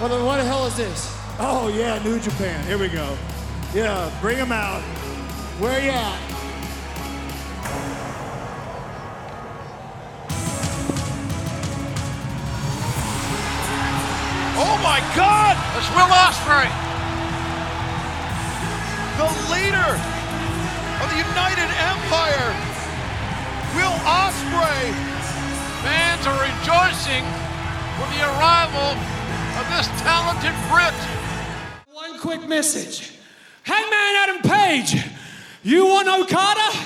Well, then what the hell is this? Oh, yeah, New Japan. Here we go. Yeah, bring him out. Where you at? Oh my God! It's Will Ospreay, the leader of the United Empire. Will Ospreay. Fans are rejoicing for the arrival of this talented Brit. One quick message. Hangman Adam Page, you want Okada?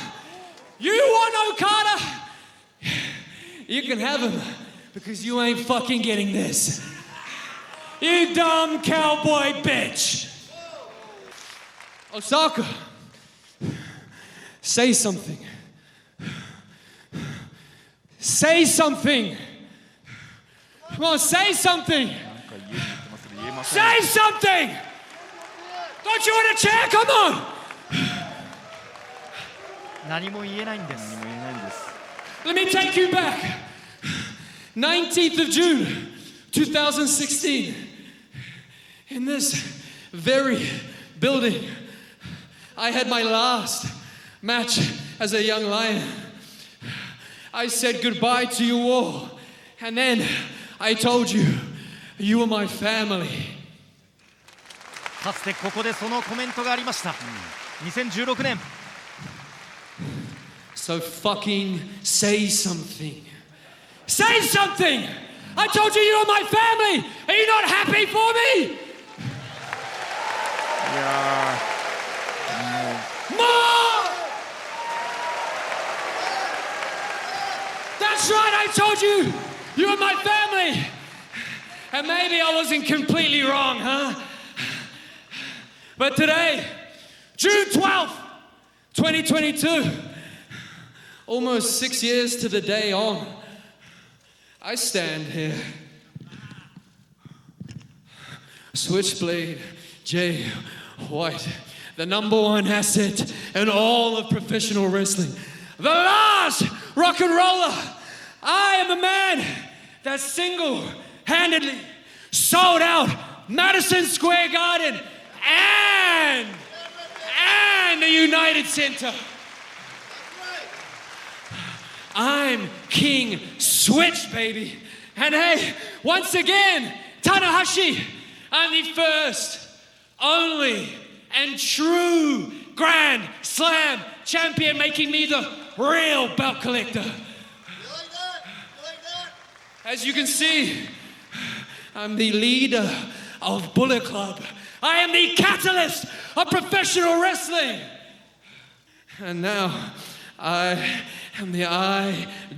You want Okada? You can have him because you ain't fucking getting this. You dumb cowboy bitch. Osaka, say something. Say something. Come on, say something. Say something. Don't you want a chair? Come on. 何も言えないんです Let me take you back. 19th of June, 2016. In this very building, I had my last match as a young lion. I said goodbye to you all, and then I told you, You were my family. かつてここでそのコメントがありました2016年 So fucking say something. Say something! I told you you were my family! Are you not happy for me? More! That's right, I told you you were my family! And maybe I wasn't completely wrong, huh? But today, June 12th, 2022, almost six years to the day on, I stand here. Switchblade Jay White, the number one asset in all of professional wrestling, the last rock and roller. I am a man that single handedly sold out Madison Square Garden and, and the United Center. I'm King Switch, baby. And hey, once again, Tanahashi, I'm the first, only, and true Grand Slam champion, making me the real belt collector. As you can see, I'm the leader of Bullet Club. I am the catalyst of professional wrestling. And now I am the IWGP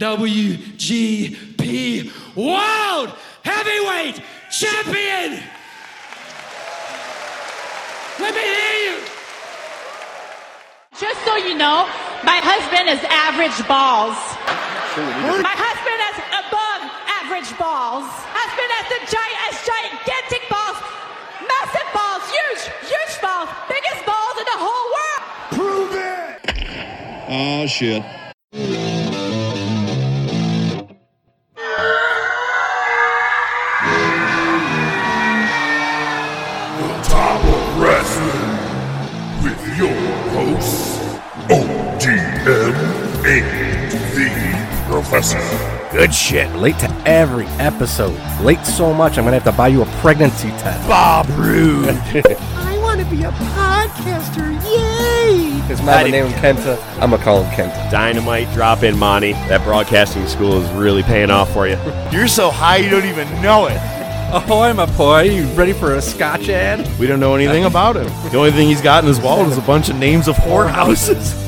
World Heavyweight Champion. Let me hear you. Just so you know, my husband is average balls. My husband has above average balls. Husband has the giant, has gigantic balls, massive balls, huge, huge balls, biggest balls in the whole world. Prove it! Oh shit. The top of wrestling with your hosts, OGM and the Professor. Good shit. Late to every episode. Late so much, I'm gonna have to buy you a pregnancy test. Bob Roode. I want to be a podcaster. Yay! His mama named him Kenta. I'm gonna call him Kenta. Dynamite drop in, Monty. That broadcasting school is really paying off for you. You're so high you don't even know it. Oh, Ahoy, my boy. You ready for a scotch ad? We don't know anything about him. The only thing he's got in his wallet is a bunch of names of whorehouses.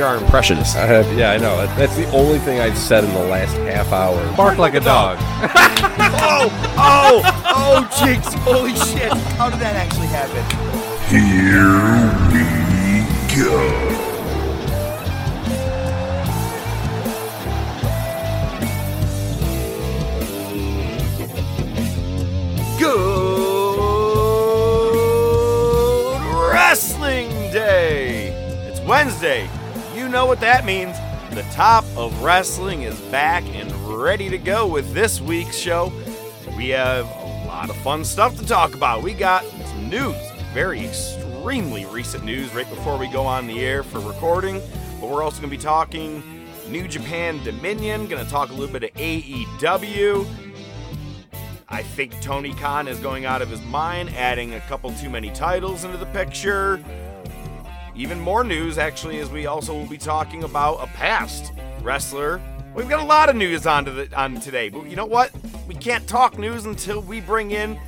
You you are impressionist. I have, yeah, I know. That- That's the only thing I've said in the last half hour. Bark like a dog. oh, oh, oh, jinx! Holy shit! How did that actually happen? Here we go. Good Wrestling Day! It's Wednesday. Know what that means. The top of wrestling is back and ready to go with this week's show. We have a lot of fun stuff to talk about. We got some news, very extremely recent news right before we go on the air for recording. But we're also going to be talking New Japan Dominion, going to talk a little bit of AEW. I think Tony Khan is going out of his mind, adding a couple too many titles into the picture. Even more news, actually, as we also will be talking about a past wrestler. We've got a lot of news on, to the, on today, but you know what? We can't talk news until we bring in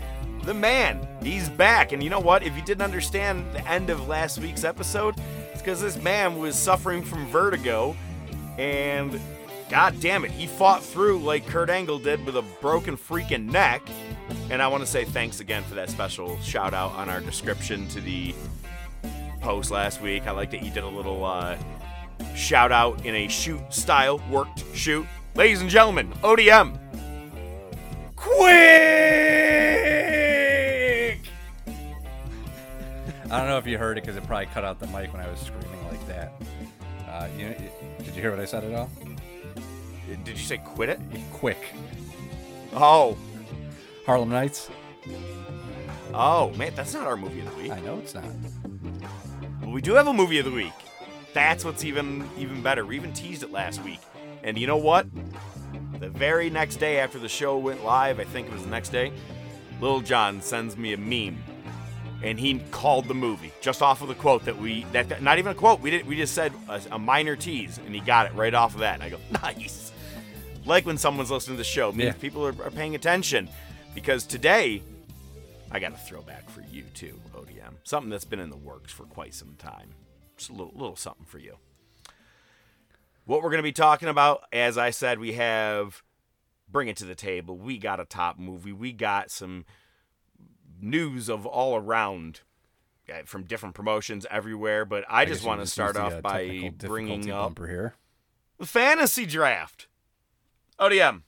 the man. He's back, and you know what? If you didn't understand the end of last week's episode, it's because this man was suffering from vertigo, and God damn it, he fought through like Kurt Angle did with a broken freaking neck. And I want to say thanks again for that special shout out on our description to the post last week. I like that you did a little uh, shout out in a shoot style, worked shoot. Ladies and gentlemen, ODM. Quick! I don't know if you heard it because it probably cut out the mic when I was screaming like that. Uh, you, did you hear what I said at all? Did you say quit it? Quick. Oh. Harlem Nights. Oh, man, that's not our movie of the week. I know it's not. We do have a movie of the week. That's what's even even better. We even teased it last week. And you know what? The very next day after the show went live, I think it was the next day, Lil John sends me a meme. And he called the movie just off of the quote that we that, that- not even a quote. We did we just said a, a minor tease and he got it right off of that. And I go, "Nice." Like when someone's listening to the show, means Yeah. people are, are paying attention because today I got a throwback for you too. Something that's been in the works for quite some time. Just a little, little something for you. What we're going to be talking about, as I said, we have Bring It to the Table. We got a top movie. We got some news of all around uh, from different promotions everywhere. But I, guess just want to start off uh, by bringing up here. the fantasy draft. ODM.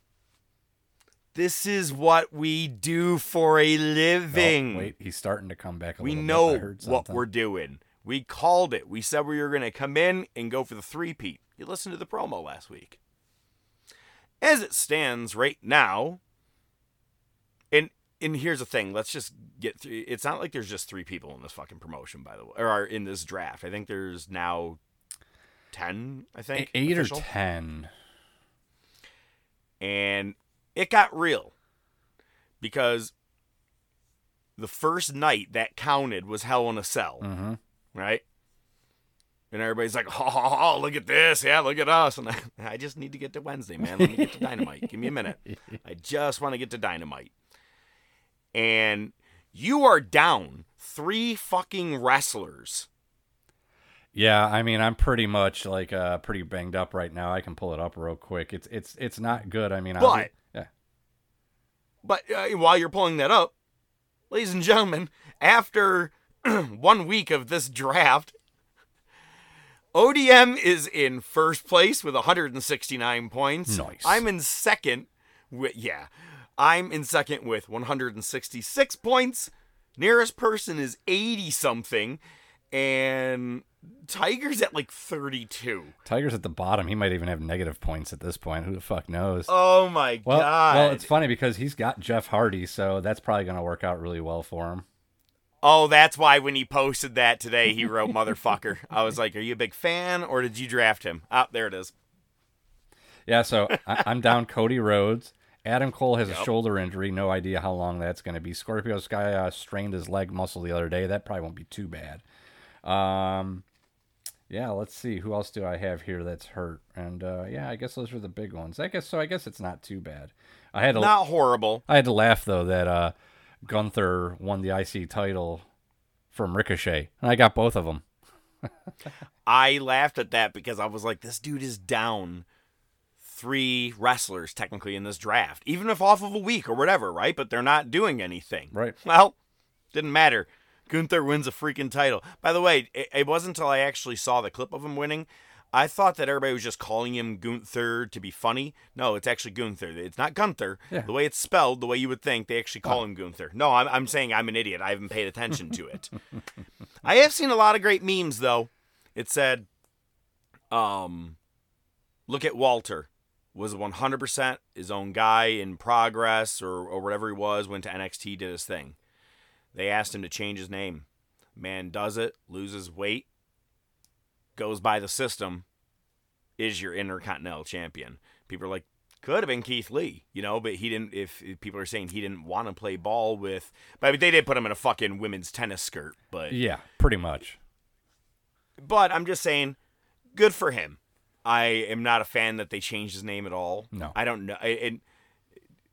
This is what we do for a living. Oh, wait, he's starting to come back a we little know bit. I heard what we're doing. We called it. We said we were going to come in and go for the three-peat. You listened to the promo last week. As it stands right now, and and here's the thing. Let's just get through. It's not like there's just three people in this fucking promotion, by the way, or in this draft. I think there's now ten. I think Eight official. or ten. and it got real because the first night that counted was Hell in a Cell, Mm-hmm. right? And everybody's like, oh, oh, oh, look at this. Yeah, look at us. And I, I just need to get to Wednesday, man. Let me get to Dynamite. Give me a minute. I just want to get to Dynamite. And you are down three fucking wrestlers. Yeah, I mean, I'm pretty much like uh pretty banged up right now. I can pull it up real quick. It's it's it's not good. I mean, But- But uh, while you're pulling that up, ladies and gentlemen, after one week of this draft, ODM is in first place with 169 points. Nice. I'm in second with yeah. I'm in second with 166 points. Nearest person is 80 something and Tiger's at like 32. Tiger's at the bottom. He might even have negative points at this point. Who the fuck knows? Oh my well, god. well, it's funny because he's got Jeff Hardy, so that's probably going to work out really well for him. Oh, that's why when he posted that today, he wrote motherfucker. I was like, are you a big fan or did you draft him? Ah, there it is. Yeah, so I, I'm down Cody Rhodes. Adam Cole has Yep. a shoulder injury. No idea how long that's going to be. Scorpio Sky uh, strained his leg muscle the other day. That probably won't be too bad. Um, yeah, let's see. Who else do I have here that's hurt? And uh, yeah, I guess those are the big ones. I guess so. I guess it's not too bad. I had to Not horrible. I had to laugh though that uh, Gunther won the IC title from Ricochet, and I got both of them. I laughed at that because I was like, this dude is down three wrestlers technically in this draft, even if off of a week or whatever, right? But they're not doing anything. Right. Well, didn't matter. Gunther wins a freaking title. By the way, it, it wasn't until I actually saw the clip of him winning. I thought that everybody was just calling him Gunther to be funny. No, it's actually Gunther. It's not Gunther. Yeah. The way it's spelled, the way you would think, they actually call him Gunther. No, I'm, I'm saying I'm an idiot. I haven't paid attention to it. I have seen a lot of great memes, though. It said, um, look at Walter. Was 100% his own guy in progress or, or whatever he was, went to NXT, did his thing. They asked him to change his name. Man does it, loses weight, goes by the system, is your Intercontinental Champion. People are like, could have been Keith Lee, you know, but he didn't. If, if people are saying he didn't want to play ball with, but I mean, they did put him in a fucking women's tennis skirt. But Yeah, pretty much. but I'm just saying, good for him. I am not a fan that they changed his name at all. No. I don't know. And what-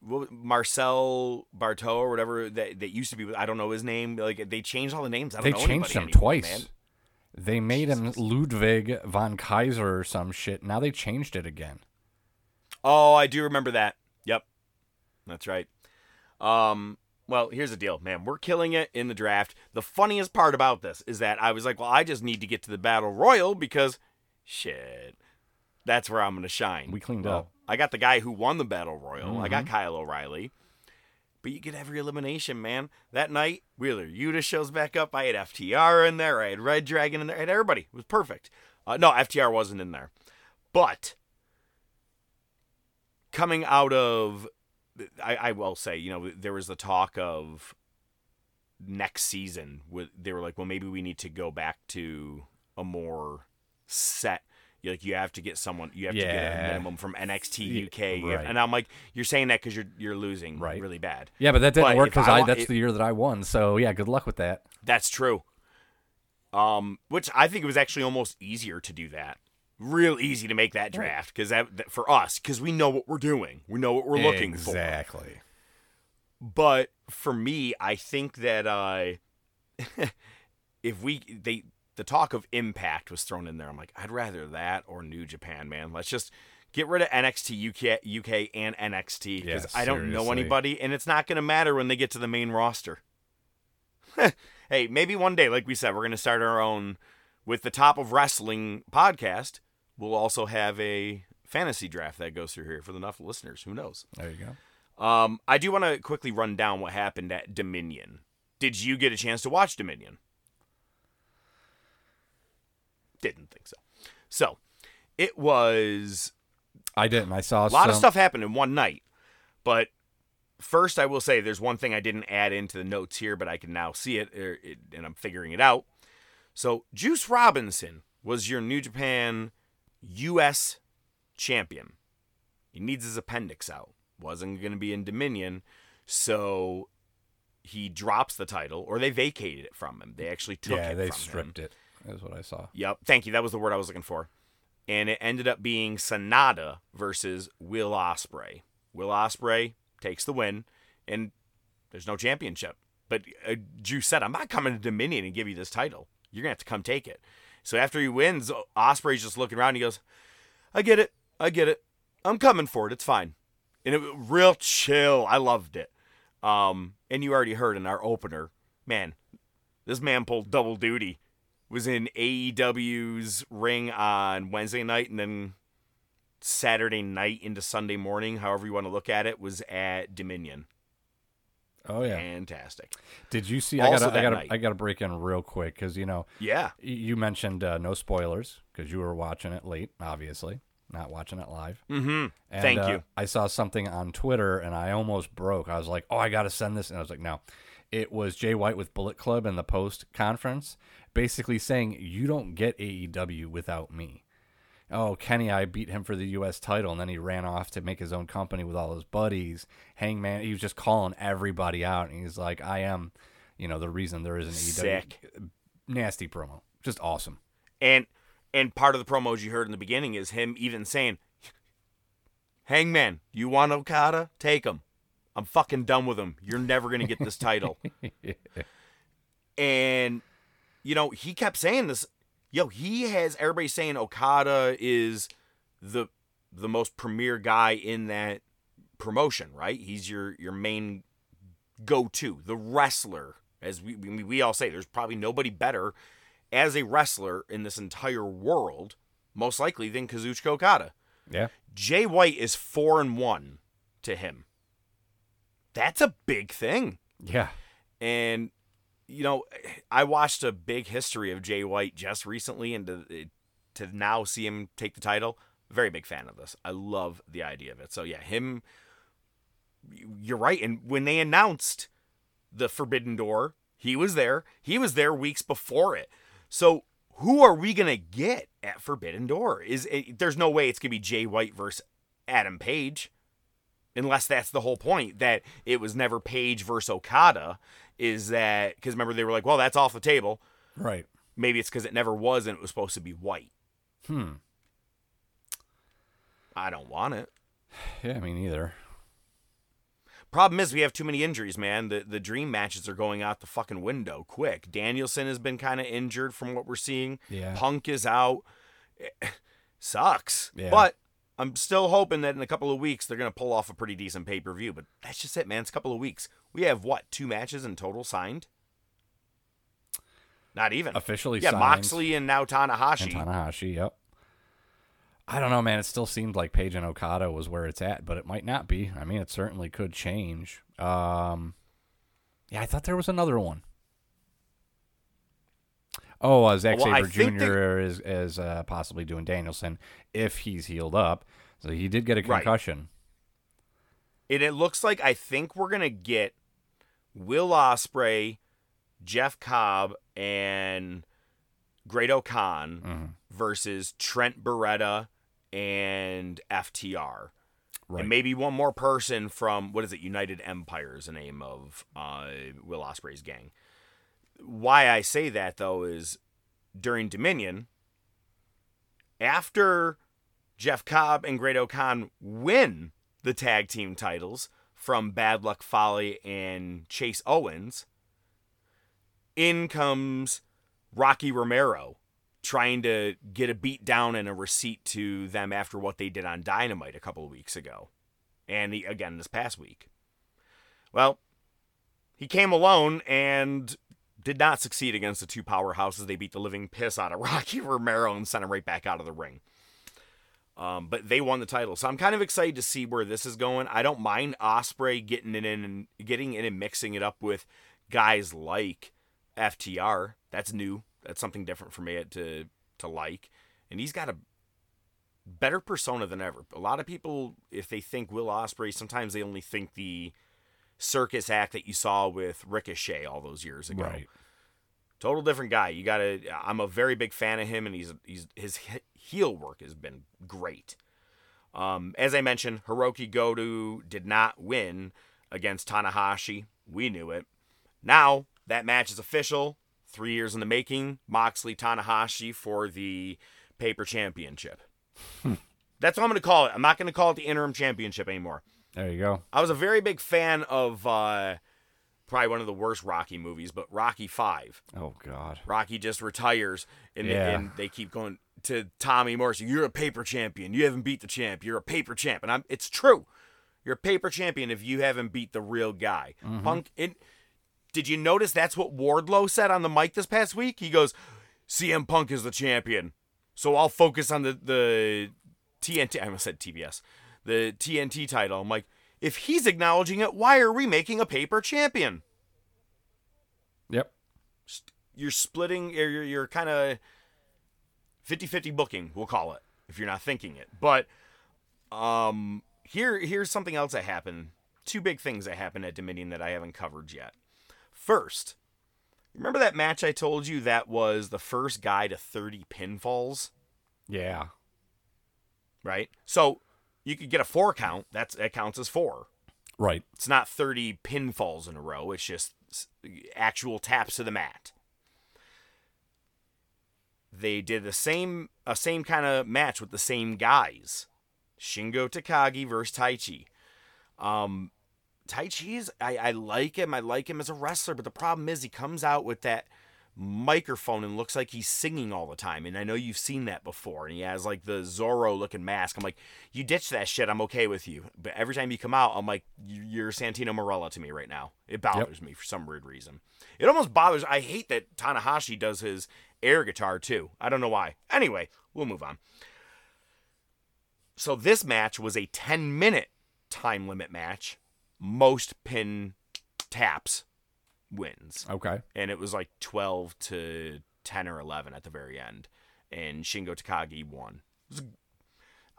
Marcel Barthel or whatever that, that used to be, I don't know his name. Like they changed all the names. I don't They know changed anymore, twice. man. They made him Ludwig von Kaiser or some shit. Now they changed it again. Oh, I do remember that. Yep. That's right. Um, well, here's the deal, man. We're killing it in the draft. The funniest part about this is that I was like, well, I just need to get to the battle royal because shit. That's where I'm going to shine. We cleaned Well, up. I got the guy who won the battle royal. I Mm-hmm. got Kyle O'Reilly. But you get every elimination, man. That night, Wheeler Yuta shows back up. I had FTR in there. I had Red Dragon in there. I had everybody. It was perfect. Uh, no, FTR wasn't in there. But coming out of, I, I will say, you know, there was the talk of next season. With they were like, well, maybe we need to go back to a more set. Like you have to get someone, you have to get a minimum from NXT UK, have- right. and I'm like, you're saying that because you're you're losing Right. really bad. Yeah, but that didn't But work because I I, that's if- the year that I won. So yeah, good luck with that. That's true. Um, which I think it was actually almost easier to do that. Real easy to make that draft because that, that for us because we know what we're doing. We know what we're looking for. exactly. But for me, I think that uh, if we they the talk of impact was thrown in there, I'm like, I'd rather that or New Japan, man. Let's just get rid of NXT UK, UK and NXT because Yeah, I don't know anybody, and it's not going to matter when they get to the main roster. hey, maybe one day, like we said, we're going to start our own with the top of wrestling podcast. We'll also have a fantasy draft that goes through here for the enough listeners. Who knows? There you go. Um, I do want to quickly run down what happened at Dominion. Did you get a chance to watch Dominion? Didn't think so. So, it was I didn't. I saw a lot of stuff happened in one night. But first, I will say there's one thing I didn't add into the notes here, but I can now see it, er, it and I'm figuring it out. So, Juice Robinson was your New Japan U.S. champion. He needs his appendix out. Wasn't going to be in Dominion, so he drops the title, or they vacated it from him. They actually took Yeah, it they from him. stripped it. That's what I saw. Yep. Thank you. That was the word I was looking for. And it ended up being Sanada versus Will Ospreay. Will Ospreay takes the win, and there's no championship. But uh, Drew said, "I'm not coming to Dominion and give you this title. You're gonna have to come take it." So after he wins, Ospreay's just looking around. And he goes, "I get it. I get it. I'm coming for it. It's fine." And it real chill. I loved it. Um, and you already heard in our opener, man, this man pulled double duty was in AEW's ring on Wednesday night and then Saturday night into Sunday morning, however you want to look at it, was at Dominion. Oh yeah. Fantastic. Did you see? I gotta, I gotta. I gotta break in real quick because you know, Yeah. you mentioned uh, no spoilers because you were watching it late, obviously, not watching it live. Mm-hmm. And, Thank uh, you. I saw something on Twitter and I almost broke. I was like, "Oh, I got to send this," and I was like, "No." It was Jay White with Bullet Club in the post conference, basically saying, "You don't get AEW without me." Oh, Kenny, I beat him for the U.S. title, and then he ran off to make his own company with all his buddies. Hangman, he was just calling everybody out, and he's like, "I am, you know, the reason there is an Sick. AEW." Nasty promo, just awesome. And and part of the promos you heard in the beginning is him even saying, "Hangman, you want Okada? Take him. I'm fucking done with him. You're never gonna get this title." and you know he kept saying this yo, he has everybody saying Okada is the the most premier guy in that promotion, right? He's your your main go to, the wrestler. As we, we we all say, there's probably nobody better as a wrestler in this entire world, most likely than Kazuchika Okada. Yeah. Jay White is four and one to him. That's a big thing. Yeah. And you know, I watched a big history of Jay White just recently, and to, eh, to now see him take the title, very big fan of this. I love the idea of it. So yeah, him. You're right. And when they announced the Forbidden Door, he was there. He was there weeks before it. So who are we gonna get at Forbidden Door? Is it, there's no way it's gonna be Jay White versus Adam Page, unless that's the whole point that it was never Page versus Okada. Is that because remember they were like, well, that's off the table. Right. Maybe it's because it never was and it was supposed to be White. Hmm. I don't want it. Yeah, me neither. Problem is, we have too many injuries, man. The the dream matches are going out the fucking window quick. Danielson has been kind of injured from what we're seeing. Yeah. Punk is out. Sucks. Yeah. But I'm still hoping that in a couple of weeks they're gonna pull off a pretty decent pay per view. But that's just it, man. It's a couple of weeks. We have what two matches in total signed? Not even Officially Yeah, signed. Moxley and now Tanahashi. And Tanahashi, yep. I don't know, man. It still seemed like Page and Okada was where it's at, but it might not be. I mean, it certainly could change. Um, yeah, I thought there was another one. Oh, uh, Zack Well, Saber Jr. they- is is uh, possibly doing Danielson if he's healed up. So he did get a Right. concussion. And it looks like I think we're gonna get Will Ospreay, Jeff Cobb, and Great O'Khan Mm-hmm. versus Trent Beretta and FTR. Right. And maybe one more person from what is it? United Empire is the name of uh, Will Ospreay's gang. Why I say that though is during Dominion, after Jeff Cobb and Great O'Khan win the tag team titles from Bad Luck Fale and Chase Owens, in comes Rocky Romero trying to get a beat down and a receipt to them after what they did on Dynamite a couple of weeks ago. And he, again this past week. Well, he came alone and did not succeed against the two powerhouses. They beat the living piss out of Rocky Romero and sent him right back out of the ring. Um, but they won the title, so I'm kind of excited to see where this is going. I don't mind Ospreay getting in and getting in and mixing it up with guys like FTR. That's new. That's something different for me to to like. And he's got a better persona than ever. A lot of people, if they think Will Ospreay, sometimes they only think the circus act that you saw with Ricochet all those years ago. Right. Total different guy. You gotta. I'm a very big fan of him, and he's he's his heel work has been great. Um, as I mentioned, Hirooki Goto did not win against Tanahashi. We knew it. Now that match is official. Three years in the making. Moxley Tanahashi for the paper championship. That's what I'm going to call it. I'm not going to call it the interim championship anymore. There you go. I was a very big fan of uh, probably one of the worst Rocky movies, but Rocky Five. Oh God. Rocky just retires, and, Yeah. and they keep going to Tommy Morrison. You're a paper champion. You haven't beat the champ. You're a paper champ, and I'm. It's true. You're a paper champion if you haven't beat the real guy. Punk. It, did you notice that's what Wardlow said on the mic this past week? He goes, "CM Punk is the champion, so I'll focus on the the TNT." I almost said TBS, the TNT title. I'm like, if he's acknowledging it, why are we making a paper champion? Yep. you're splitting you're, you're kind of 50-50 booking we'll call it if you're not thinking it but um here here's something else that happened two big things that happened at dominion that i haven't covered yet first remember that match i told you that was the first guy to 30 pinfalls Yeah. right so you could get a four count that's that counts as four. Right. it's not 30 pinfalls in a row it's just actual taps to the mat. They did the same a same kind of match with the same guys. Shingo takagi versus taichi um taichi is I, I like him i like him as a wrestler but the problem is he comes out with that microphone and looks like he's singing all the time. And I know you've seen that before. And he has like the Zorro looking mask. I'm like, you ditch that shit. I'm okay with you. But every time you come out, I'm like, you're Santino Marella to me right now. It bothers me for some weird reason. It almost bothers. I hate that Tanahashi does his air guitar too. I don't know why. Anyway, we'll move on. So this match was a 10 minute time limit match. Most pin taps wins. Okay. And it was like 12 to 10 or 11 at the very end. And Shingo Takagi won.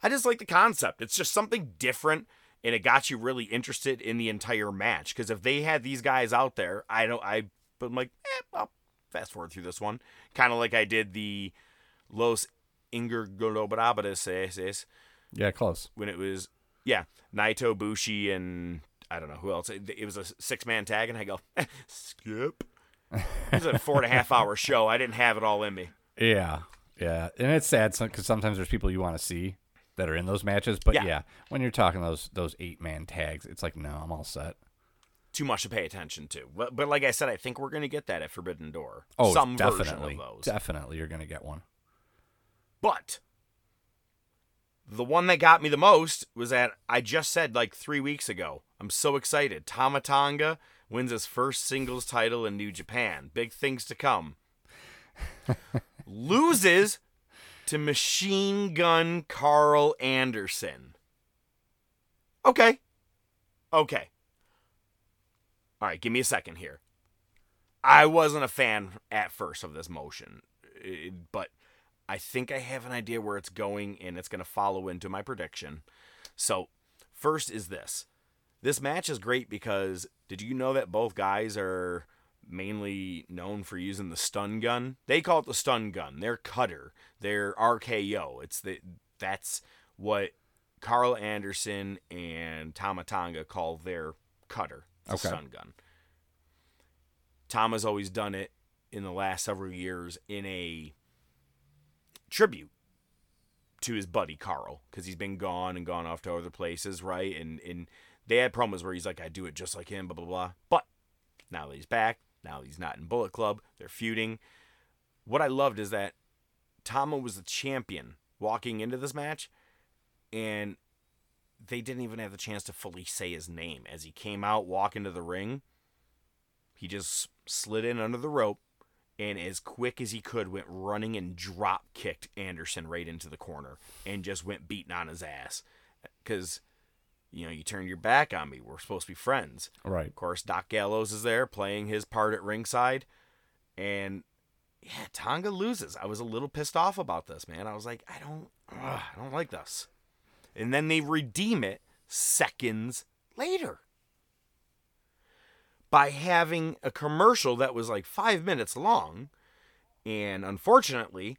I just like the concept. It's just something different and it got you really interested in the entire match because if they had these guys out there, I don't I but I'm like, eh, I'll fast forward through this one. Kind of like I did the Los Ingergolobrabades eh, eh, eh, Yeah, close. when it was yeah, Naito, Bushi and I don't know who else. It, it was a six man tag, and I go eh, skip. It was a four and a half hour show. I didn't have it all in me. Yeah, yeah, and it's sad because sometimes there's people you want to see that are in those matches, but Yeah. yeah, when you're talking those those eight man tags, it's like no, I'm all set. Too much to pay attention to. But, but like I said, I think we're gonna get that at Forbidden Door. Oh, some definitely, version of those. definitely, you're gonna get one. But the one that got me the most was that I just said like three weeks ago. I'm so excited. Tama Tonga wins his first singles title in New Japan. Big things to come. Loses to Machine Gun Karl Anderson. Okay. Okay. All right, give me a second here. I wasn't a fan at first of this motion, eh, but I think I have an idea where it's going and it's going to follow into my prediction. So, first is this. This match is great because did you know that both guys are mainly known for using the stun gun? They call it the stun gun. Their cutter, their RKO. It's the that's what Karl Anderson and Tama Tonga call their cutter, the Okay. stun gun. Tom has always done it in the last several years in a tribute to his buddy Karl because he's been gone and gone off to other places, right? And and they had promos where he's like, I do it just like him, blah blah blah. But now that he's back, now that he's not in Bullet Club, they're feuding. What I loved is that Tama was the champion walking into this match, and they didn't even have the chance to fully say his name as he came out, walk into the ring. He just slid in under the rope and as quick as he could went running and drop kicked Anderson right into the corner and just went beating on his ass. Cuz you know you turned your back on me. We're supposed to be friends. Right. of course Doc Gallows is there playing his part at ringside. And yeah Tonga loses. I was a little pissed off about this man. I was like I don't ugh, I don't like this. And then they redeem it seconds later by having a commercial that was like five minutes long. And unfortunately,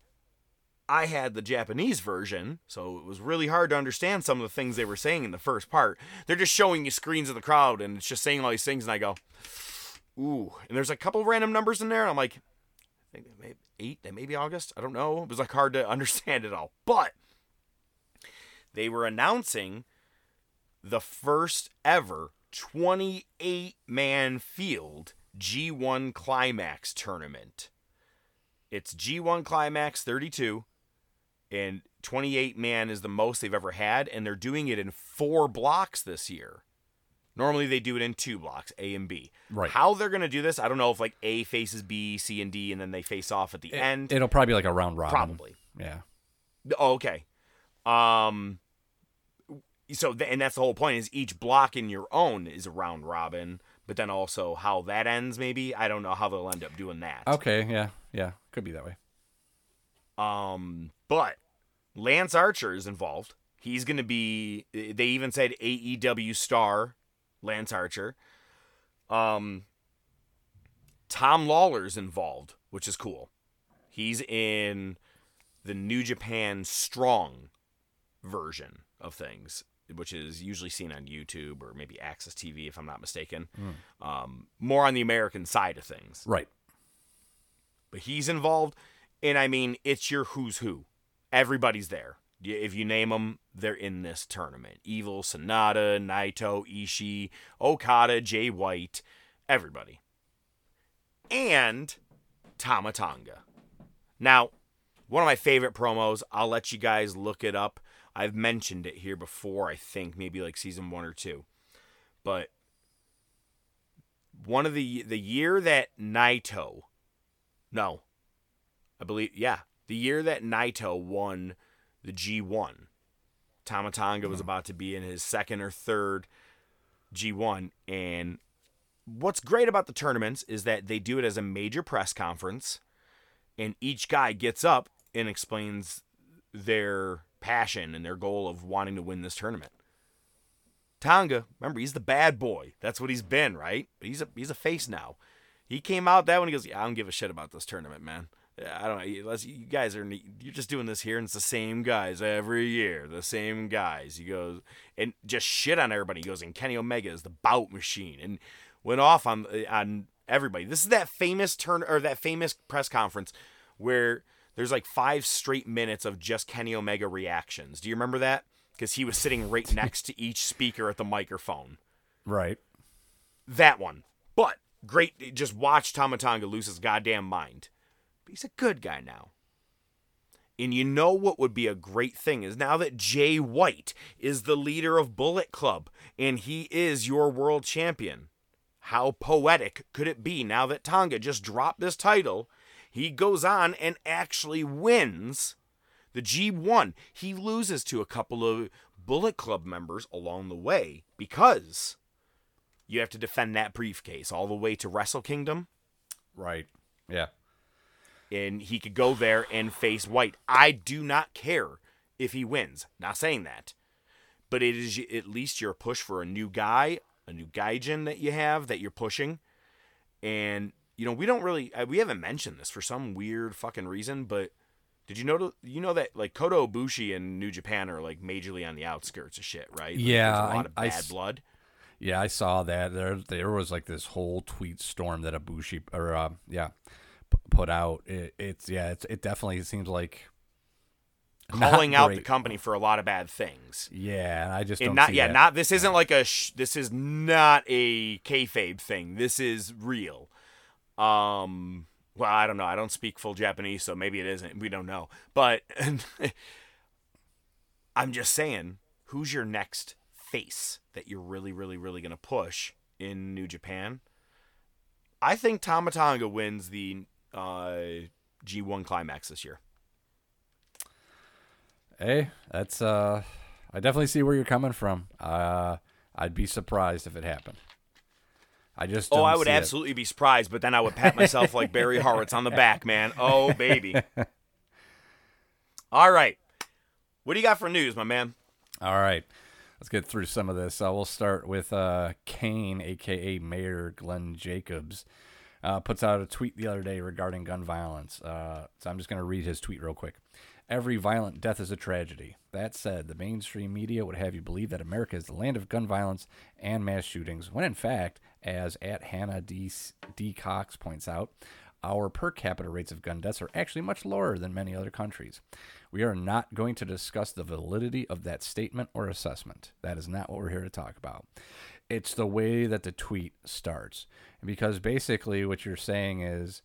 I had the Japanese version, so it was really hard to understand some of the things they were saying in the first part. They're just showing you screens of the crowd and it's just saying all these things, and I go, ooh. And there's a couple random numbers in there, and I'm like, I eight, that may be August. I don't know. It was like hard to understand it all. But they were announcing the first ever 28 man field G1 Climax tournament. It's G1 Climax 32, and 28 man is the most they've ever had, and they're doing it in four blocks this year. Normally they do it in two blocks, A and B. Right. How they're gonna do this, I don't know if like A faces B, C and D, and then they face off at the end. It'll probably be like a round robin. Probably. Yeah. Oh, okay. Um. So th- and that's the whole point is each block in your own is a round robin, but then also how that ends maybe I don't know how they'll end up doing that. Okay. Yeah. Yeah. Could be that way. Um, but Lance Archer is involved. He's going to be. They even said AEW star Lance Archer. Um, Tom Lawlor's involved, which is cool. He's in the New Japan Strong version of things, which is usually seen on YouTube or maybe AXS TV, if I'm not mistaken. Um, more on the American side of things Right. but he's involved. And I mean, it's your who's who. Everybody's there. If you name them, they're in this tournament. Evil, Sanada, Naito, Ishii, Okada, Jay White, everybody. And Tama Tonga. Now, one of my favorite promos, I'll let you guys look it up. I've mentioned it here before, I think, maybe like season one or two. But one of the the year that Naito no. I believe yeah, the year that Naito won the G1. Tama Tonga was mm-hmm. about to be in his second or third G1 and what's great about the tournaments is that they do it as a major press conference and each guy gets up and explains their passion and their goal of wanting to win this tournament. Tonga, remember he's the bad boy. That's what he's been, right? He's a he's a face now. He came out that one. He goes, "Yeah, I don't give a shit about this tournament, man. I don't. Unless you guys are, you're just doing this here, and it's the same guys every year, the same guys." He goes and just shit on everybody. He goes, and Kenny Omega is the bout machine, and went off on on everybody. This is that famous turn or that famous press conference where there's like five straight minutes of just Kenny Omega reactions. Do you remember that? Because he was sitting right next to each speaker at the microphone. Right. That one. But great. Just watch Tama Tonga lose his goddamn mind. But he's a good guy now. And you know what would be a great thing is now that Jay White is the leader of Bullet Club and he is your world champion. How poetic could it be now that Tonga just dropped this title? He goes on and actually wins the G1. He loses to a couple of Bullet Club members along the way because you have to defend that briefcase all the way to Wrestle Kingdom. Right. Yeah. And he could go there and face White. I do not care if he wins. Not saying that. But it is at least your push for a new guy, a new gaijin that you have that you're pushing. And, you know, we don't really, uh, we haven't mentioned this for some weird fucking reason, but did you know, you know that like Kota Ibushi and New Japan are like majorly on the outskirts of shit, right? Like, Yeah, There's a lot I- of bad s- blood. Yeah, I saw that. There, there was like this whole tweet storm that Ibushi or uh, yeah, p- put out. It, it's yeah, it's, it definitely seems like Calling out the company for a lot of bad things. Yeah, I just and don't not yeah that. not this isn't like a sh- this is not a kayfabe thing this is real um well i don't know. I don't speak full japanese so maybe it isn't. We don't know. But i'm just saying who's your next face that you're really really really going to push in new japan? I think Tama Tonga wins the uh g1 climax this year. Hey, that's uh, I definitely see where you're coming from. Uh, I'd be surprised if it happened. I just Oh, I would see it. absolutely be surprised, but then I would pat myself like Barry Horowitz on the back, man. Oh, baby. All right. What do you got for news, my man? All right, let's get through some of this. Uh, we'll start with uh, Kane, aka Mayor Glenn Jacobs, uh, puts out a tweet the other day regarding gun violence. Uh, so I'm just going to read his tweet real quick. Every violent death is a tragedy. That said, the mainstream media would have you believe that America is the land of gun violence and mass shootings, when in fact, as at Hannah D. D. Cox points out, our per capita rates of gun deaths are actually much lower than many other countries. We are not going to discuss the validity of that statement or assessment. That is not what we're here to talk about. It's the way that the tweet starts. Because basically, what you're saying is,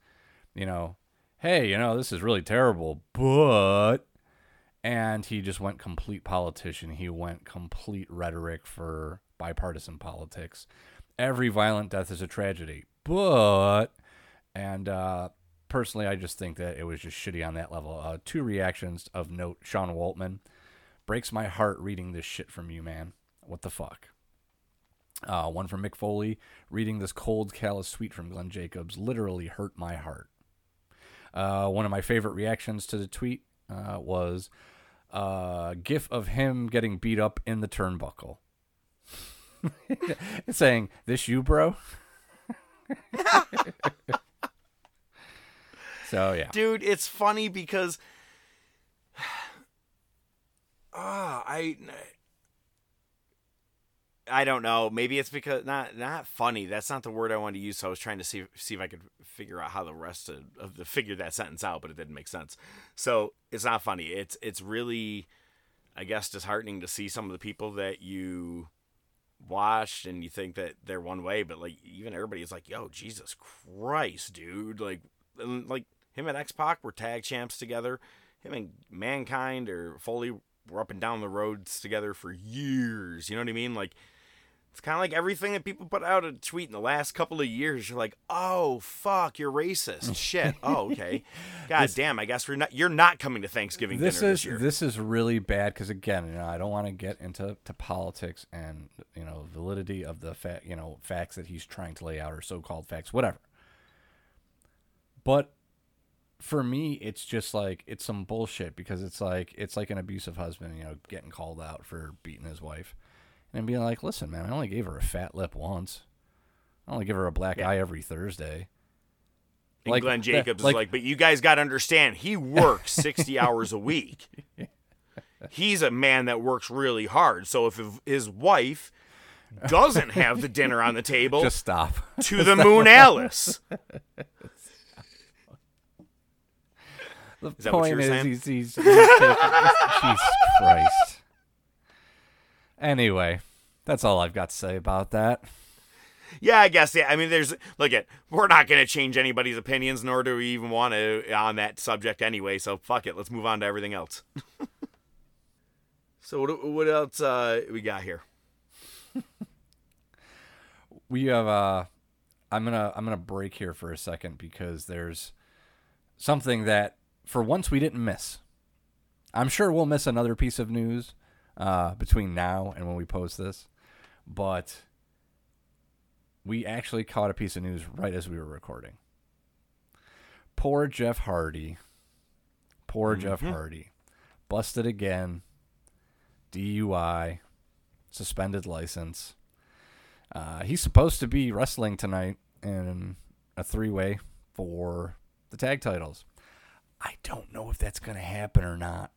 you know, hey, you know, this is really terrible, but. And he just went complete politician. He went complete rhetoric for bipartisan politics. Every violent death is a tragedy, but. And uh, personally, I just think that it was just shitty on that level. Uh, two reactions of note Sean Waltman. Breaks my heart reading this shit from you, man. What the fuck? Uh, one from Mick Foley. Reading this cold, callous tweet from Glenn Jacobs literally hurt my heart. Uh, one of my favorite reactions to the tweet uh, was a gif of him getting beat up in the turnbuckle. saying, This you, bro? so, yeah. Dude, it's funny because ah, I I don't know. Maybe it's because not not funny. That's not the word I wanted to use. So I was trying to see see if I could figure out how the rest of, of the figure that sentence out, but it didn't make sense. So it's not funny. It's it's really, I guess, disheartening to see some of the people that you watched and you think that they're one way, but like even everybody is like, "Yo, Jesus Christ, dude!" Like like him and X Pac were tag champs together. Him and Mankind or Foley were up and down the roads together for years. You know what I mean? Like it's kind of like everything that people put out a tweet in the last couple of years. You're like, oh fuck, you're racist. Shit. Oh okay. God This- damn. I guess we're not. You're not coming to Thanksgiving this dinner is this year. this is really bad because again, you know, I don't want to get into to politics and you know validity of the fact, you know, facts that he's trying to lay out or so-called facts, whatever. But for me, it's just like it's some bullshit because it's like it's like an abusive husband, you know, getting called out for beating his wife, and being like, "Listen, man, I only gave her a fat lip once. I only give her a black Yeah. eye every Thursday." And Like, Glenn Jacobs like- is like, but you guys got to understand, he works 60 hours a week. He's a man that works really hard. So if his wife doesn't have the dinner on the table, Just stop. to the moon, Alice. The Is that what point is, saying? he's, he's, he's Jesus Christ. Anyway, that's all I've got to say about that. Yeah, I guess. Yeah, I mean, there's look at we're not going to change anybody's opinions, nor do we even want to on that subject anyway. So fuck it. Let's move on to everything else. so what what else uh, we got here? We have uh I'm gonna I'm gonna break here for a second because there's something that for once we didn't miss. I'm sure we'll miss another piece of news uh, between now and when we post this, but we actually caught a piece of news right as we were recording. Poor Jeff Hardy. Poor Jeff Hardy. Busted again. DUI. Suspended license. Uh, he's supposed to be wrestling tonight in a three way for the tag titles. I don't know if that's going to happen or not.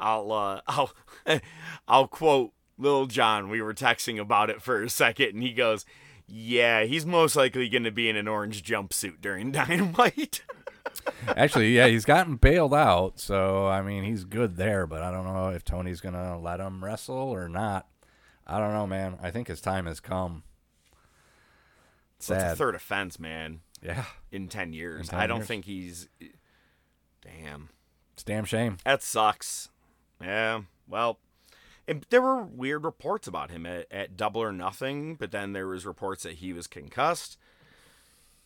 I'll uh, I'll I'll quote Lil John. We were texting about it for a second, and he goes, "Yeah, he's most likely going to be in an orange jumpsuit during Dynamite." Actually, yeah, he's gotten bailed out, so I mean he's good there. But I don't know if Tony's gonna let him wrestle or not. I don't know, man. I think his time has come. So it's a third offense, man. Yeah, In ten years, In 10 I don't years. think he's. Damn, it's damn shame. that sucks. Yeah, well, and there were weird reports about him at, at Double or Nothing, but then there was reports that he was concussed.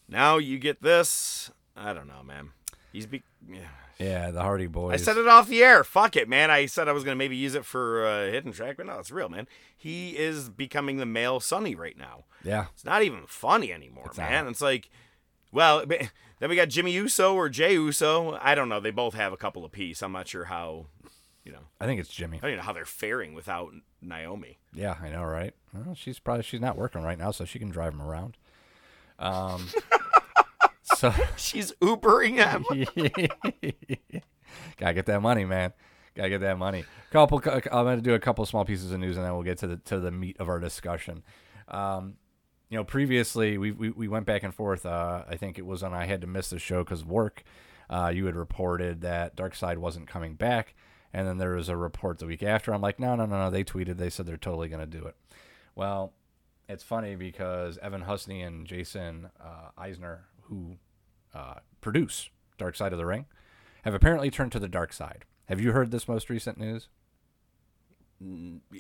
Now you get this. I don't know, man. He's be. Yeah. Yeah, the Hardy Boys. I said it off the air. Fuck it, man. I said I was gonna maybe use it for a hidden track, but no, it's real, man. He is becoming the male Sunny right now. Yeah, It's not even funny anymore, It's man. not. It's like, well, then we got Jimmy Uso or Jay Uso. I don't know. They both have a couple of apiece. I'm not sure how, you know, I think it's Jimmy. I don't even know how they're faring without Naomi. Yeah, I know, right? Well, she's probably she's not working right now, so she can drive him around. Um, so She's Ubering him. gotta get that money, man. Gotta get that money. Couple, I'm gonna do a couple small pieces of news, and then we'll get to the to the meat of our discussion. Um, you know, previously we, we we went back and forth. Uh, I think it was when I had to miss the show because work. Uh, you had reported that Dark Side wasn't coming back, and then there was a report the week after. I'm like, no, no, no, no. They tweeted. They said they're totally gonna do it. Well, it's funny because Evan Husney and Jason uh, Eisner, who uh, produce Dark Side of the Ring, have apparently turned to the dark side. Have you heard this most recent news?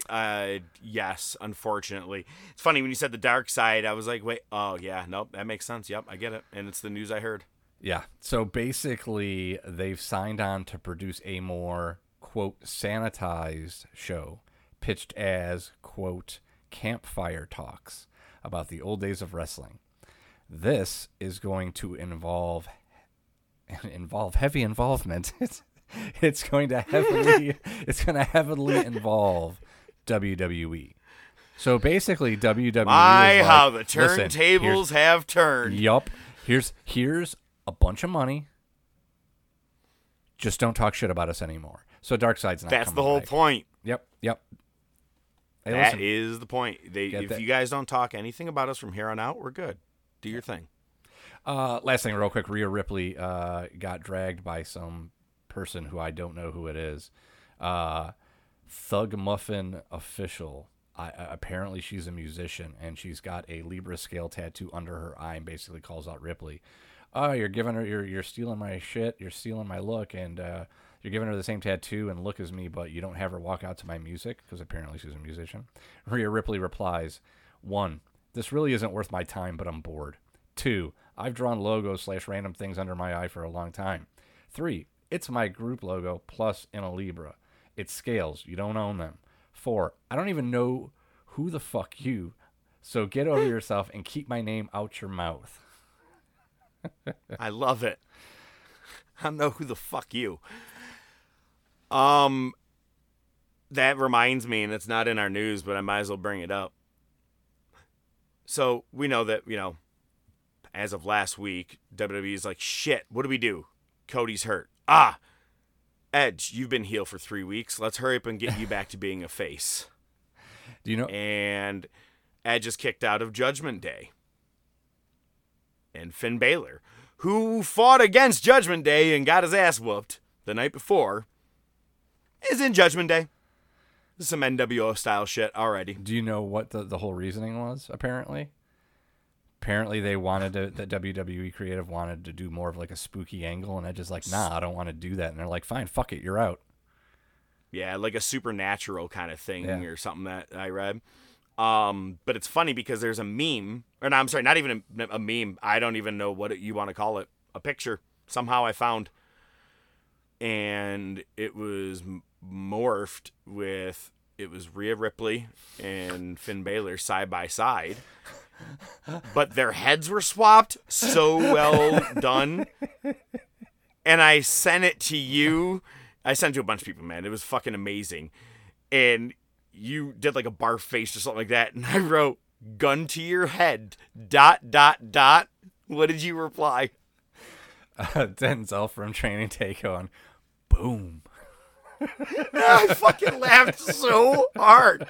Uh, yes, unfortunately. It's funny when you said the dark side. I was like, wait, oh yeah, nope, that makes sense. Yep, I get it, and it's the news I heard. Yeah. So basically, they've signed on to produce a more, quote, sanitized show pitched as, quote, campfire talks about the old days of wrestling. This is going to involve involve heavy involvement. It's, it's going to heavily it's going to heavily involve WWE. So basically, WWE. My, is how the turntables have turned. Yup. Here's here's a bunch of money. Just don't talk shit about us anymore. So Dark Side's not. That's the whole back. point. Yep. Yep. Hey, That listen, is the point. They, if that- you guys don't talk anything about us from here on out, we're good. Do your thing. uh, last thing, real quick. Rhea Ripley uh, got dragged by some person who I don't know who it is. Uh, Thug Muffin official I, I- apparently she's a musician and she's got a Libra scale tattoo under her eye and basically calls out Ripley. Oh, you're giving her, you're, you're stealing my shit, you're stealing my look, and uh, you're giving her the same tattoo and look as me, but you don't have her walk out to my music because apparently she's a musician. Rhea Ripley replies, one, this really isn't worth my time, but I'm bored. Two, I've drawn logos slash random things under my eye for a long time. Three, it's my group logo plus in a Libra. It's scales. You don't own them. Four, I don't even know who the fuck you. So get over yourself and keep my name out your mouth. I love it. I don't know who the fuck you. Um, that reminds me, and it's not in our news, but I might as well bring it up. So we know that you know, as of last week, WWE is like, shit. What do we do? Cody's hurt. Ah, Edge, you've been healed for three weeks. Let's hurry up and get you back to being a face. Do you know? And Edge is kicked out of Judgment Day. And Finn Balor, who fought against Judgment Day and got his ass whooped the night before, is in Judgment Day. This is some NWO style shit already. Do you know what the, the whole reasoning was? Apparently, apparently they wanted to. The WWE creative wanted to do more of like a spooky angle, and I just like, nah, I don't want to do that. And they're like, fine, fuck it, you're out. Yeah, like a supernatural kind of thing Yeah. or something that I read. Um, but it's funny because there's a meme, or no, I'm sorry, not even a, a meme. I don't even know what it, you want to call it. A picture somehow I found, and it was morphed with it was Rhea Ripley and Finn Balor side by side, but their heads were swapped. So well done. And I sent it to you. I sent it to a bunch of people, man. It was fucking amazing. And you did like a bar face or something like that. And I wrote, gun to your head, dot, dot, dot. What did you reply? Uh, Denzel from Training Take on, boom. I fucking laughed so hard.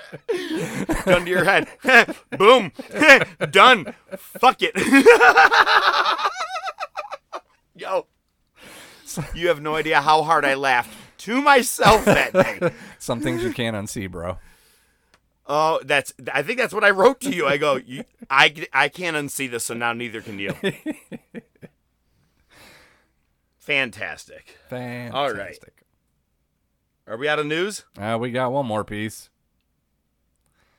Gun to your head. Boom. Done. Fuck it. Yo. You have no idea how hard I laughed to myself that day. Some things you can't unsee, bro. Oh, that's. I think that's what I wrote to you. I go, you, I, I can't unsee this, so now neither can you. Fantastic. Fantastic. All right. Are we out of news? Uh, we got one more piece.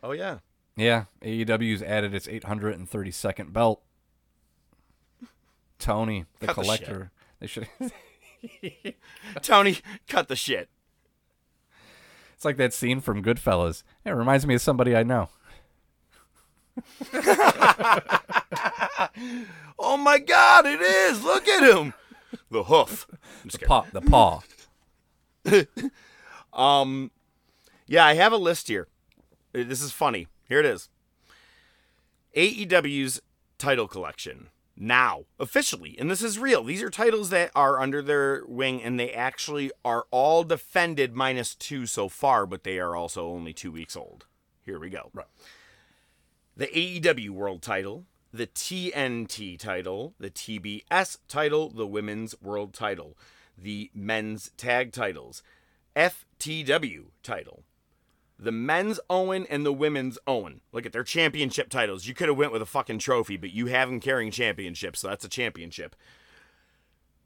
Oh yeah. Yeah, AEW's added its 832nd belt. Tony, the Cut the collector. they should. Tony, cut the shit. it's like that scene from Goodfellas. It reminds me of somebody I know. Oh my God, it is! Look at him. The hoof. The paw. The paw. Um, yeah, I have a list here. Uh, This is funny. Here it is. AEW's title collection now officially, and this is real. These are titles that are under their wing, and they actually are all defended minus two so far, but they are also only two weeks old. Here we go. Right. The AEW World Title, the TNT title, the TBS title, the Women's World Title, the Men's Tag titles, FTW title, the men's Owen and the women's Owen. Look at their championship titles. You could have went with a fucking trophy, but you have them carrying championships, so that's a championship.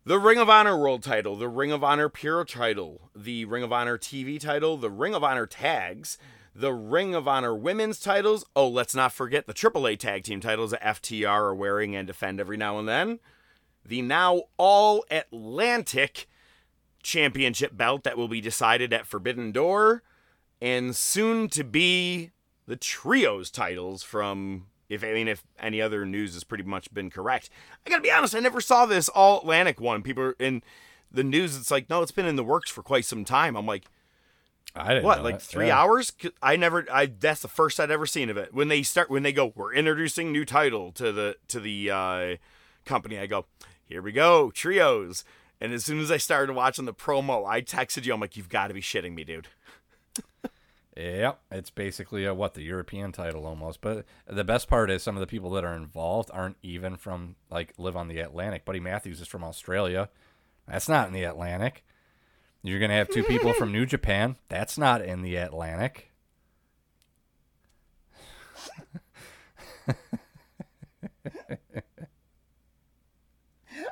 The Ring of Honor World title, the Ring of Honor Pure title, the Ring of Honor TV title, the Ring of Honor tags, the Ring of Honor women's titles. Oh, let's not forget the AAA tag team titles that FTR are wearing and defend every now and then. The now all Atlantic championship belt that will be decided at Forbidden Door and soon to be the trios titles from if I mean if any other news has pretty much been correct. I gotta be honest, I never saw this all Atlantic one. People are in the news. It's like no, it's been in the works for quite some time. I'm like, I didn't what, like that. three Yeah. hours? I never. I that's the first I'd ever seen of it. When they start, when they go, we're introducing new title to the to the uh, company. I go, here we go, trios. And as soon as I started watching the promo, I texted you. I'm like, you've got to be shitting me, dude. Yep, it's basically a, what the European title almost. But the best part is some of the people that are involved aren't even from like live on the Atlantic. Buddy Matthews is from Australia. That's not in the Atlantic. You're gonna have two people from New Japan. That's not in the Atlantic.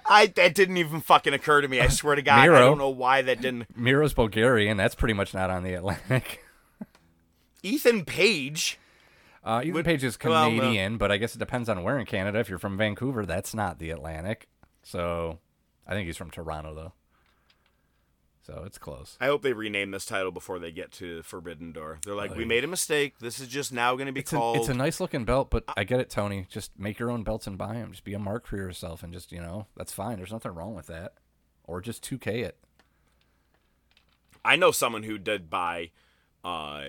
I that didn't even fucking occur to me. I swear to God, I don't know why that didn't. Miro's Bulgarian. That's pretty much not on the Atlantic. Ethan Page. Uh, Ethan Would- Page is well, uh, Canadian, but I guess it depends on where in Canada. If you're from Vancouver, that's not the Atlantic. So I think he's from Toronto, though. So it's close. I hope they rename this title before they get to Forbidden Door. They're like, Oh, we made a mistake. This is just now going to be It's a, called. it's a nice looking belt, but I get it, Tony. Just make your own belts and buy them. Just be a mark for yourself, and just you know that's fine. There's nothing wrong with that. Or just 2K it. I know someone who did buy uh,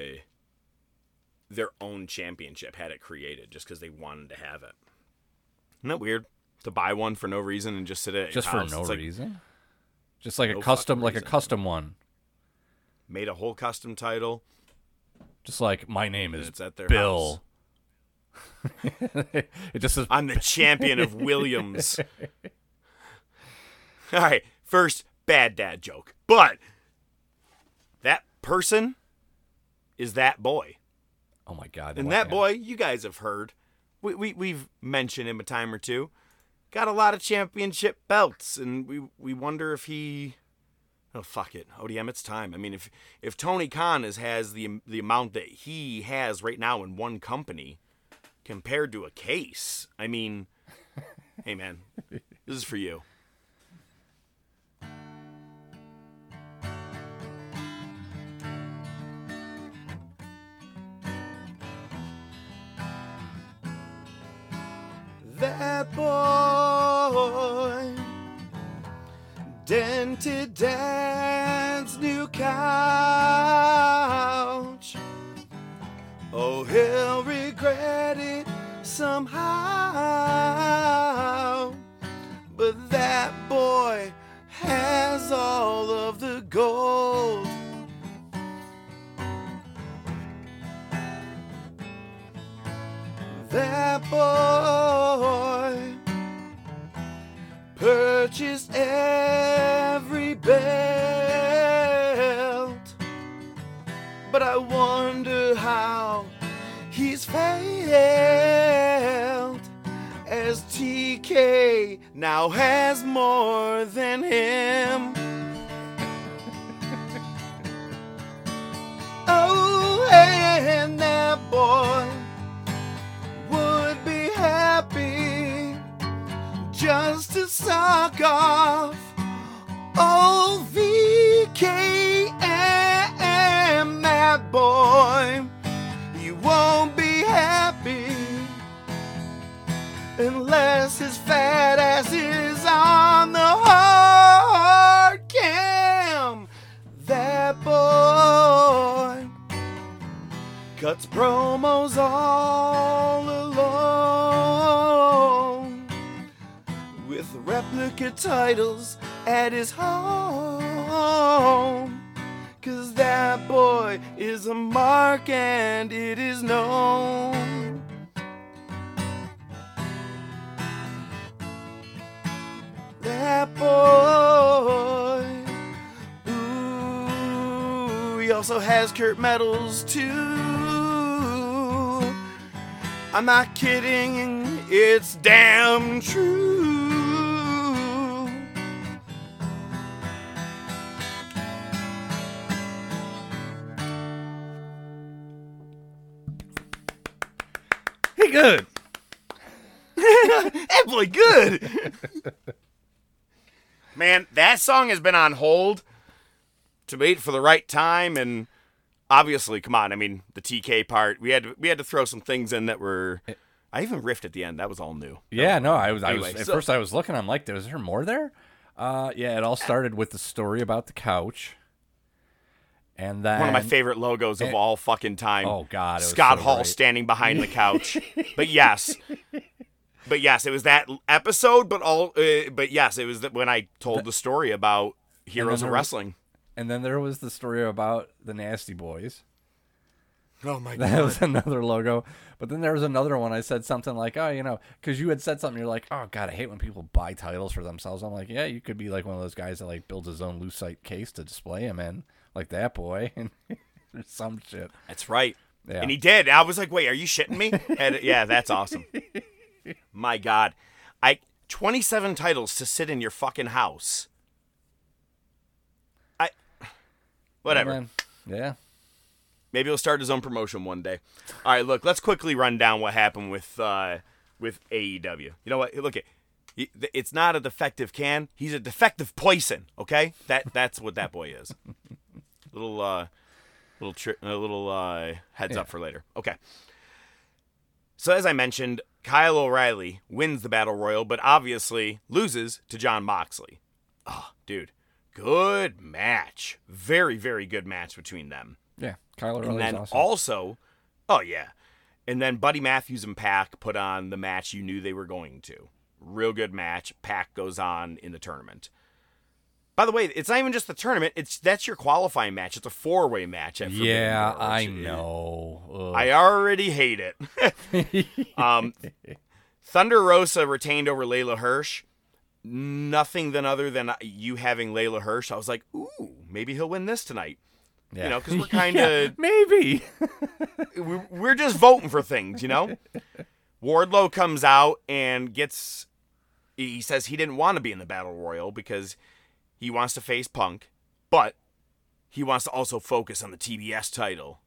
their own championship, had it created just because they wanted to have it. Isn't that weird? To buy one for no reason and just sit at your Just for house? no like reason. Just like no a custom, like a custom one. Made a whole custom title. Just like my name is it's at their Bill. it just says I'm the champion of Williams. All right, first bad dad joke, but that person is that boy, Oh my god! and that boy you guys have heard. We, we we've mentioned him a time or two. Got a lot of championship belts, and we we wonder if he. Oh fuck it, oh, ODM, it's time. I mean, if if Tony Khan is, has the the amount that he has right now in one company, compared to a case, I mean, hey man, this is for you. That boy dented dad's new couch. Oh, he'll regret it somehow. But that boy has all of the gold. That boy purchased every belt, but I wonder how he's failed as TK now has more than him. oh, and that boy just to suck off old VKM. That boy, you won't be happy unless his fat ass is on the hard cam. That boy cuts promos all with at titles at his home. Cause that boy is a mark and it is known. That boy. Ooh, he also has Kurt medals too. I'm not kidding, it's damn true. Good. that boy good. Man, that song has been on hold to wait for the right time and obviously, come on, I mean, the TK part, we had to, we had to throw some things in that were I even riffed at the end. That was all new. Yeah, no, I was. I was at so- first. I was looking. I'm like, is there more there? Uh, yeah, it all started with the story about the couch, and then One of my favorite logos of and- all fucking time. Oh, God, it was Scott so Hall great. standing behind the couch. but yes, but yes, it was that episode. But all, uh, but yes, it was that when I told the story about Heroes of was- Wrestling. And then there was the story about the Nasty Boys. Oh my god, That was another logo. But then there was another one. I said something like, "Oh, you know," because you had said something. You're like, "Oh God, I hate when people buy titles for themselves." I'm like, "Yeah, you could be like one of those guys that like builds his own lucite case to display him in, like that boy, and some shit." That's right. Yeah. And he did. I was like, wait, are you shitting me? And yeah, that's awesome. My God. I 27 titles to sit in your fucking house. I whatever. Yeah. Maybe he'll start his own promotion one day. All right, look, let's quickly run down what happened with uh, with AEW. You know what? Look at it's not a defective can. He's a defective poison. Okay, that that's what that boy is. little uh, little tri- a little uh, heads up for later. Okay. So as I mentioned, Kyle O'Reilly wins the battle royal, but obviously loses to Jon Moxley. Oh, dude, good match. Very very good match between them. Yeah. Kyle O'Reilly. And then awesome. also, oh yeah, and then Buddy Matthews and PAC put on the match you knew they were going to. Real good match. PAC goes on in the tournament. By the way, it's not even just the tournament; it's that's your qualifying match. It's a four way match. At yeah, I know. Ugh. I already hate it. um, Thunder Rosa retained over Leyla Hirsch. Nothing than other than you having Leyla Hirsch. I was like, ooh, maybe he'll win this tonight. Yeah. You know, because we're kind of maybe. we're, we're just voting for things, you know? Wardlow comes out and gets. He says he didn't want to be in the Battle Royal because he wants to face Punk, but he wants to also focus on the TBS title.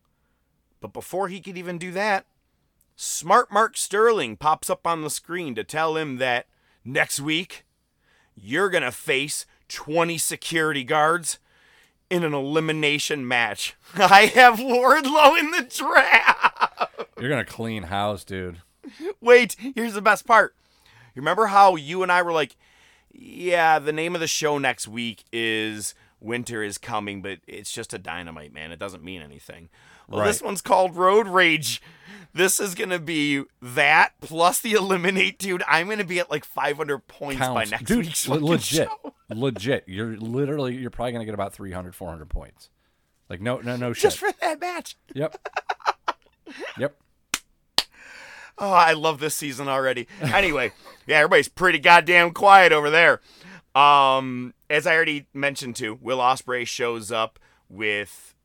But before he could even do that, Smart Mark Sterling pops up on the screen to tell him that next week you're going to face 20 security guards in an elimination match. I have Wardlow in the draft. You're gonna clean house, dude. Wait, here's the best part. You remember how you and I were like, yeah, the name of the show next week is Winter is Coming, but it's just a dynamite, man. It doesn't mean anything. Well, this one's called Road Rage. This is going to be that plus the Eliminate, dude. I'm going to be at like 500 points by Counts. next dude, week's le- legit. show. legit. You're literally you're probably gonna get about 300, 400 points. Like no no no shit. Just for that match. Yep. Yep. Oh, I love this season already. Anyway, yeah, everybody's pretty goddamn quiet over there. Um, as I already mentioned too, Will Ospreay shows up with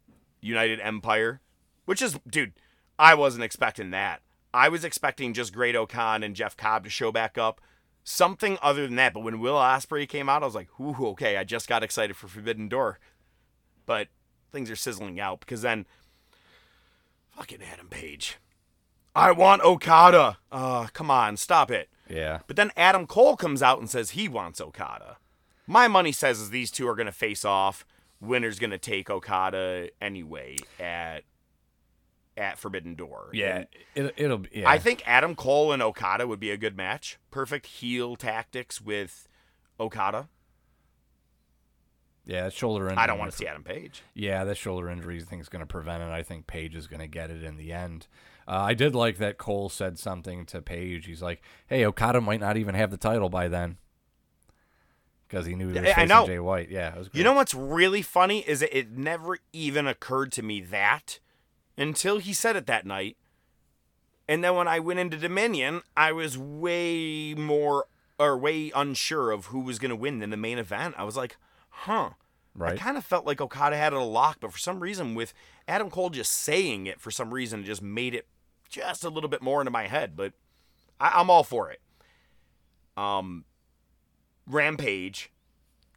United Empire, which is, dude, I wasn't expecting that. I was expecting just Great-O-Khan and Jeff Cobb to show back up, something other than that. But when Will Ospreay came out, I was like, ooh, okay, I just got excited for Forbidden Door. But things are sizzling out because then, fucking Adam Page. I want Okada. Uh, come on, stop it. Yeah. But then Adam Cole comes out and says he wants Okada. My money says is these two are going to face off. Winner's going to take Okada anyway at at Forbidden Door. Yeah. And It, it'll be. Yeah. I think Adam Cole and Okada would be a good match. Perfect heel tactics with Okada. Yeah, that shoulder injury. I don't want to see Adam Page. Yeah, that shoulder injury thing is going to prevent it. I think Page is going to get it in the end. Uh, I did like that Cole said something to Page. He's like, "Hey, Okada might not even have the title by then." Because he knew he was I- know. Jay White. Yeah, it was great. You know what's really funny is that it never even occurred to me that until he said it that night. And then when I went into Dominion, I was way more or way unsure of who was going to win in the main event. I was like, huh. Right. I kind of felt like Okada had it a lock, but for some reason, with Adam Cole just saying it, for some reason, it just made it just a little bit more into my head. But I, I'm all for it. Um, Rampage,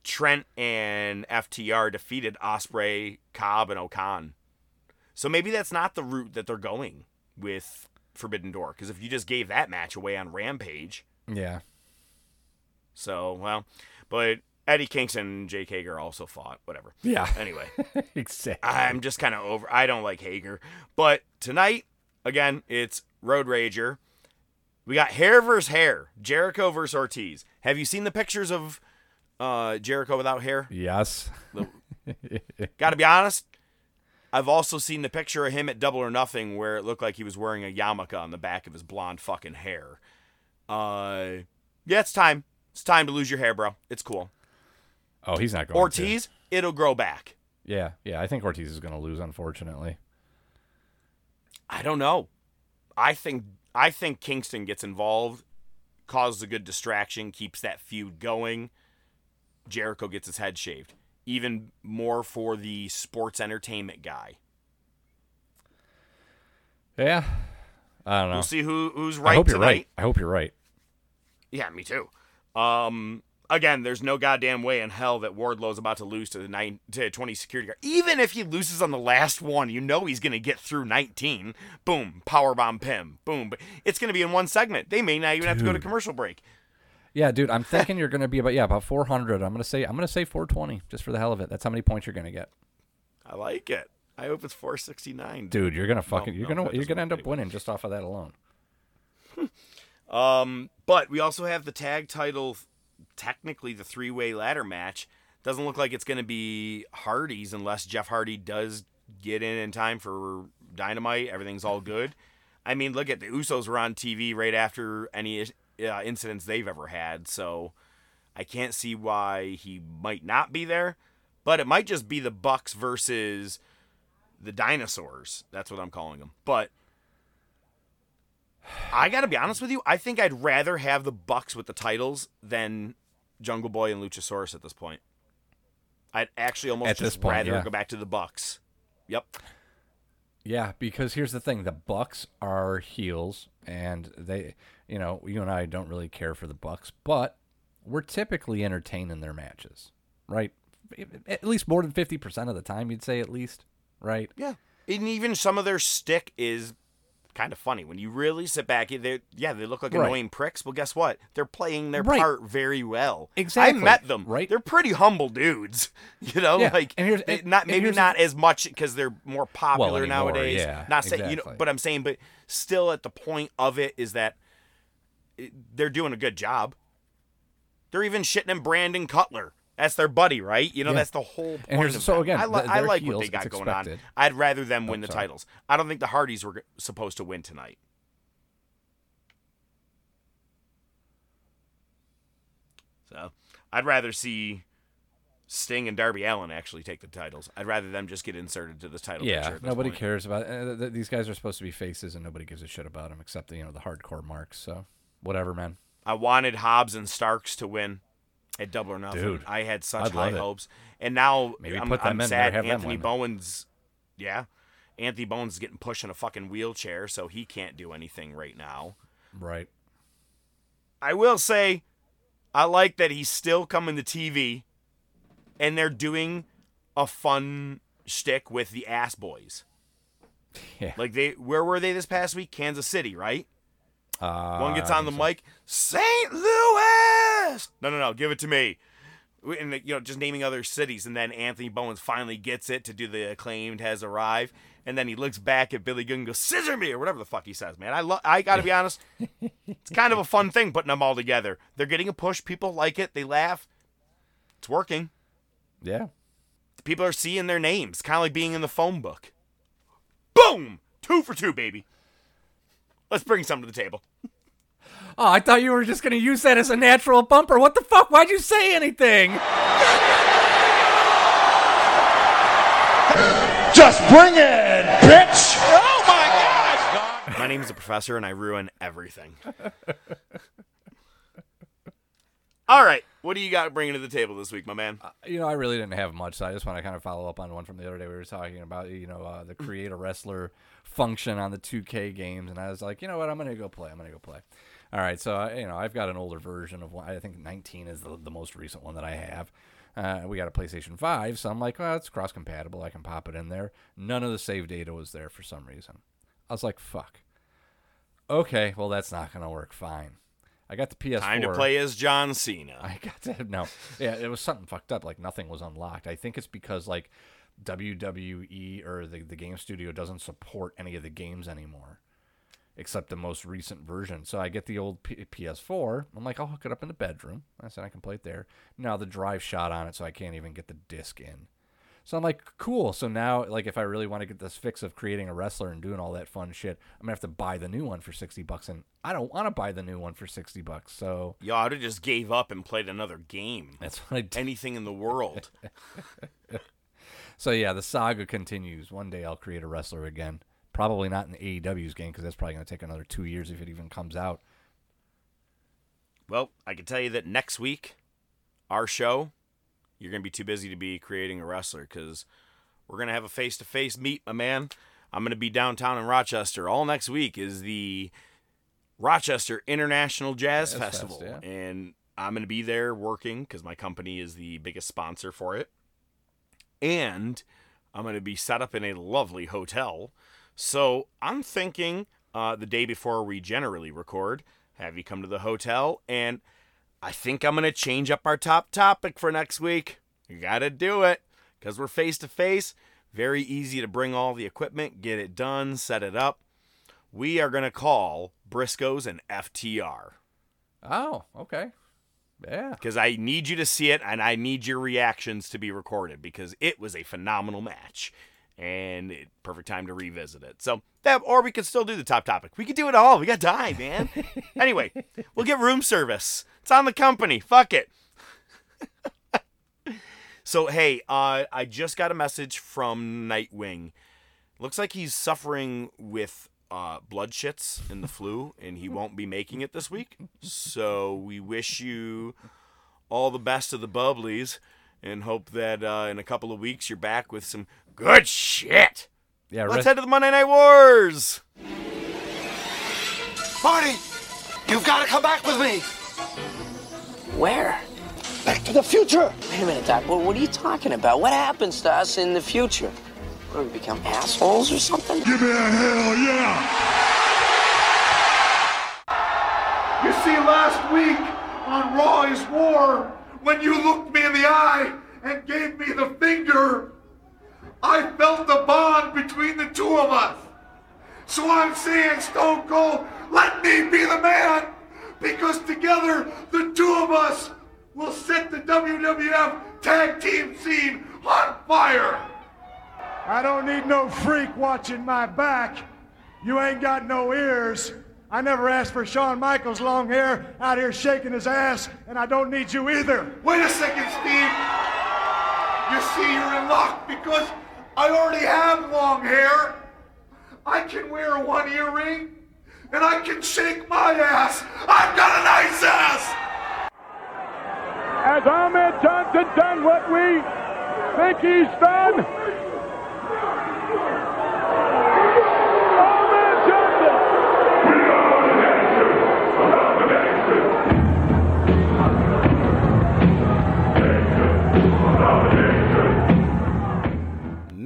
Trent and FTR defeated Ospreay, Cobb, and O-Khan. So maybe that's not the route that they're going with Forbidden Door. Because if you just gave that match away on Rampage, Yeah. so well, but Eddie Kingston and Jake Hager also fought. Whatever. Yeah. Anyway, exactly. I'm just kind of over. I don't like Hager, but tonight again, it's Road Rager. We got hair versus hair. Jericho versus Ortiz. Have you seen the pictures of uh, Jericho without hair? Yes. Got to be honest. I've also seen the picture of him at Double or Nothing where it looked like he was wearing a yarmulke on the back of his blonde fucking hair. Uh, yeah, it's time. It's time to lose your hair, bro. It's cool. Oh, he's not going. to. Ortiz, it'll grow back. Yeah, yeah. I think Ortiz is going to lose, unfortunately. I don't know. I think I think Kingston gets involved, causes a good distraction, keeps that feud going. Jericho gets his head shaved. Even more for the sports entertainment guy. Yeah. I don't know. We'll see who who's right. I hope you're right. I hope you're right. Yeah, me too. Um, again, there's no goddamn way in hell that Wardlow's about to lose to the nine to 20 security guard. Even if he loses on the last one, you know he's gonna get through 19. Boom, powerbomb Pim. Boom. But it's gonna be in one segment. They may not even have to go to commercial break. Yeah, dude, I'm thinking you're going to be about yeah, about 400. I'm going to say I'm going to say 420 just for the hell of it. That's how many points you're going to get. I like it. I hope it's 469. Dude, you're going to fucking No, you're no, gonna you're to end up winning just off of that alone. Um, but we also have the tag title, technically the three way ladder match. Doesn't look like it's going to be Hardy's unless Jeff Hardy does get in in time for Dynamite. Everything's all good. I mean, look at the Usos were on TV right after any uh, incidents they've ever had, so I can't see why he might not be there. But it might just be the Bucks versus the dinosaurs. That's what I'm calling them. But I got to be honest with you. I think I'd rather have the Bucks with the titles than Jungle Boy and Luchasaurus at this point. I'd actually almost At just this point, rather yeah. go back to the Bucks. Yep. Yeah, because here's the thing: the Bucks are heels, and they, you know, you and I don't really care for the Bucks, but we're typically entertained in their matches, right? At least more than fifty percent of the time, you'd say at least, right? Yeah. And even some of their stick is kind of funny when you really sit back. They yeah, they look like Right. annoying pricks. Well, guess what? They're playing their Right. part very well. Exactly, I met them. right? They're pretty humble dudes. You know, Yeah, like and here's- and- not maybe not as much because they're more popular anymore, nowadays. yeah, not saying you know, but I'm saying, but still, at the point of it is that eh, they're doing a good job. They're even shitting in Brandon Cutler. That's their buddy, right? You know, Yeah. that's the whole point. Of so them. again, I, li- I like what they got going on. I'd rather them win Oh, the sorry. titles. I don't think the Hardys were g- supposed to win tonight. So I'd rather see Sting and Darby Allin actually take the titles. I'd rather them just get inserted to the title picture. Yeah, nobody point. cares about uh, th- th- these guys are supposed to be faces, and nobody gives a shit about them except the, you know the hardcore marks. So whatever, man. I wanted Hobbs and Starks to win at Double or Nothing. Dude, I had such I'd high hopes, and now Maybe I'm, put them I'm in sad. Anthony. Bowens, yeah, Anthony Bowens is getting pushed in a fucking wheelchair, so he can't do anything right now. Right. I will say, I like that he's still coming to TV, and they're doing a fun shtick with the Ass Boys. Yeah. Like they, where were they this past week? Kansas City, right? Uh, One gets on the so. mic, St. Louis. No, no, no, give it to me. And you know, just naming other cities, and then Anthony Bowens finally gets it to do the acclaimed has arrived, and then he looks back at Billy Gunn and goes scissor me or whatever the fuck he says. Man, I lo- I gotta be honest, it's kind of a fun thing putting them all together. They're getting a push. People like it. They laugh. It's working. Yeah. People are seeing their names, kind of like being in the phone book. Boom, two for two, baby. Let's bring some to the table. Oh, I thought you were just gonna use that as a natural bumper. What the fuck? Why'd you say anything? Just bring it, bitch! Oh my God! My name is the professor, and I ruin everything. All right, what do you got bringing to the table this week, my man? You know, I really didn't have much, so I just want to kind of follow up on one from the other day. We were talking about, you know, uh, the create a wrestler function on the 2K games, and I was like, you know what, I'm gonna go play. I'm gonna go play. All right, so uh, you know, I've got an older version of one. I think 19 is the, the most recent one that I have. Uh, we got a PlayStation 5, so I'm like, well, it's cross compatible. I can pop it in there. None of the save data was there for some reason. I was like, fuck. Okay, well, that's not gonna work. Fine. I got the PS4. Time to play as John Cena. I got to no. Yeah, it was something fucked up. Like nothing was unlocked. I think it's because like WWE or the the game studio doesn't support any of the games anymore, except the most recent version. So I get the old P- PS4. I'm like, I'll hook it up in the bedroom. I said I can play it there. Now the drive shot on it, so I can't even get the disc in. So I'm like, cool. So now, like, if I really want to get this fix of creating a wrestler and doing all that fun shit, I'm gonna have to buy the new one for sixty bucks, and I don't want to buy the new one for sixty bucks. So You ought to just gave up and played another game. that's what I did. Anything in the world. So yeah, the saga continues. One day I'll create a wrestler again. Probably not in AEW's game because that's probably going to take another two years if it even comes out. well, I can tell you that next week, our show, you're going to be too busy to be creating a wrestler because we're going to have a face to face meet, my man. I'm going to be downtown in Rochester all next week. Is the Rochester International Jazz, Jazz Fest, Festival, yeah. and I'm going to be there working because my company is the biggest sponsor for it, and I'm going to be set up in a lovely hotel. So I'm thinking uh, the day before we generally record, have you come to the hotel, and I think I'm going to change up our top topic for next week. You got to do it because we're face to face. Very easy to bring all the equipment, get it done, set it up. We are going to call Briscoes and FTR Oh, okay. Yeah. because I need you to see it and I need your reactions to be recorded because it was a phenomenal match and it, perfect time to revisit it. So that, or we could still do the top topic. We could do it all. We got time, man. anyway, we'll get room service. It's on the company. Fuck it. so hey, uh, I just got a message from Nightwing. Looks like he's suffering with uh, blood shits and the flu, and he won't be making it this week. So we wish you all the best of the bubblies, and hope that uh, in a couple of weeks you're back with some good shit. Yeah, Let's rest- head to the Monday Night Wars. Marty, you've got to come back with me. Where? Back to the future. Wait a minute, Doc. What, what are you talking about? What happens to us in the future? What, do we become assholes or something? Give me a hell yeah! You see, last week on Raw is War, when you looked me in the eye and gave me the finger, I felt the bond between the two of us. So I'm saying, Stone Cold, let me be the man, because together the two of us will set the WWF tag team scene on fire. I don't need no freak watching my back. You ain't got no ears. I never asked for Shawn Michaels' long hair out here shaking his ass, and I don't need you either. Wait a second, Steve. You see, you're in luck because I already have long hair. I can wear one earring, and I can shake my ass. I've got a nice ass. Has Ahmed Johnson done what we think he's done?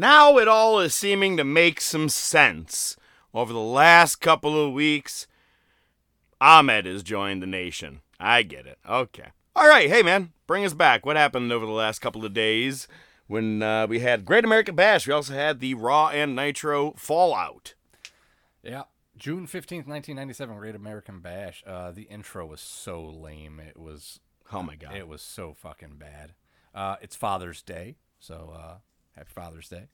Now it all is seeming to make some sense. Over the last couple of weeks, Ahmed has joined the nation. I get it. Okay. All right. Hey, man, bring us back. What happened over the last couple of days when uh, we had Great American Bash? We also had the Raw and Nitro Fallout. Yeah. June 15th, 1997, Great American Bash. Uh, the intro was so lame. It was. Oh, my God. It was so fucking bad. Uh, it's Father's Day, so uh, happy Father's Day.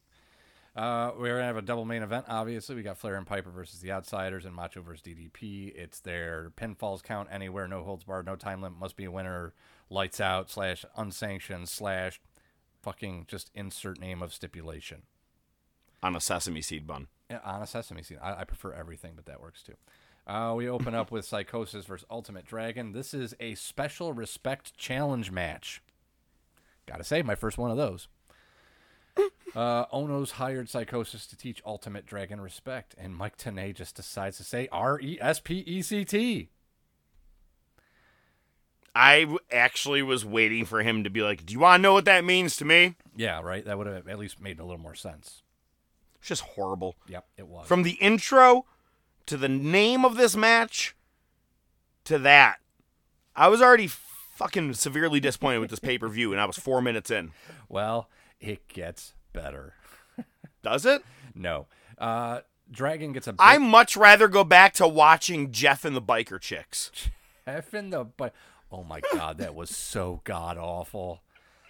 Uh, we're going to have a double main event, obviously. We got Flair and Piper versus the Outsiders and Macho versus DDP. It's their pinfalls count anywhere, no holds barred, no time limit, must be a winner, lights out, slash unsanctioned, slash fucking just insert name of stipulation. On a sesame seed bun. Yeah, on a sesame seed. I, I prefer everything, but that works too. Uh, we open up with Psicosis versus Ultimo Dragon. This is a special respect challenge match. Gotta say, my first one of those. Uh, Onoo's hired Psicosis to teach Ultimo Dragon respect, and Mike Tenay just decides to say R E S P E C T. I w- actually was waiting for him to be like, Do you want to know what that means to me? Yeah, right. That would have at least made a little more sense. It's just horrible. Yep, it was. From the intro to the name of this match to that, I was already fucking severely disappointed with this pay per view, and I was four minutes in. Well, it gets better. Does it? No. Uh, Dragon gets a. Big- I much rather go back to watching Jeff and the Biker Chicks. F in the but oh my god, that was so god awful.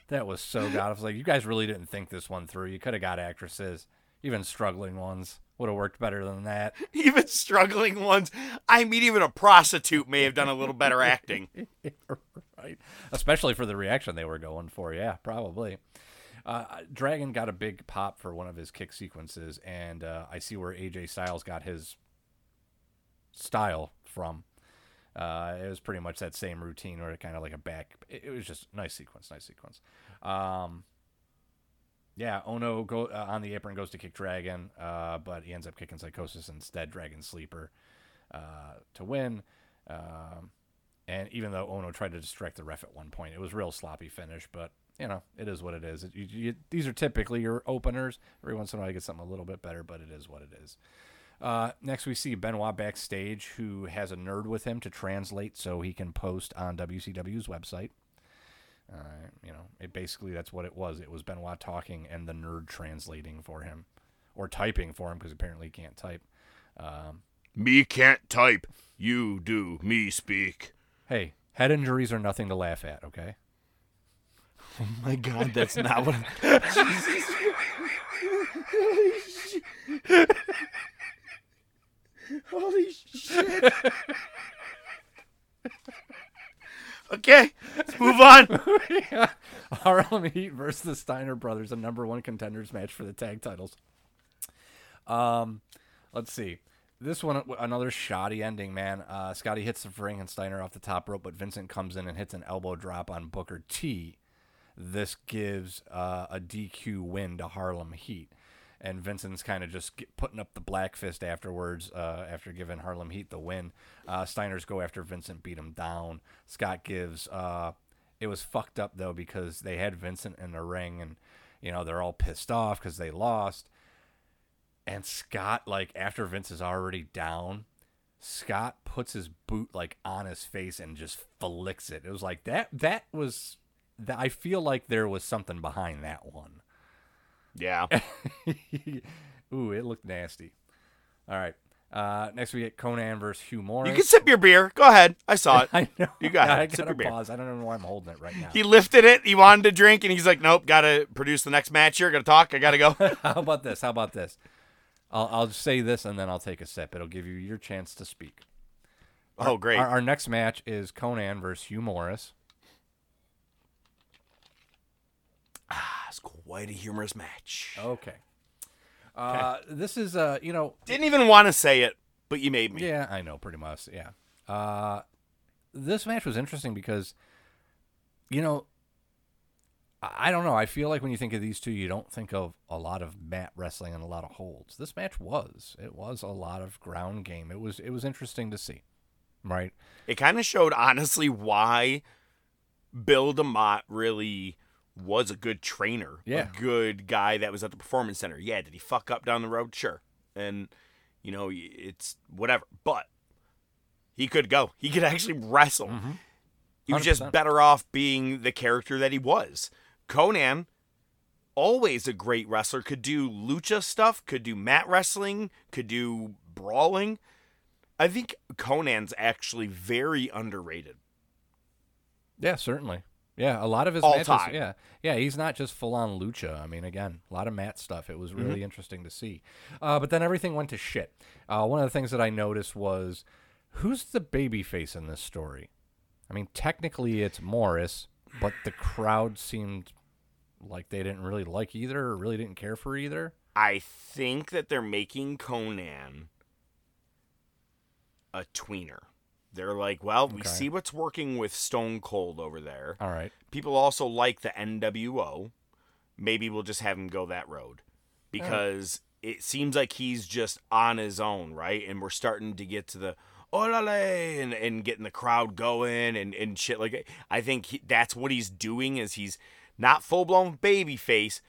That was so god awful. Like you guys really didn't think this one through. You could have got actresses, even struggling ones, would have worked better than that. Even struggling ones. I mean, even a prostitute may have done a little better acting. right, especially for the reaction they were going for. Yeah, probably. Uh, Dragon got a big pop for one of his kick sequences, and uh, I see where AJ Styles got his style from. Uh, it was pretty much that same routine, or kind of like a back. It, it was just nice sequence, nice sequence. Um, yeah, Onoo go uh, on the apron goes to kick Dragon, uh, but he ends up kicking Psicosis instead. Dragon Sleeper uh, to win. Um, and even though Onoo tried to distract the ref at one point, it was real sloppy finish. But you know, it is what it is. It, you, you, these are typically your openers. Every once in a while, you get something a little bit better, but it is what it is. Uh, next, we see Benoit backstage, who has a nerd with him to translate so he can post on WCW's website. Uh, you know, it basically that's what it was. It was Benoit talking and the nerd translating for him, or typing for him because apparently he can't type. Um, me can't type. You do. Me speak. Hey, head injuries are nothing to laugh at. Okay. Oh my God, that's not what. I'm... Holy shit. okay, let's move on. yeah. Harlem Heat versus the Steiner Brothers, a number one contenders match for the tag titles. Um, let's see. This one, another shoddy ending, man. Uh, Scotty hits the ring and Steiner off the top rope, but Vincent comes in and hits an elbow drop on Booker T. This gives uh, a DQ win to Harlem Heat and Vincent's kind of just putting up the black fist afterwards uh, after giving Harlem Heat the win. Uh, Steiner's go after Vincent, beat him down. Scott gives. Uh, it was fucked up though because they had Vincent in the ring and you know they're all pissed off because they lost. And Scott, like after Vince is already down, Scott puts his boot like on his face and just flicks it. It was like that. That was. That I feel like there was something behind that one. Yeah. Ooh, it looked nasty. All right. Uh, next we get Konnan versus Hugh Morris. You can sip your beer. Go ahead. I saw it. I know. You got yeah, it. I Sip gotta your beer. pause. I don't know why I'm holding it right now. He lifted it. He wanted to drink, and he's like, "Nope, gotta produce the next match here. Gotta talk. I gotta go." How about this? How about this? I'll I'll say this and then I'll take a sip. It'll give you your chance to speak. Oh, great. Our, our next match is Konnan versus Hugh Morris. It's quite a humorous match. Okay. Uh, this is uh, you know, Didn't even want to say it, but you made me. Yeah, I know, pretty much. Yeah. Uh, this match was interesting because, you know, I I don't know. I feel like when you think of these two, you don't think of a lot of mat wrestling and a lot of holds. This match was. It was a lot of ground game. It was. It was interesting to see. Right. It kind of showed honestly why Bill DeMott really was a good trainer. Yeah. A good guy that was at the performance center. Yeah, did he fuck up down the road? Sure. And you know, it's whatever. But he could go. He could actually wrestle. Mm-hmm. He was just better off being the character that he was. Konnan, always a great wrestler, could do lucha stuff, could do mat wrestling, could do brawling. I think Konnan's actually very underrated. Yeah, certainly. Yeah, a lot of his All matches. time. Yeah, yeah, he's not just full on lucha. I mean, again, a lot of mat stuff. It was really Mhm. interesting to see. Uh, but then everything went to shit. Uh, one of the things that I noticed was who's the baby face in this story? I mean, technically it's Morris, but the crowd seemed like they didn't really like either or really didn't care for either. I think that they're making Konnan a tweener. They're like, well, we Okay. see what's working with Stone Cold over there. All right. People also like the NWO. Maybe we'll just have him go that road because it seems like he's just on his own, right? And we're starting to get to the olale and, and getting the crowd going and, and shit like that. I think he, that's what he's doing is he's not full blown baby face.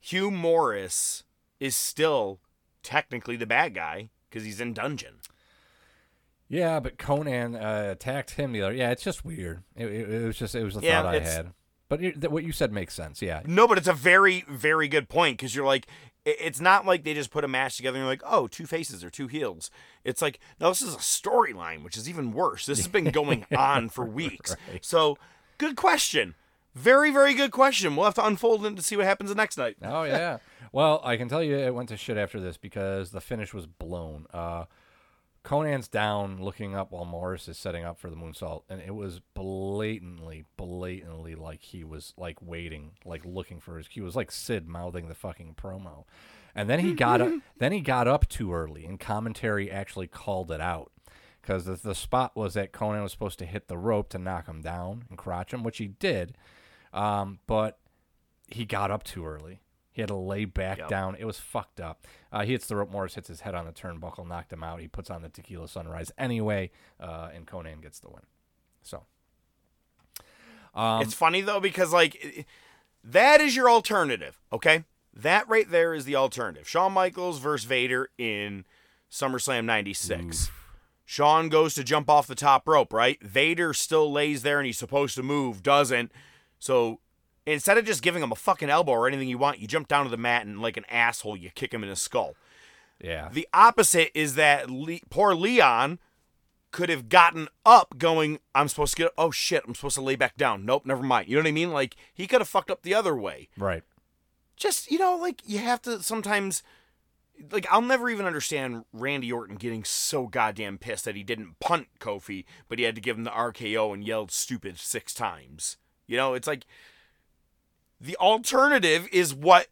Hugh Morris is still technically the bad guy because he's in dungeon. Yeah, but Konnan uh, attacked him the other. Yeah, it's just weird. It, it, it was just it was a Yeah, thought I had. But it, th- what you said makes sense. Yeah. No, but it's a very, very good point because you're like, it's not like they just put a match together and you're like, oh, two faces or two heels. It's like, no, this is a storyline, which is even worse. This has been going on for weeks. So, good question. Very, very good question. We'll have to unfold it to see what happens the next night. Oh yeah. well, I can tell you it went to shit after this because the finish was blown. Uh, Konnan's down, looking up while Morris is setting up for the moonsault, and it was blatantly, blatantly like he was like waiting, like looking for his. He was like Sid mouthing the fucking promo, and then he got up. Then he got up too early, and commentary actually called it out because the, the spot was that Konnan was supposed to hit the rope to knock him down and crotch him, which he did, um, but he got up too early. He had to lay back Yep. down. It was fucked up. Uh, he hits the rope. Morris hits his head on the turnbuckle, knocked him out. He puts on the tequila sunrise anyway, uh, and Konnan gets the win. So, um, it's funny though because like that is your alternative, okay? That right there is the alternative. Shawn Michaels versus Vader in SummerSlam 96. Shawn goes to jump off the top rope, right? Vader still lays there and he's supposed to move, doesn't. So instead of just giving him a fucking elbow or anything you want, you jump down to the mat and like an asshole, you kick him in his skull. yeah. The opposite is that Le- poor Leon could have gotten up going, I'm supposed to get, oh shit, I'm supposed to lay back down. Nope, never mind. You know what I mean? Like, he could have fucked up the other way. right. Just, you know, like, you have to sometimes, like, I'll never even understand Randy Orton getting so goddamn pissed that he didn't punt Kofi, but he had to give him the RKO and yelled stupid six times. You know, it's like, the alternative is what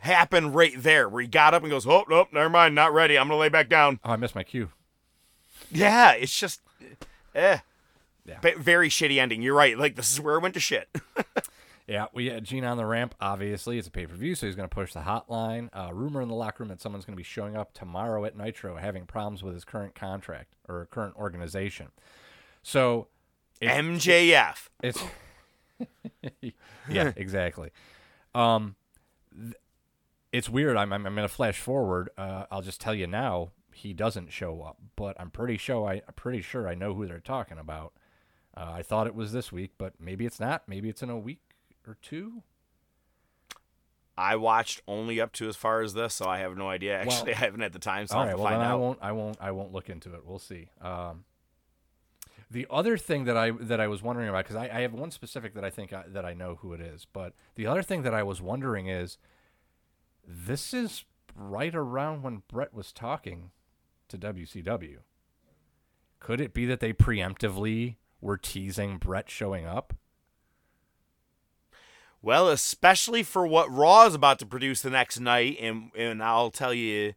happened right there, where he got up and goes, oh, nope, never mind, not ready. I'm going to lay back down. Oh, I missed my cue. Yeah, it's just, eh. Yeah. Very shitty ending. You're right. Like, this is where it went to shit. Yeah, we had Gene on the ramp. Obviously, it's a pay per view, so he's going to push the hotline. Uh, rumor in the locker room that someone's going to be showing up tomorrow at Nitro having problems with his current contract or current organization. So, it's- MJF. It's yeah, exactly. Um, th- it's weird. I'm I'm, I'm going to flash forward. Uh, I'll just tell you now. He doesn't show up, but I'm pretty sure I I'm pretty sure I know who they're talking about. Uh, I thought it was this week, but maybe it's not. Maybe it's in a week or two. I watched only up to as far as this, so I have no idea. Actually, I haven't had the time, so All I'll right, well find then I out. won't I won't I won't look into it. We'll see. Um, the other thing that I that I was wondering about because I, I have one specific that I think I, that I know who it is, but the other thing that I was wondering is this is right around when Bret was talking to WCW. Could it be that they preemptively were teasing Bret showing up? Well, especially for what Raw is about to produce the next night, and and I'll tell you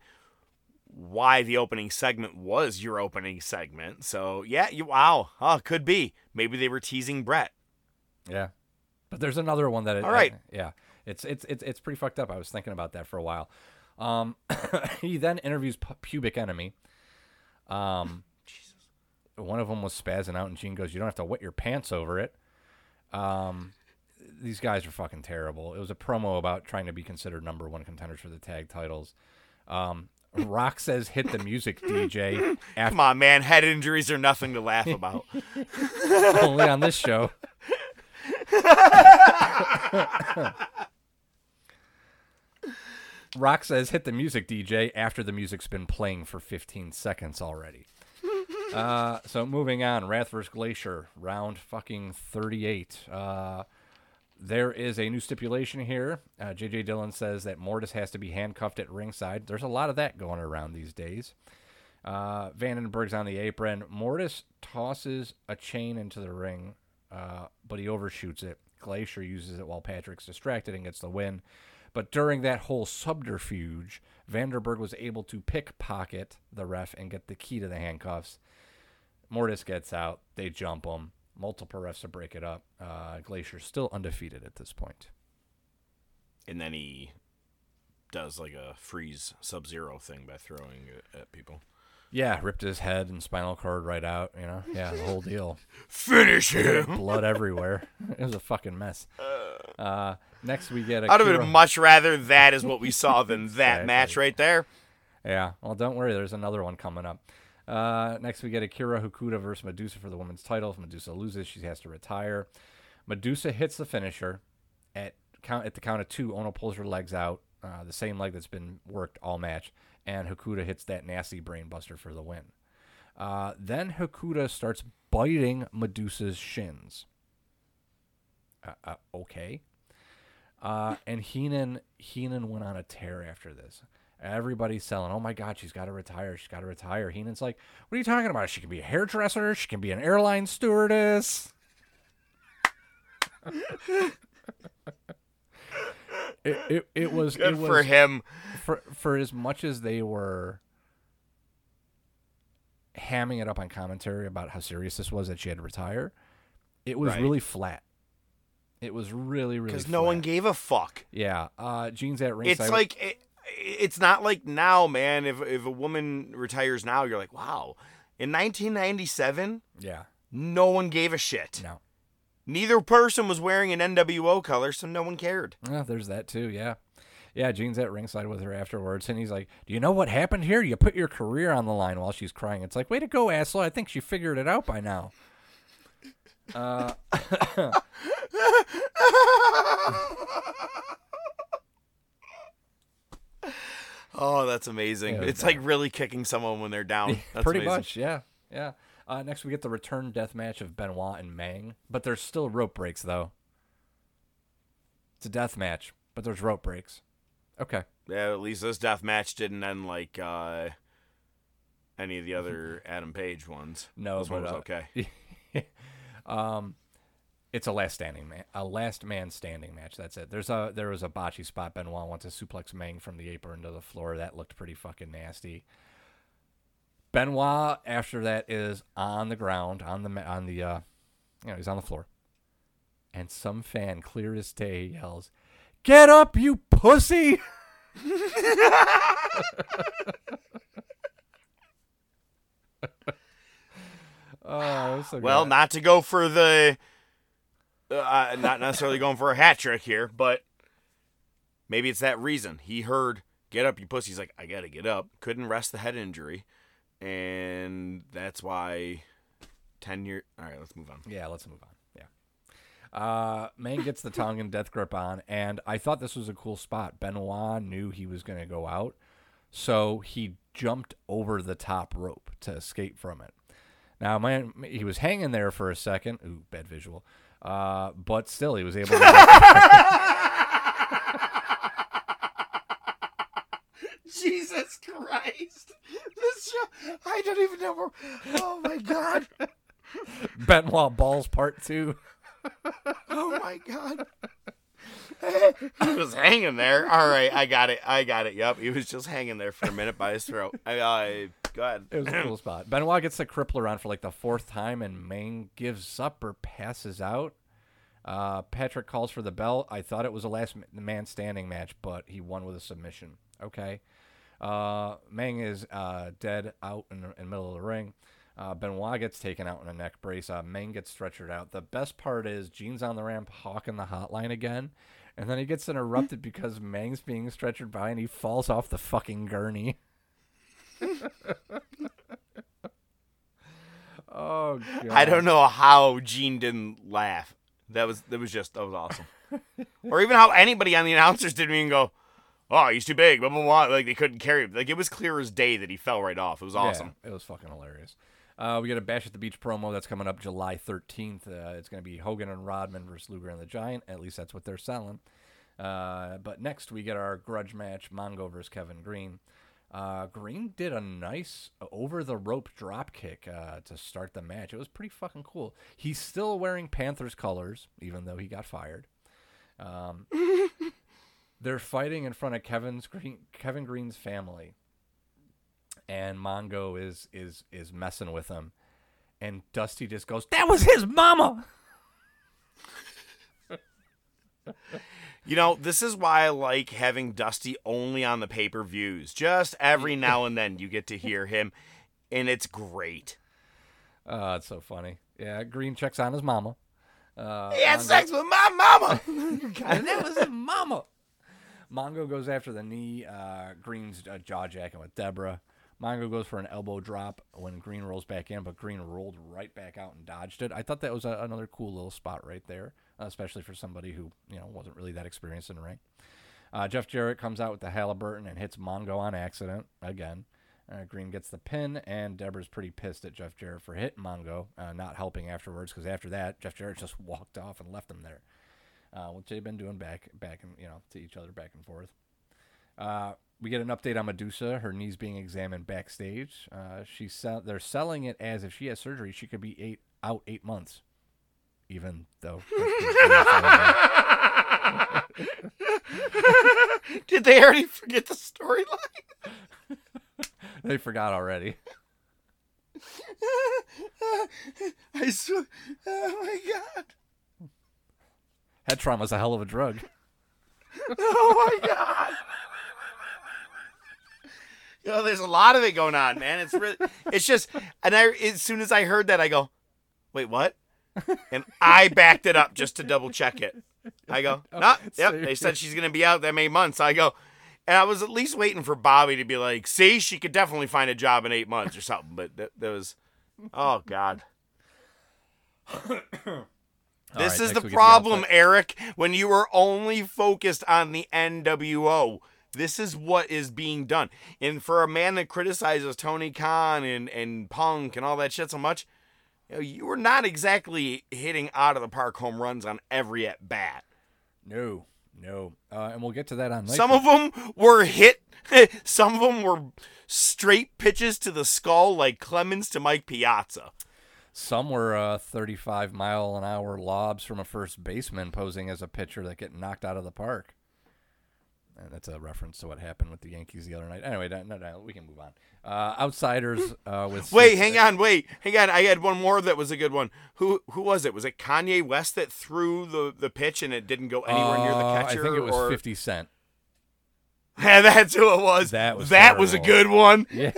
why the opening segment was your opening segment. So yeah, you wow, huh, could be. Maybe they were teasing Bret. Yeah, but there's another one that. It, All right. yeah, it's it's it's it's pretty fucked up. I was thinking about that for a while. Um, he then interviews Pu- Pubic Enemy. Um, Jesus. One of them was spazzing out, and Gene goes, "You don't have to wet your pants over it." Um, these guys are fucking terrible. It was a promo about trying to be considered number one contenders for the tag titles. Um, Rock says, "Hit the music, DJ." Come on, man, head injuries are nothing to laugh about. Only on this show. Rock says, hit the music, DJ, after the music's been playing for 15 seconds already. Uh, so moving on, Wrath vs. Glacier, round fucking 38. Uh, there is a new stipulation here. Uh, JJ Dillon says that Mortis has to be handcuffed at ringside. There's a lot of that going around these days. Uh, Vandenberg's on the apron. Mortis tosses a chain into the ring, uh, but he overshoots it. Glacier uses it while Patrick's distracted and gets the win. But during that whole subterfuge, Vandenberg was able to pickpocket the ref and get the key to the handcuffs. Mortis gets out. They jump him. Multiple refs to break it up. Uh, Glacier's still undefeated at this point. and then he does like a freeze sub zero thing by throwing it at people. Yeah, ripped his head and spinal cord right out. You know, yeah, the whole deal. Finish him. Blood everywhere. It was a fucking mess. Uh, next we get a. I'd have Kira- been much rather that is what we saw than that Exactly. match right there. Yeah. Well, don't worry. There's another one coming up. Uh, next, we get Akira Hokuto versus Medusa for the women's title. If Medusa loses, she has to retire. Medusa hits the finisher at count at the count of two. Onoo pulls her legs out, uh, the same leg that's been worked all match, and Hokuto hits that nasty brainbuster for the win. Uh, then Hokuto starts biting Medusa's shins. Uh, uh, okay. Uh, and Heenan Heenan went on a tear after this. Everybody's selling. Oh my God, she's got to retire. She's got to retire. Heenan's like, what are you talking about? She can be a hairdresser. She can be an airline stewardess. it, it, it was Good it was, for him. For for as much as they were hamming it up on commentary about how serious this was that she had to retire, it was Right. really flat. It was really, really because no one gave a fuck. Yeah, uh, Gene's at ringside. It's like it, it's not like now, man. If if a woman retires now, you're like, wow. In 1997, yeah, no one gave a shit. No. Neither person was wearing an NWO color, so no one cared. Yeah, there's that too. Yeah, yeah. Gene's at ringside with her afterwards, and he's like, "Do you know what happened here? You put your career on the line while she's crying." It's like, "Way to go, asshole! I think she figured it out by now." Uh, Oh, that's amazing. Yeah, it's yeah. like really kicking someone when they're down. That's pretty amazing. much, yeah, yeah. Uh, next, we get the return death match of Benoit and Meng, but there's still rope breaks though. It's a death match, but there's rope breaks. Okay. Yeah, at least this death match didn't end like uh, any of the other Adam Page ones. No, this one was but, uh, okay. um, it's a last standing man, a last man standing match. That's it. There's a there was a botchy spot. Benoit wants to suplex Meng from the apron to the floor. That looked pretty fucking nasty. Benoit after that is on the ground on the on the uh, you know he's on the floor, and some fan clear as day yells, "Get up, you pussy!" oh, so well, good. not to go for the, uh, not necessarily going for a hat trick here, but maybe it's that reason. He heard "Get up, you pussy." He's like, "I gotta get up." Couldn't rest the head injury, and that's why ten year. All right, let's move on. Yeah, let's move on. Yeah. Uh, gets the Tongan death grip on, and I thought this was a cool spot. Benoit knew he was going to go out, so he jumped over the top rope to escape from it. Now, man, he was hanging there for a second. Ooh, bad visual. Uh, but still, he was able to. Jesus Christ! This show, I don't even know where. Oh my God! Benoit Balls Part 2. Oh my God! he was hanging there. All right, I got it. I got it. Yep, he was just hanging there for a minute by his throat. I, I go ahead. It was a cool spot. Benoit gets the crippler on for like the fourth time, and Meng gives up or passes out. Uh, Patrick calls for the bell. I thought it was a last man standing match, but he won with a submission. Okay. Uh, Meng is uh, dead out in the, in the middle of the ring. Uh, Benoit gets taken out in a neck brace. Uh, Meng gets stretchered out. The best part is Gene's on the ramp hawking the hotline again. And then he gets interrupted because Meng's being stretchered by and he falls off the fucking gurney. oh, God. I don't know how Gene didn't laugh. That was that was just that was awesome. or even how anybody on the announcers didn't even go, "Oh, he's too big." Blah blah blah. Like they couldn't carry him. Like it was clear as day that he fell right off. It was awesome. Yeah, it was fucking hilarious. Uh, we got a Bash at the Beach promo that's coming up July 13th. Uh, it's going to be Hogan and Rodman versus Luger and the Giant. At least that's what they're selling. Uh, but next we get our grudge match, Mongo versus Kevin Greene. Uh, Greene did a nice over the rope drop kick uh, to start the match. It was pretty fucking cool. He's still wearing Panthers colors, even though he got fired. Um, they're fighting in front of Kevin's Greene, Kevin Greene's family, and Mongo is is is messing with him, and Dusty just goes, "That was his mama." You know, this is why I like having Dusty only on the pay per views. Just every now and then you get to hear him, and it's great. Oh, it's so funny. Yeah, Greene checks on his mama. Uh, He had Mongo- sex with my mama. and that was his mama. Mongo goes after the knee. Uh, Greene's uh, jaw jacking with Deborah. Mongo goes for an elbow drop when Greene rolls back in, but Greene rolled right back out and dodged it. I thought that was a, another cool little spot right there, uh, especially for somebody who you know wasn't really that experienced in the ring. Uh, Jeff Jarrett comes out with the Halliburton and hits Mongo on accident again. Uh, Greene gets the pin, and Deborah's pretty pissed at Jeff Jarrett for hitting Mongo, uh, not helping afterwards. Because after that, Jeff Jarrett just walked off and left him there, uh, which they've been doing back, back, and you know, to each other back and forth. Uh, we get an update on Medusa. Her knees being examined backstage. Uh, she's sell- they're selling it as if she has surgery, she could be eight out eight months, even though. Did they already forget the storyline? they forgot already. I swear. Oh my god. Head trauma's a hell of a drug. oh my god. You know, there's a lot of it going on, man. It's really, it's just, and I as soon as I heard that, I go, wait, what? And I backed it up just to double check it. I go, no, yep. They said she's gonna be out that many months. I go, and I was at least waiting for Bobby to be like, see, she could definitely find a job in eight months or something. But that, that was, oh god. This right, is the get the problem, Eric. When you are only focused on the NWO, this is what is being done. And for a man that criticizes Tony Khan and, and Punk and all that shit so much, you, know, you were not exactly hitting out of the park home runs on every at bat. No, no. Uh, and we'll get to that on Some of them were hit. Some of them were straight pitches to the skull, like Clemens to Mike Piazza. Some were uh, 35 mile an hour lobs from a first baseman posing as a pitcher that get knocked out of the park. That's a reference to what happened with the Yankees the other night. Anyway, no, no, no we can move on. Uh, outsiders uh, with Wait, Syxx- hang on, wait, hang on. I had one more that was a good one. Who who was it? Was it Kanye West that threw the, the pitch and it didn't go anywhere near the Uh, catcher? I think it was or... 50 Cent. Yeah, that's who it was. That was that was a good one. Yeah.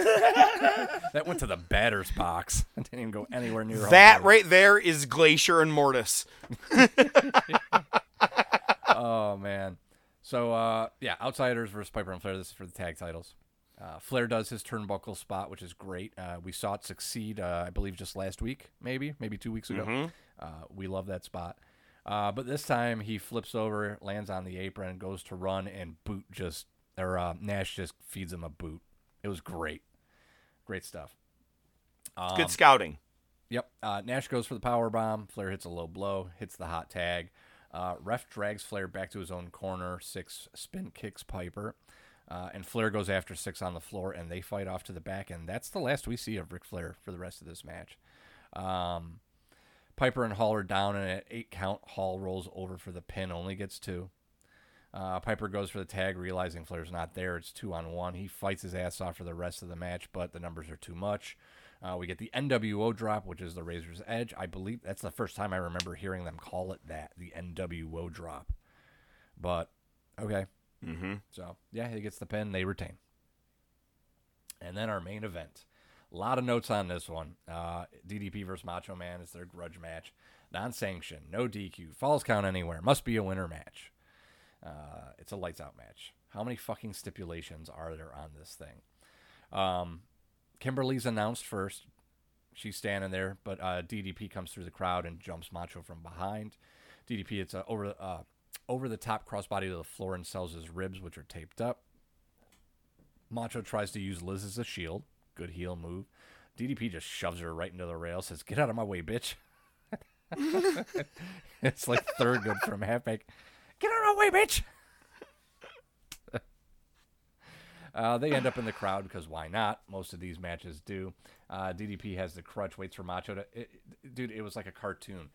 that went to the batter's box. It didn't even go anywhere near That right there is Glacier and Mortis. oh man. So uh, yeah, outsiders versus Piper and Flair. This is for the tag titles. Uh, Flair does his turnbuckle spot, which is great. Uh, we saw it succeed, uh, I believe, just last week, maybe, maybe two weeks ago. Mhm. Uh, we love that spot. Uh, but this time he flips over, lands on the apron, goes to run, and boot just or uh, Nash just feeds him a boot. It was great, great stuff. It's Um, good scouting. Yep. Uh, Nash goes for the power bomb. Flair hits a low blow, hits the hot tag. Uh, ref drags Flair back to his own corner. Syxx spin kicks Piper. Uh, and Flair goes after Syxx on the floor, and they fight off to the back. And that's the last we see of Ric Flair for the rest of this match. Um, Piper and Hall are down, and at eight count, Hall rolls over for the pin, only gets two. Uh, Piper goes for the tag, realizing Flair's not there. It's two on one. He fights his ass off for the rest of the match, but the numbers are too much. Uh, we get the NWO drop, which is the Razor's Edge. I believe that's the first time I remember hearing them call it that, the NWO drop. But okay. Mm-hmm. So yeah, he gets the pin. They retain. And then our main event. A lot of notes on this one. Uh, DDP versus Macho Man is their grudge match. Non sanction. no DQ, falls count anywhere. Must be a winner match. Uh, it's a lights out match. How many fucking stipulations are there on this thing? Um, Kimberly's announced first. She's standing there, but uh, DDP comes through the crowd and jumps Macho from behind. DDP hits a over uh, over the top crossbody to the floor and sells his ribs, which are taped up. Macho tries to use Liz as a shield. Good heel move. DDP just shoves her right into the rail. Says, "Get out of my way, bitch." it's like third good from halfback. Get out of my way, bitch. Uh, they end up in the crowd because why not? Most of these matches do. Uh, DDP has the crutch, waits for Macho to. It, it- dude, it was like a cartoon.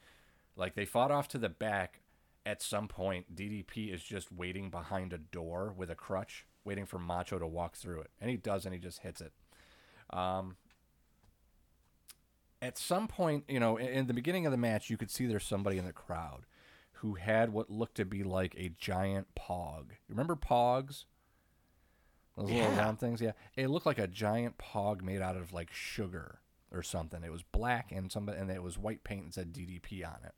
Like they fought off to the back. At some point, DDP is just waiting behind a door with a crutch, waiting for Macho to walk through it, and he does, and he just hits it. Um, at some point, you know, in, in the beginning of the match, you could see there's somebody in the crowd who had what looked to be like a giant pog. Remember pogs? Those little round things, yeah. It looked like a giant pog made out of like sugar or something. It was black and some and it was white paint and said DDP on it.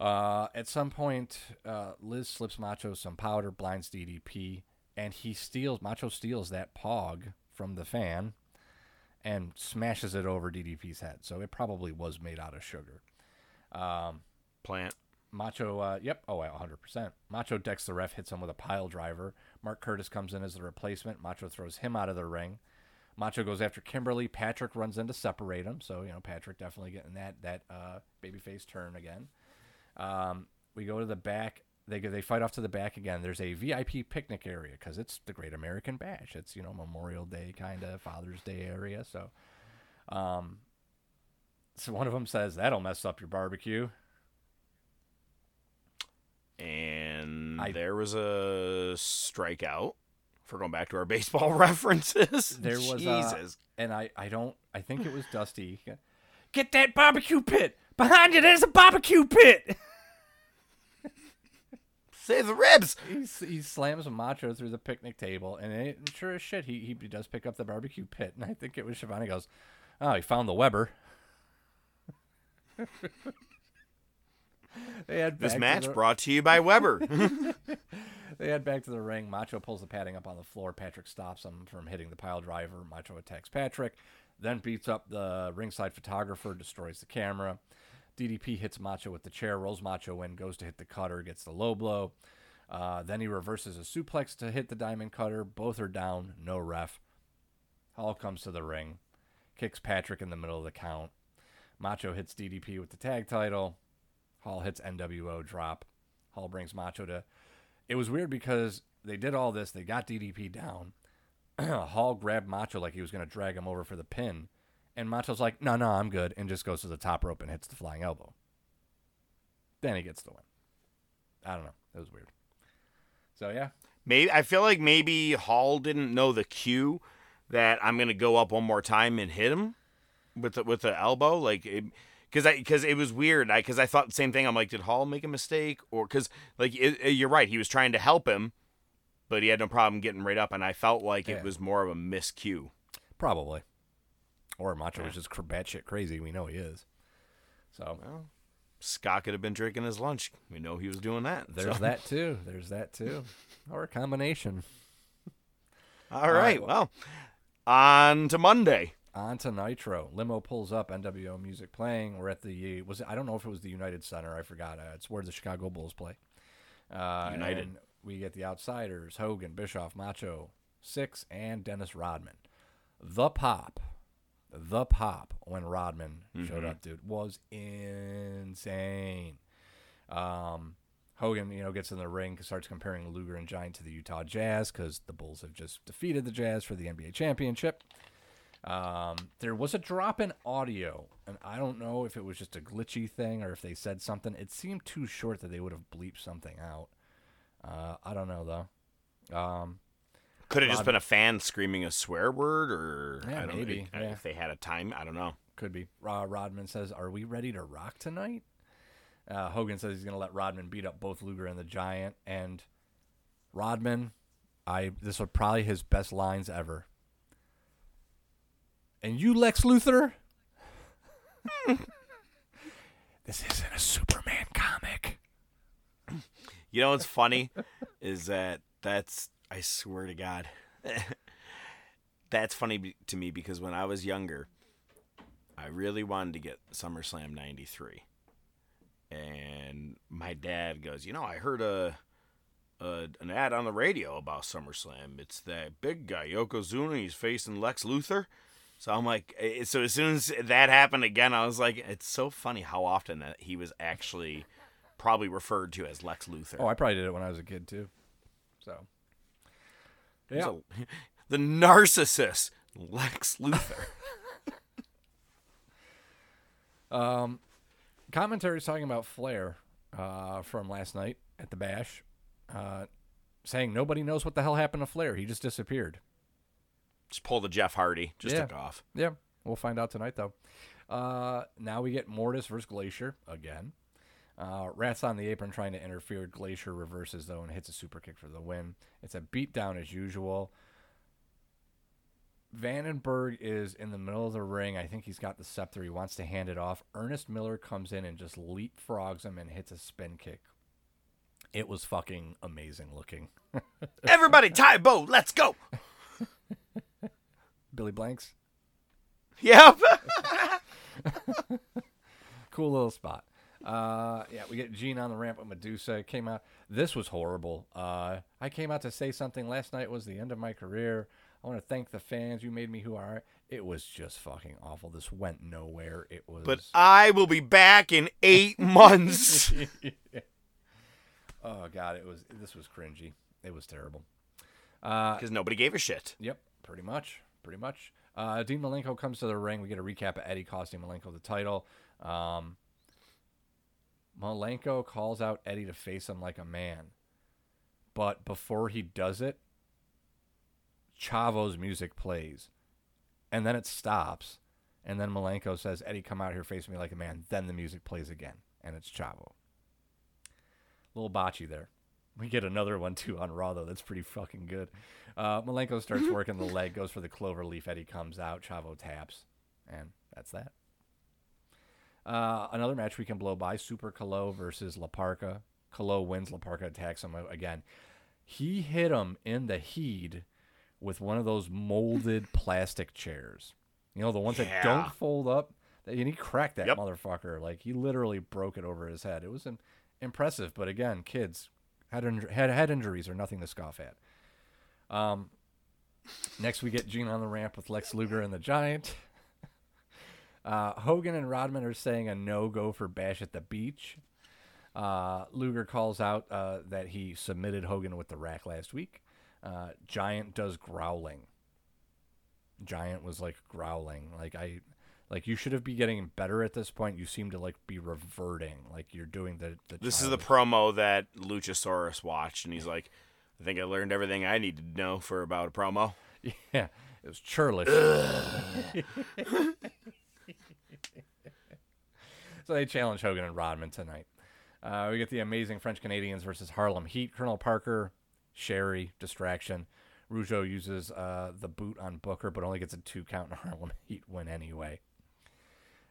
Uh, at some point, uh, Liz slips Macho some powder, blinds DDP, and he steals Macho steals that pog from the fan and smashes it over DDP's head. So it probably was made out of sugar. Um, Plant. Macho, uh, yep, oh, wow, 100%. Macho decks the ref, hits him with a pile driver. Mark Curtis comes in as the replacement. Macho throws him out of the ring. Macho goes after Kimberly. Patrick runs in to separate him. So, you know, Patrick definitely getting that that uh, babyface turn again. Um, we go to the back. They they fight off to the back again. There's a VIP picnic area because it's the Great American Bash. It's you know Memorial Day kind of Father's Day area. So, um, so one of them says that'll mess up your barbecue. And there was a strikeout. For going back to our baseball references, There was uh, Jesus. and I I don't I think it was Dusty. Get that barbecue pit behind you. There's a barbecue pit. Save the ribs. He, he slams Macho through the picnic table, and it, sure as shit, he, he does pick up the barbecue pit. And I think it was Schiavone goes, Oh, he found the Weber. they had This match the- brought to you by Weber. they head back to the ring. Macho pulls the padding up on the floor. Patrick stops him from hitting the pile driver. Macho attacks Patrick, then beats up the ringside photographer, destroys the camera. DDP hits Macho with the chair, rolls Macho in, goes to hit the cutter, gets the low blow. Uh, then he reverses a suplex to hit the diamond cutter. Both are down, no ref. Hall comes to the ring, kicks Patrick in the middle of the count. Macho hits DDP with the tag title. Hall hits NWO drop. Hall brings Macho to. It was weird because they did all this. They got DDP down. Hall grabbed Macho like he was going to drag him over for the pin. And Macho's like, no, no, I'm good. And just goes to the top rope and hits the flying elbow. Then he gets the win. I don't know. It was weird. So, yeah. Maybe I feel like maybe Hall didn't know the cue that I'm gonna go up one more time and hit him with the, with the elbow, like because I because it was weird. I because I thought the same thing. I'm like, did Hall make a mistake or because like it, it- you're right, he was trying to help him, but he had no problem getting right up, and I felt like Yeah. it was more of a miscue. Probably. Or Macho was just batshit crazy. We know he is. So, Scott could have been drinking his lunch. We know he was doing that. there's so. that too. There's that too. Or a combination. All right, well, on to Monday. On to Nitro. Limo pulls up. NWO music playing. We're at the was it, I don't know if it was the United Center. I forgot. Uh, it's where the Chicago Bulls play. Uh, United. and we get the Outsiders: Hogan, Bischoff, Macho, Syxx, and Dennis Rodman. The pop, the pop when Rodman showed Mhm. up, dude, was insane. Um, Hogan, you know, gets in the ring, starts comparing Luger and Giant to the Utah Jazz because the Bulls have just defeated the Jazz for the NBA championship. Um, there was a drop in audio, and I don't know if it was just a glitchy thing or if they said something. It seemed too short that they would have bleeped something out. Uh, I don't know though. Um, Could have just been a fan screaming a swear word, or Yeah, I don't maybe, know yeah. if they had a time. I don't know. Could be. Uh, Rodman says, "Are we ready to rock tonight?" Uh, Hogan says he's going to let Rodman beat up both Luger and the Giant, and Rodman, I this was probably his best lines ever. And you, Lex Luthor, this isn't a Superman comic. You know what's funny is that that's I swear to God, that's funny to me because when I was younger, I really wanted to get SummerSlam '93, and my dad goes, you know, I heard a, a an ad on the radio about SummerSlam. It's that big guy Yokozuna. He's facing Lex Luthor. So I'm like, eh, so as soon as that happened again, I was like, it's so funny how often that he was actually probably referred to as Lex Luthor. Oh, I probably did it when I was a kid too. So, yeah. the narcissist, Lex Luthor. Um, commentary's talking about Flair uh, from last night at the Bash, uh, saying nobody knows what the hell happened to Flair. He just disappeared. Just pull the Jeff Hardy. Just yeah. took off. Yeah, we'll find out tonight though. Uh, now we get Mortis versus Glacier again. Uh, Wrath's on the apron trying to interfere. Glacier reverses though and hits a super kick for the win. It's a beatdown as usual. Vandenberg is in the middle of the ring. I think he's got the scepter. He wants to hand it off. Ernest Miller comes in and just leapfrogs him and hits a spin kick. It was fucking amazing looking. Everybody, Tae Bo, let's go. Billy Blanks. Yep. cool little spot. Uh, yeah, we get Gene on the ramp with Medusa. It came out. This was horrible. Uh, I came out to say something. Last night was the end of my career. I want to thank the fans. You made me who I am. It was just fucking awful. This went nowhere. It was. But I will be back in eight months. oh god, it was. This was cringy. It was terrible. Uh, Because nobody gave a shit. Yep, pretty much, pretty much. Uh, Dean Malenko comes to the ring. We get a recap of Eddie costing Malenko the title. Um, Malenko calls out Eddie to face him like a man, but before he does it, Chavo's music plays, and then it stops, and then Malenko says, "Eddie, come out here, face me like a man." Then the music plays again, and it's Chavo. A Little botchy there. We get another one too on Raw though. That's pretty fucking good. Uh, Malenko starts working the leg, goes for the clover leaf. Eddie comes out. Chavo taps, and that's that. Uh, another match we can blow by: Super Calo versus La Parca. Calo wins. La Parca attacks him again. He hit him in the heat with one of those molded plastic chairs. You know the ones that don't fold up. And he cracked that Yep. motherfucker. Like he literally broke it over his head. It was im- impressive. But again, kids, head, head head injuries are nothing to scoff at. Um, next we get Gene on the ramp with Lex Luger and the Giant. Uh, Hogan and Rodman are saying a no go for Bash at the Beach. Uh, Luger calls out uh, that he submitted Hogan with the rack last week. Uh, Giant does growling. Giant was like growling, like I, like you should have be getting better at this point. You seem to like be reverting, like you're doing the. the This is the promo that Luchasaurus watched, and he's like, "I think I learned everything I need to know for about a promo." Yeah, it was churlish. so they challenge Hogan and Rodman tonight. Uh, we get the amazing French Canadians versus Harlem Heat. Colonel Parker, Sherri, distraction. Rougeau uses uh, the boot on Booker, but only gets a two count, and Harlem Heat win anyway.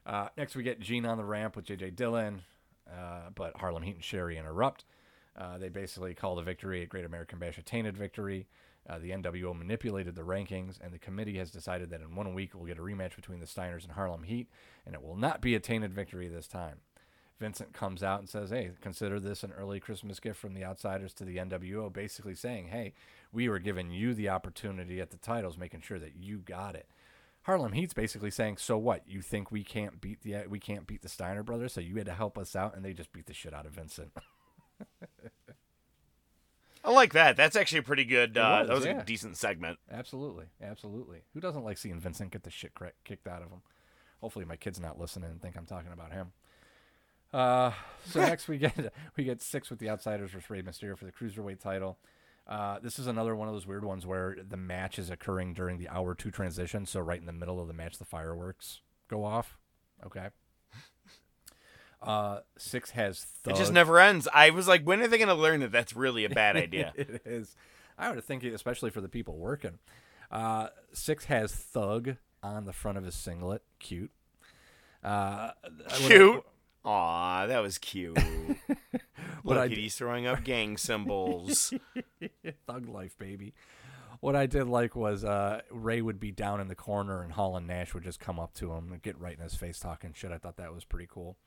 Uh, next, we get Gene on the ramp with JJ Dillon, uh, but Harlem Heat and Sherri interrupt. Uh, they basically call the victory a Great American Bash a tainted victory. Uh, the NWO manipulated the rankings, and the committee has decided that in one week we'll get a rematch between the Steiners and Harlem Heat, and it will not be a tainted victory this time. Vincent comes out and says, Hey, consider this an early Christmas gift from the outsiders to the NWO, basically saying, Hey, we were giving you the opportunity at the titles, making sure that you got it. Harlem Heat's basically saying, "So what? You think we can't beat the we can't beat the Steiner brothers? So you had to help us out?" And they just beat the shit out of Vincent. I like that. That's actually a pretty good. Uh, was, that was yeah. a decent segment. absolutely, absolutely. Who doesn't like seeing Vincent get the shit kicked out of him? Hopefully, my kid's not listening and think I'm talking about him. Uh, so next we get we get Syxx with the Outsiders versus Rey Mysterio for the cruiserweight title. Uh, this is another one of those weird ones where the match is occurring during the hour two transition. So right in the middle of the match, the fireworks go off. Okay. Uh, Syxx has It just never ends. I was like, when are they going to learn that that's really a bad idea? it is. I would think, especially for the people working. Uh, Syxx has Thug on the front of his singlet. Cute. Uh, Cute. Aw, that was cute. What Look I d- he's throwing up gang symbols. Thug life, baby. What I did like was uh, Rey would be down in the corner and Hall and Nash would just come up to him and get right in his face talking shit. I thought that was pretty cool.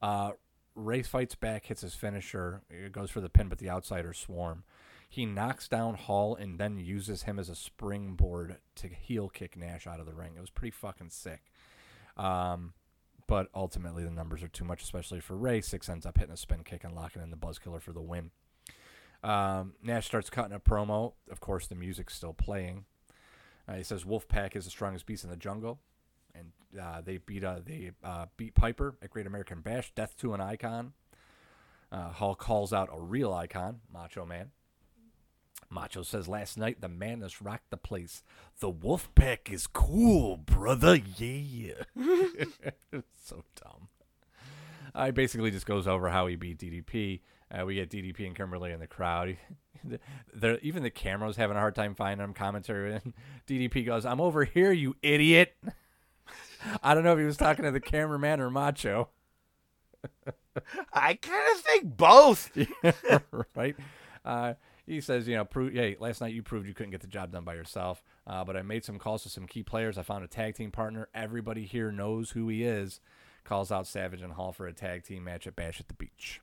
Uh, Rey fights back, hits his finisher, it goes for the pin, but the outsiders swarm. He knocks down Hall and then uses him as a springboard to heel kick Nash out of the ring. It was pretty fucking sick. Um, but ultimately, the numbers are too much, especially for Rey. Syxx ends up hitting a spin kick and locking in the buzz killer for the win. Um, Nash starts cutting a promo. Of course, the music's still playing. Uh, he says Wolfpack is the strongest beast in the jungle, and uh, they beat uh, they uh, beat Piper at Great American Bash. Death to an icon. Uh, Hall calls out a real icon, Macho Man. Macho says last night the madness rocked the place. The wolf pack is cool, brother. Yeah. so dumb. I basically just goes over how he beat DDP. Uh, we get DDP and Kimberly in the crowd. Even the camera's having a hard time finding him commentary. And DDP goes, "I'm over here, you idiot." I don't know if he was talking to the cameraman or Macho. I kind of think both. right? Uh, he says, you know, hey, last night you proved you couldn't get the job done by yourself, uh, but I made some calls to some key players. I found a tag team partner. Everybody here knows who he is. Calls out Savage and Hall for a tag team match at Bash at the Beach.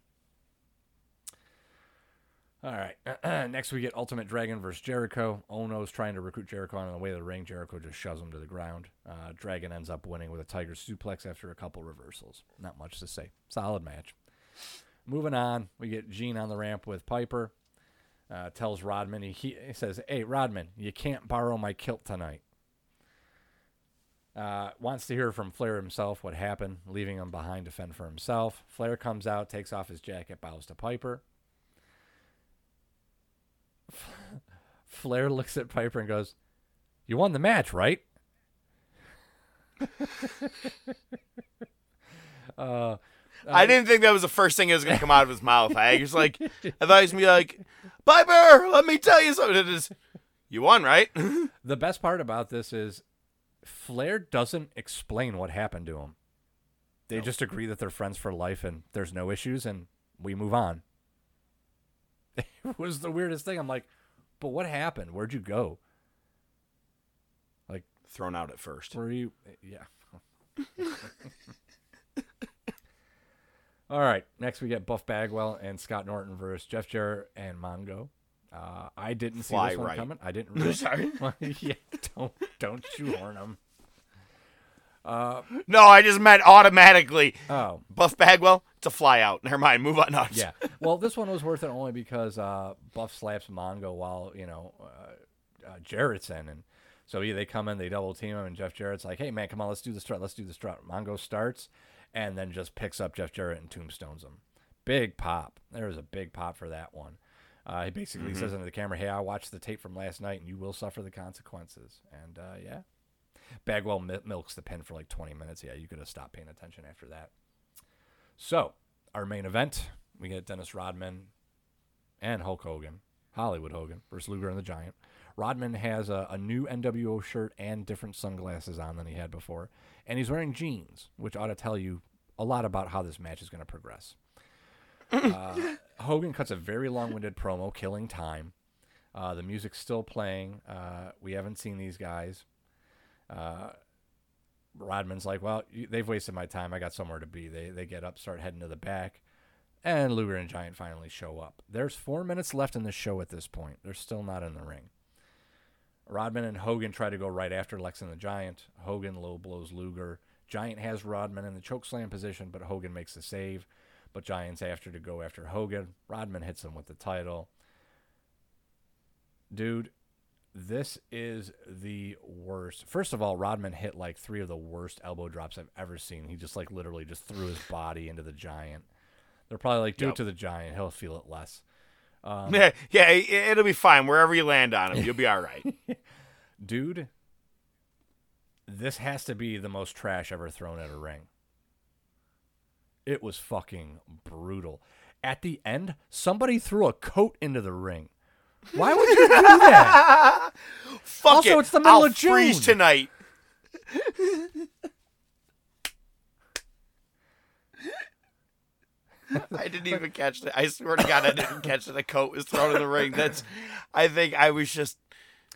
All right. Next, we get Ultimo Dragon versus Jericho. Onoo's trying to recruit Jericho on the way to the ring. Jericho just shoves him to the ground. Uh, Dragon ends up winning with a Tiger suplex after a couple reversals. Not much to say. Solid match. Moving on, we get Gene on the ramp with Piper. Uh, tells Rodman, he, he says, Hey, Rodman, you can't borrow my kilt tonight. Uh, wants to hear from Flair himself what happened, leaving him behind to fend for himself. Flair comes out, takes off his jacket, bows to Piper. Flair looks at Piper and goes, You won the match, right? uh, I didn't think that was the first thing that was going to come out of his mouth. I was like, I thought he was going to be like, Piper, let me tell you something. It is, you won, right? the best part about this is Flair doesn't explain what happened to him. They just agree that they're friends for life and there's no issues and we move on. It was the weirdest thing. I'm like, but what happened? Where'd you go? Like thrown out at first. Were you? Yeah. All right. Next, we get Buff Bagwell and Scott Norton versus Jeff Jarrett and Mongo. Uh, I didn't Fly see this one right. coming. I didn't. Really, Sorry? yeah. Don't don't shoehorn them. Uh, no, I just meant automatically. Oh. Buff Bagwell, a fly out. Never mind. Move on. No, yeah. Well, this one was worth it only because uh, Buff slaps Mongo while you know uh, uh, Jarrett's in, and so yeah, they come in, they double team him, and Jeff Jarrett's like, "Hey man, come on, let's do the strut, let's do the strut." Mongo starts, and then just picks up Jeff Jarrett and tombstones him. Big pop. There was a big pop for that one. Uh, he basically Mhm. says into the camera, "Hey, I watched the tape from last night, and you will suffer the consequences." And uh, yeah, Bagwell mi- milks the pin for like 20 minutes. Yeah, you could have stopped paying attention after that. So, our main event, we get Dennis Rodman and Hulk Hogan, Hollywood Hogan versus Luger and the Giant. Rodman has a, a new NWO shirt and different sunglasses on than he had before, and he's wearing jeans, which ought to tell you a lot about how this match is going to progress. Uh, Hogan cuts a very long-winded promo, killing time. Uh, the music's still playing. Uh, we haven't seen these guys. Uh, Rodman's like, well, you, they've wasted my time. I got somewhere to be. They they get up, start heading to the back, and Luger and Giant finally show up. There's four minutes left in the show at this point. They're still not in the ring. Rodman and Hogan try to go right after Lex and the Giant. Hogan low blows Luger. Giant has Rodman in the chokeslam position, but Hogan makes the save. But Giant's after to go after Hogan. Rodman hits him with the title. Dude, this is the worst. First of all, Rodman hit like three of the worst elbow drops I've ever seen. He just like literally just threw his body into the giant. They're probably like, do Yep. it to the giant. He'll feel it less. Um, yeah, yeah, it- it'll be fine. Wherever you land on him, you'll be all right. Dude, this has to be the most trash ever thrown at a ring. It was fucking brutal. At the end, somebody threw a coat into the ring. Why would you do that? Fuck also, it. it's the middle I'll of June. freeze tonight. I didn't even catch that. I swear to God, I didn't catch that a coat was thrown in the ring. That's. I think I was just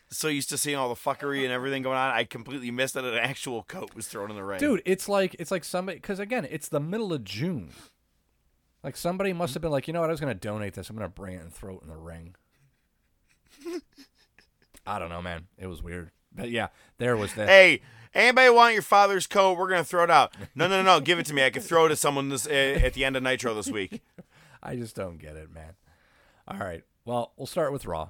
so used to seeing all the fuckery and everything going on. I completely missed that an actual coat was thrown in the ring. Dude, it's like it's like somebody because again, it's the middle of June. Like somebody must have been like, you know what, I was gonna donate this. I'm gonna bring it and throw it in the ring. I don't know, man. It was weird, but yeah, there was that. Hey, anybody want your father's coat? We're gonna throw it out. No, no, no, no. Give it to me. I can throw it to someone this uh, at the end of Nitro this week. I just don't get it, man. All right. Well, we'll start with Raw.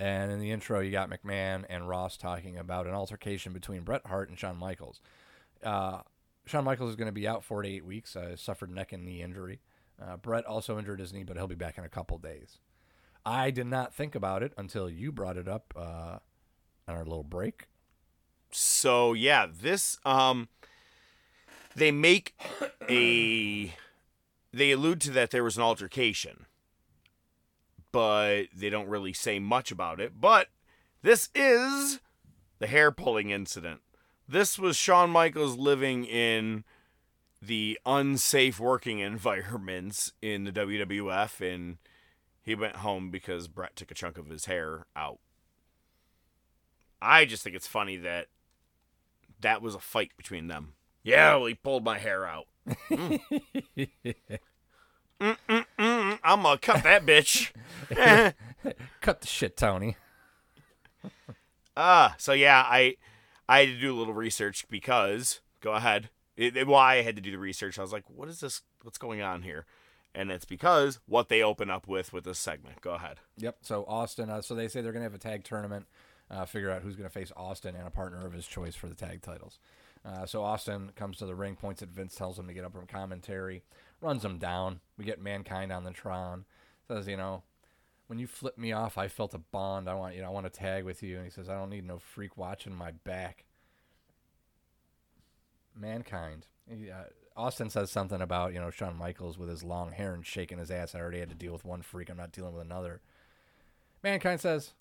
And in the intro, you got McMahon and Ross talking about an altercation between Bret Hart and Shawn Michaels. Uh, Shawn Michaels is going to be out four to eight weeks. Uh, suffered neck and knee injury. Uh, Bret also injured his knee, but he'll be back in a couple days. I did not think about it until you brought it up uh, on our little break. So yeah, this um they make a they allude to that there was an altercation. But they don't really say much about it. But this is the hair pulling incident. This was Shawn Michaels living in the unsafe working environments in the WWF and he went home because Bret took a chunk of his hair out. I just think it's funny that that was a fight between them. Yeah, well, he pulled my hair out. Mm. I'm gonna cut that bitch. Cut the shit, Tony. Ah, so yeah, I I had to do a little research because go ahead. It, it- why I had to do the research, I was like, what is this? What's going on here? And it's because what they open up with with this segment. Go ahead. Yep. So Austin. Uh, so they say they're going to have a tag tournament. Uh, figure out who's going to face Austin and a partner of his choice for the tag titles. Uh, so Austin comes to the ring, points at Vince, tells him to get up from commentary, runs him down. We get Mankind on the Tron. Says, you know, when you flipped me off, I felt a bond. I want you know, I want to tag with you. And he says, I don't need no freak watching my back. Mankind. He, uh, Austin says something about you know Shawn Michaels with his long hair and shaking his ass. I already had to deal with one freak. I'm not dealing with another. Mankind says,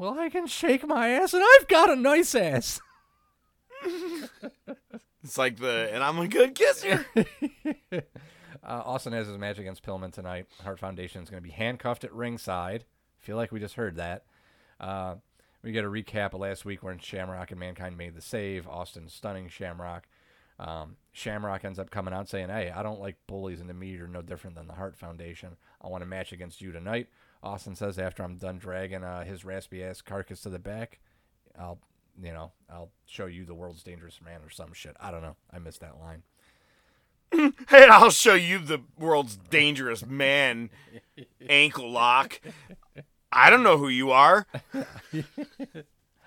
"Well, I can shake my ass, and I've got a nice ass." It's like the, and I'm a good kisser. uh, Austin has his match against Pillman tonight. Hart Foundation is going to be handcuffed at ringside. Feel like we just heard that. Uh, we get a recap of last week when Shamrock and Mankind made the save. Austin stunning Shamrock. Um, Shamrock ends up coming out saying, "Hey, I don't like bullies, and the me, you're no different than the Hart Foundation. I want a match against you tonight." Austin says, "After I'm done dragging uh, his raspy ass carcass to the back, I'll, you know, I'll show you the world's dangerous man or some shit. I don't know. I missed that line." hey, I'll show you the world's dangerous man ankle lock. I don't know who you are.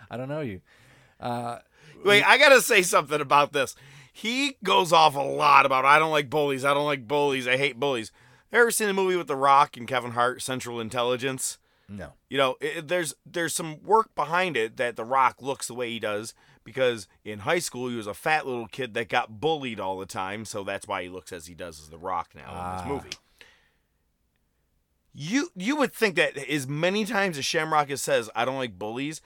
I don't know you. Uh, Wait, I gotta say something about this. He goes off a lot about I don't like bullies. I don't like bullies. I hate bullies. Ever seen the movie with The Rock and Kevin Hart, Central Intelligence? No. You know, it, there's there's some work behind it that The Rock looks the way he does because in high school he was a fat little kid that got bullied all the time, so that's why he looks as he does as The Rock now in Ah. this movie. You you would think that as many times as Shamrock has says I don't like bullies,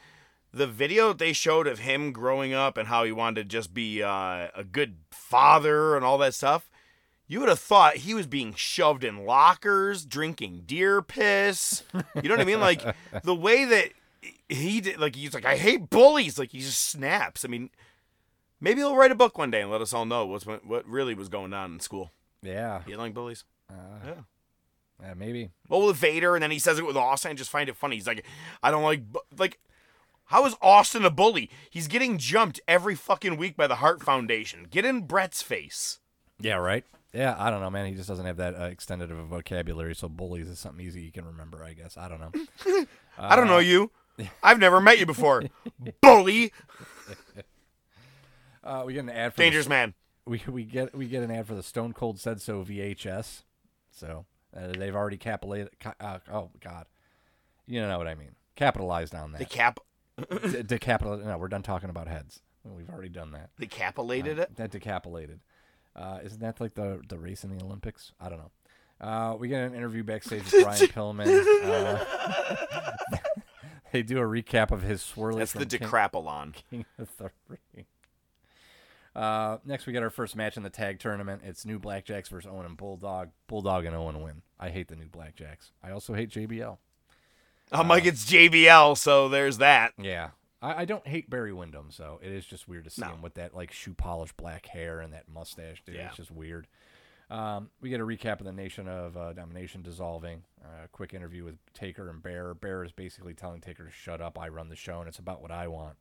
the video they showed of him growing up and how he wanted to just be uh, a good father and all that stuff, you would have thought he was being shoved in lockers, drinking deer piss. You know what I mean? Like the way that he did, like he's like, I hate bullies. Like he just snaps. I mean, maybe he'll write a book one day and let us all know what's what really was going on in school. Yeah. You didn't like bullies? Uh, yeah. Yeah, maybe. Well, with Vader, and then he says it with Austin. I just find it funny. He's like, I don't like bu-" like. How is Austin a bully? He's getting jumped every fucking week by the Hart Foundation. Get in Bret's face. Yeah, right. Yeah, I don't know, man. He just doesn't have that uh, extended of a vocabulary, so bullies is something easy you can remember, I guess. I don't know. I don't know Uh, you. I've never met you before. Bully. Uh, we get an ad for Dangerous the, man. We we get we get an ad for the Stone Cold Said So VHS. So uh, they've already capitalized. Uh, oh God, you know what I mean. Capitalized on that. The cap. De- decapital. No, we're done talking about heads. We've already done that. Decapitated Uh, it? That decapitated. Uh, isn't that like the the race in the Olympics? I don't know. Uh, we get an interview backstage with Brian Pillman. Uh, they do a recap of his swirly. That's from the King- Decrapolon. King of the Ring. Uh, next, we get our first match in the tag tournament. It's New Blackjacks versus Owen and Bulldog. Bulldog and Owen win. I hate the New Blackjacks. I also hate JBL. I'm like, it's JBL, so there's that. Yeah. I, I don't hate Barry Windham, so it is just weird to see No. him with that like shoe polished black hair and that mustache, dude. Yeah. It's just weird. Um, we get a recap of the Nation of uh, Domination dissolving. A uh, quick interview with Taker and Bear. Bear is basically telling Taker to shut up. I run the show, and it's about what I want.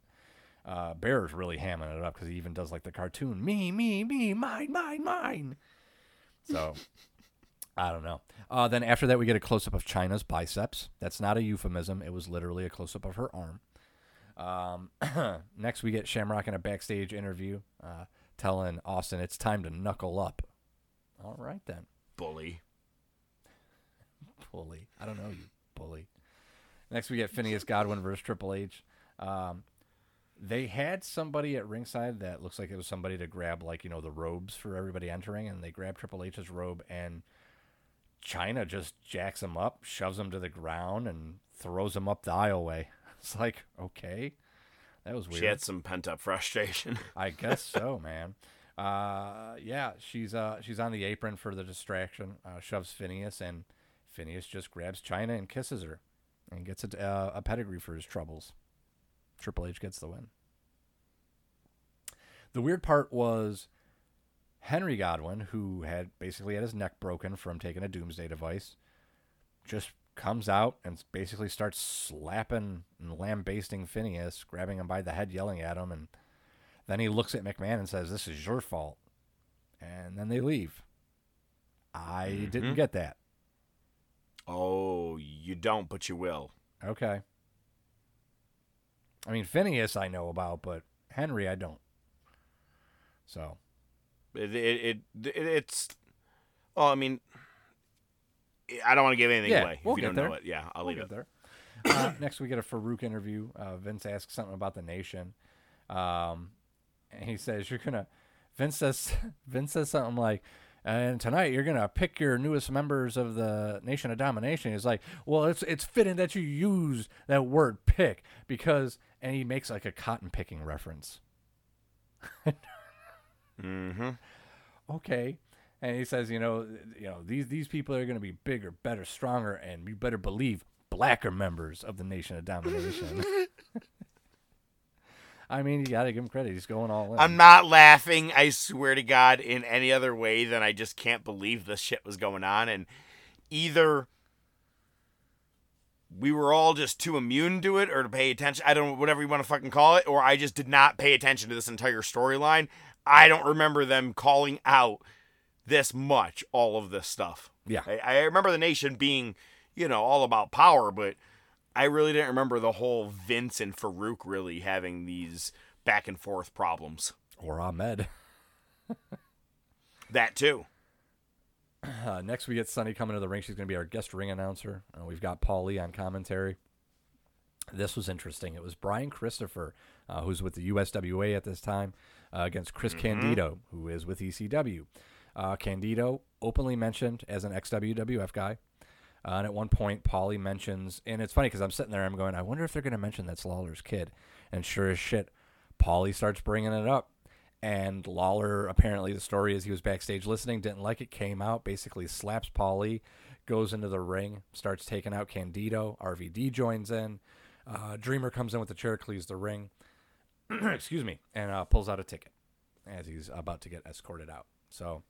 Uh, Bear is really hamming it up because he even does like the cartoon, me, me, me, mine, mine, mine. So I don't know. Uh, then after that, we get a close up of Chyna's biceps. That's not a euphemism. It was literally a close up of her arm. Um, next, we get Shamrock in a backstage interview, uh, telling Austin it's time to knuckle up. All right then, Bully. bully. I don't know you, bully. Next, we get Phineas Godwinn versus Triple H. Um, they had somebody at ringside that looks like it was somebody to grab like you know the robes for everybody entering, and they grab Triple H's robe, and Chyna just jacks him up, shoves him to the ground, and throws him up the aisleway. It's like okay, that was weird. She had some pent up frustration. I guess so, man. Uh, yeah, she's uh she's on the apron for the distraction. Uh, shoves Phineas, and Phineas just grabs Chyna and kisses her, and gets a, uh, a pedigree for his troubles. Triple H gets the win. The weird part was Henry Godwinn, who had basically had his neck broken from taking a doomsday device, just comes out and basically starts slapping and lambasting Phineas, grabbing him by the head, yelling at him, and then he looks at McMahon and says, "This is your fault," and then they leave. I didn't Mhm. get that. Oh, you don't, but you will. Okay. I mean, Phineas I know about, but Henry I don't. So It, it, it, it it's. Well, I mean, I don't want to give anything yeah, away we'll if you get don't there. know it. Yeah, I'll We'll leave it. there. uh, next, we get a Farouk interview. Uh, Vince asks something about the nation, um, and he says, "You're gonna." Vince says Vince says something like, "And tonight you're gonna pick your newest members of the Nation of Domination." He's like, "Well, it's it's fitting that you use that word pick because," and he makes like a cotton picking reference. mm-hmm. Okay, and he says, "You know, you know these these people are gonna be bigger, better, stronger, and you better believe blacker members of the Nation of Domination." I mean, you gotta give him credit. He's going all in. I'm not laughing, I swear to God, in any other way than I just can't believe this shit was going on. And either we were all just too immune to it or to pay attention. I don't know, whatever you want to fucking call it, or I just did not pay attention to this entire storyline. I don't remember them calling out this much, all of this stuff. Yeah. I, I remember the nation being, you know, all about power, but I really didn't remember the whole Vince and Farouk really having these back and forth problems. Or Ahmed. that too. Uh, next, we get Sunny coming to the ring. She's going to be our guest ring announcer. Uh, we've got Paulie on commentary. This was interesting. It was Brian Christopher, uh, who's with the USWA at this time, uh, against Chris Mhm. Candido, who is with ECW. Uh, Candido openly mentioned as an ex-WWF guy. Uh, and at one point, Paulie mentions, and it's funny because I'm sitting there, I'm going, I wonder if they're going to mention that's Lawler's kid. And sure as shit, Paulie starts bringing it up. And Lawler, apparently, the story is he was backstage listening, didn't like it, came out, basically slaps Paulie, goes into the ring, starts taking out Candido. RVD joins in. Uh, Dreamer comes in with the chair, clears the ring. Excuse me, and uh, pulls out a ticket as he's about to get escorted out. So,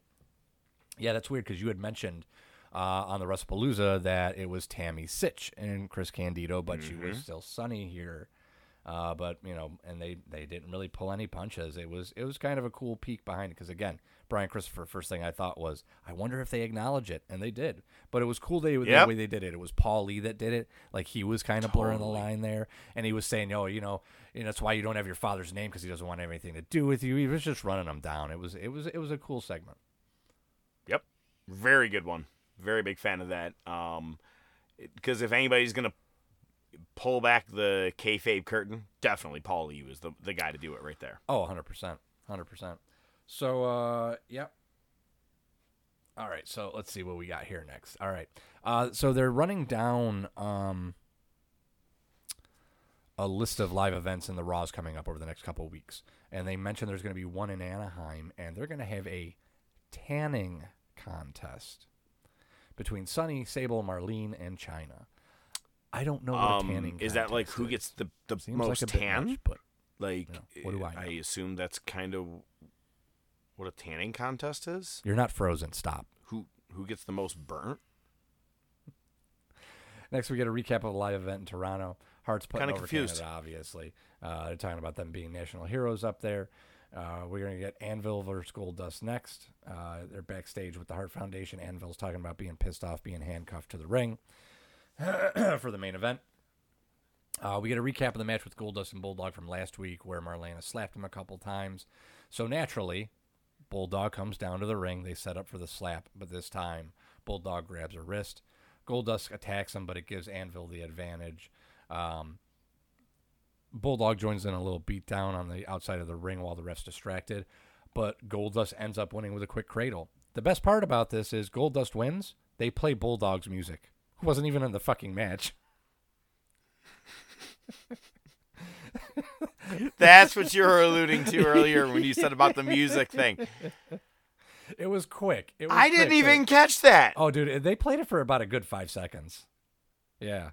yeah, that's weird because you had mentioned uh, on the Ruspalooza that it was Tammy Sytch and Chris Candido, but she was Mhm. still Sunny here. Uh, but you know, and they they didn't really pull any punches. It was it was kind of a cool peek behind it because again, Brian Christopher. First thing I thought was, I wonder if they acknowledge it, and they did. But it was cool they, Yep. the way they did it. It was Paulie that did it. Like he was kind of blurring the line there, and he was saying, "Oh, you know, you know, that's why you don't have your father's name because he doesn't want anything to do with you." He was just running them down. It was it was it was a cool segment. Yep. Very good one. Very big fan of that. Um, because if anybody's gonna pull back the kayfabe curtain, definitely Paulie was the the guy to do it right there. Oh, 100%. 100%. So, uh, yep. All right, so let's see what we got here next. All right. Uh, so they're running down um, a list of live events in the Raws coming up over the next couple weeks. And they mentioned there's going to be one in Anaheim, and they're going to have a tanning contest between Sunny, Sable, Marlena, and Chyna. I don't know what Um, a tanning is that like who is. gets the the Seems most bit tan? much, but like, you know, what do I know? I assume that's kind of what a tanning contest is. You're not frozen. Stop. Who who gets the most burnt? Next, we get a recap of a live event in Toronto. Harts putting Kinda confused. Canada, obviously. Uh, they're talking about them being national heroes up there. Uh, we're going to get Anvil versus Goldust next. Uh, they're backstage with the Hart Foundation. Anvil's talking about being pissed off, being handcuffed to the ring for the main event. Uh, we get a recap of the match with Goldust and Bulldog from last week, where Marlena slapped him a couple times. So naturally, Bulldog comes down to the ring. They set up for the slap, but this time Bulldog grabs her wrist. Goldust attacks him, but it gives Anvil the advantage. Um, Bulldog joins in a little beatdown on the outside of the ring while the ref's distracted, but Goldust ends up winning with a quick cradle. The best part about this is Goldust wins. They play Bulldog's music. Who wasn't even in the fucking match. That's what you were alluding to earlier when you said about the music thing. It was quick. It was I didn't even They- catch that. Oh, dude, they played it for about a good five seconds. Yeah.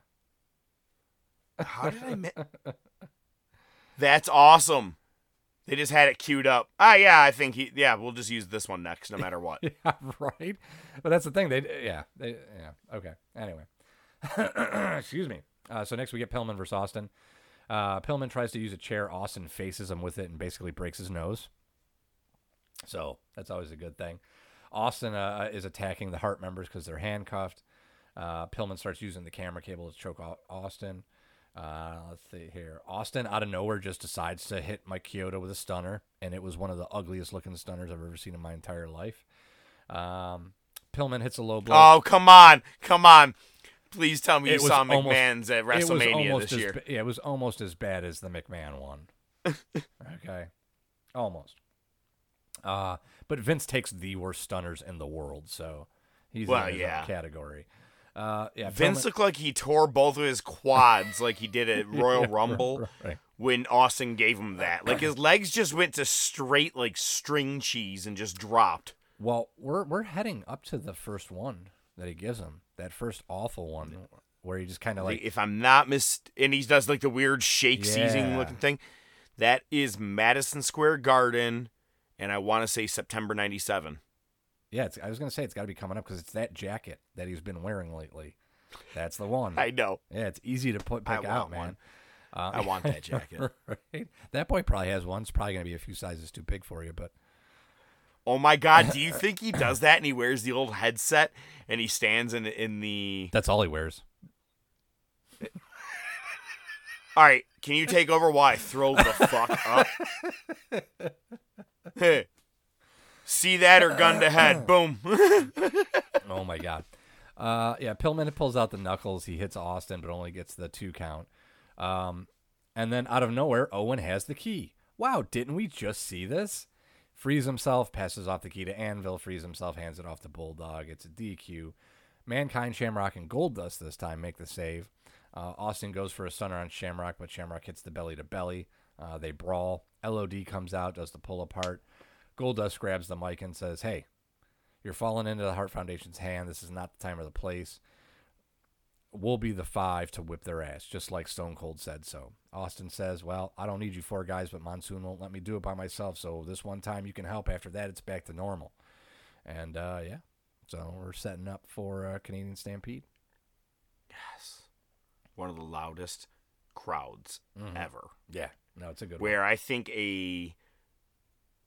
How did I miss? That's awesome. They just had it queued up. Ah, yeah, I think he. Yeah, we'll just use this one next, no matter what. yeah, right. But that's the thing. They, yeah, they, yeah. Okay. Anyway, excuse me. Uh, so next we get Pillman versus Austin. Uh, Pillman tries to use a chair. Austin faces him with it and basically breaks his nose. So that's always a good thing. Austin uh, is attacking the Hart members because they're handcuffed. Uh, Pillman starts using the camera cable to choke Austin. Uh, let's see here. Austin out of nowhere just decides to hit Mike Chioda with a stunner, and it was one of the ugliest looking stunners I've ever seen in my entire life. Um, Pillman hits a low blow. Oh, come on, come on! Please tell me you It was saw almost- McMahon's at WrestleMania this year. ba- yeah, it was almost as bad as the McMahon one. okay, almost. Uh, but Vince takes the worst stunners in the world, so he's Well, in his yeah. category. Uh, yeah, Vince looked like he tore both of his quads like he did at Royal Yeah, Rumble right. when Austin gave him that. Like his legs just went to straight like string cheese and just dropped. Well, we're we're heading up to the first one that he gives him. That first awful one where he just kind of like if I'm not mis, and he does like the weird shake seizing looking thing. That is Madison Square Garden, and I want to say September '97. Yeah. It's, I was gonna say it's got to be coming up because it's that jacket that he's been wearing lately. That's the one. I know. Yeah, it's easy to put pick out, man. one. Uh, I want that jacket. right? That boy probably has one. It's probably gonna be a few sizes too big for you, but Oh my God! Do you think he does that and he wears the old headset and he stands in in the? that's all he wears. All right, can you take over I throw the fuck up? See that or gun to head? Boom. oh my god. Uh, yeah, Pillman pulls out the knuckles. He hits Austin, but only gets the two count. Um, and then out of nowhere, Owen has the key. Wow, didn't we just see this? Frees himself, passes off the key to Anvil, frees himself, hands it off to Bulldog. It's a DQ. Mankind, Shamrock, and Goldust this time make the save. Uh, Austin goes for a stunner on Shamrock, but Shamrock hits the belly to belly. Uh, they brawl. LOD comes out, does the pull apart. Goldust grabs the mic and says, Hey, you're falling into the Hart Foundation's hand. This is not the time or the place. We'll be the five to whip their ass, just like Stone Cold said so. Austin says, Well, I don't need you four guys, but Monsoon won't let me do it by myself. So this one time you can help. After that, it's back to normal. And uh, yeah, so we're setting up for uh, Canadian Stampede. yes. One of the loudest crowds Mhm. ever. Yeah, no, it's a good Where I think a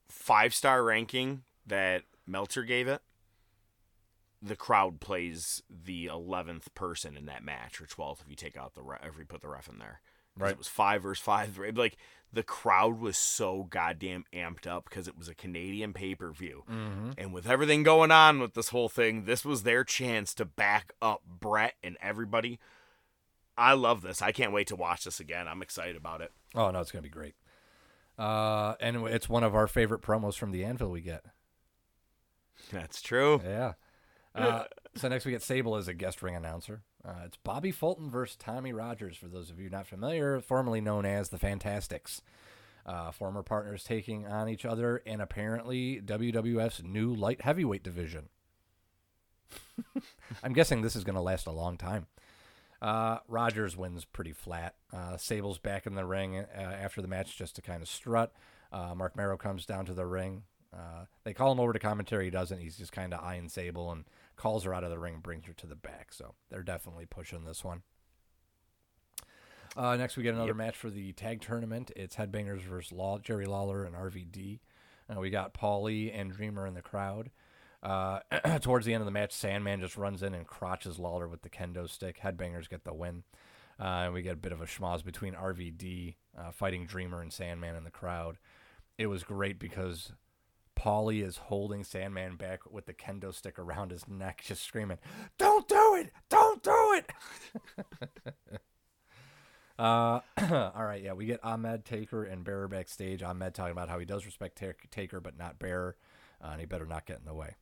five star ranking that Meltzer gave it, the crowd plays the eleventh person in that match, or twelfth if you take out the re- if you put the ref in there. Right. It was five versus five. Like the crowd was so goddamn amped up because it was a Canadian pay per view, Mhm. and with everything going on with this whole thing, this was their chance to back up Bret and everybody. I love this. I can't wait to watch this again. I'm excited about it. Oh no, it's gonna be great. Uh, and it's one of our favorite promos from the Anvil we get. That's true. Yeah. Uh, so next we get Sable as a guest ring announcer. Uh, it's Bobby Fulton versus Tommy Rogers. For those of you not familiar, formerly known as the Fantastics, uh, former partners taking on each other in apparently WWF's new light heavyweight division. I'm guessing this is going to last a long time. Uh, Rogers wins pretty flat. Uh, Sable's back in the ring uh, after the match just to kind of strut. Uh, Marc Mero comes down to the ring. Uh, they call him over to commentary. He doesn't. He's just kind of eyeing Sable and calls her out of the ring, brings her to the back. So they're definitely pushing this one. Uh, next, we get another Yep. match for the tag tournament. It's Headbangers versus Law- Jerry Lawler and RVD. Uh, we got Paulie and Dreamer in the crowd. Uh, towards the end of the match, Sandman just runs in and crotches Lawler with the kendo stick. Headbangers get the win. Uh, and we get a bit of a schmoz between RVD uh, fighting Dreamer and Sandman in the crowd. It was great because Paulie is holding Sandman back with the kendo stick around his neck, just screaming, Don't do it! Don't do it! uh, all right, yeah, we get Ahmed Taker and Bearer backstage. Ahmed talking about how he does respect Taker, but not Bearer, uh, and he better not get in the way.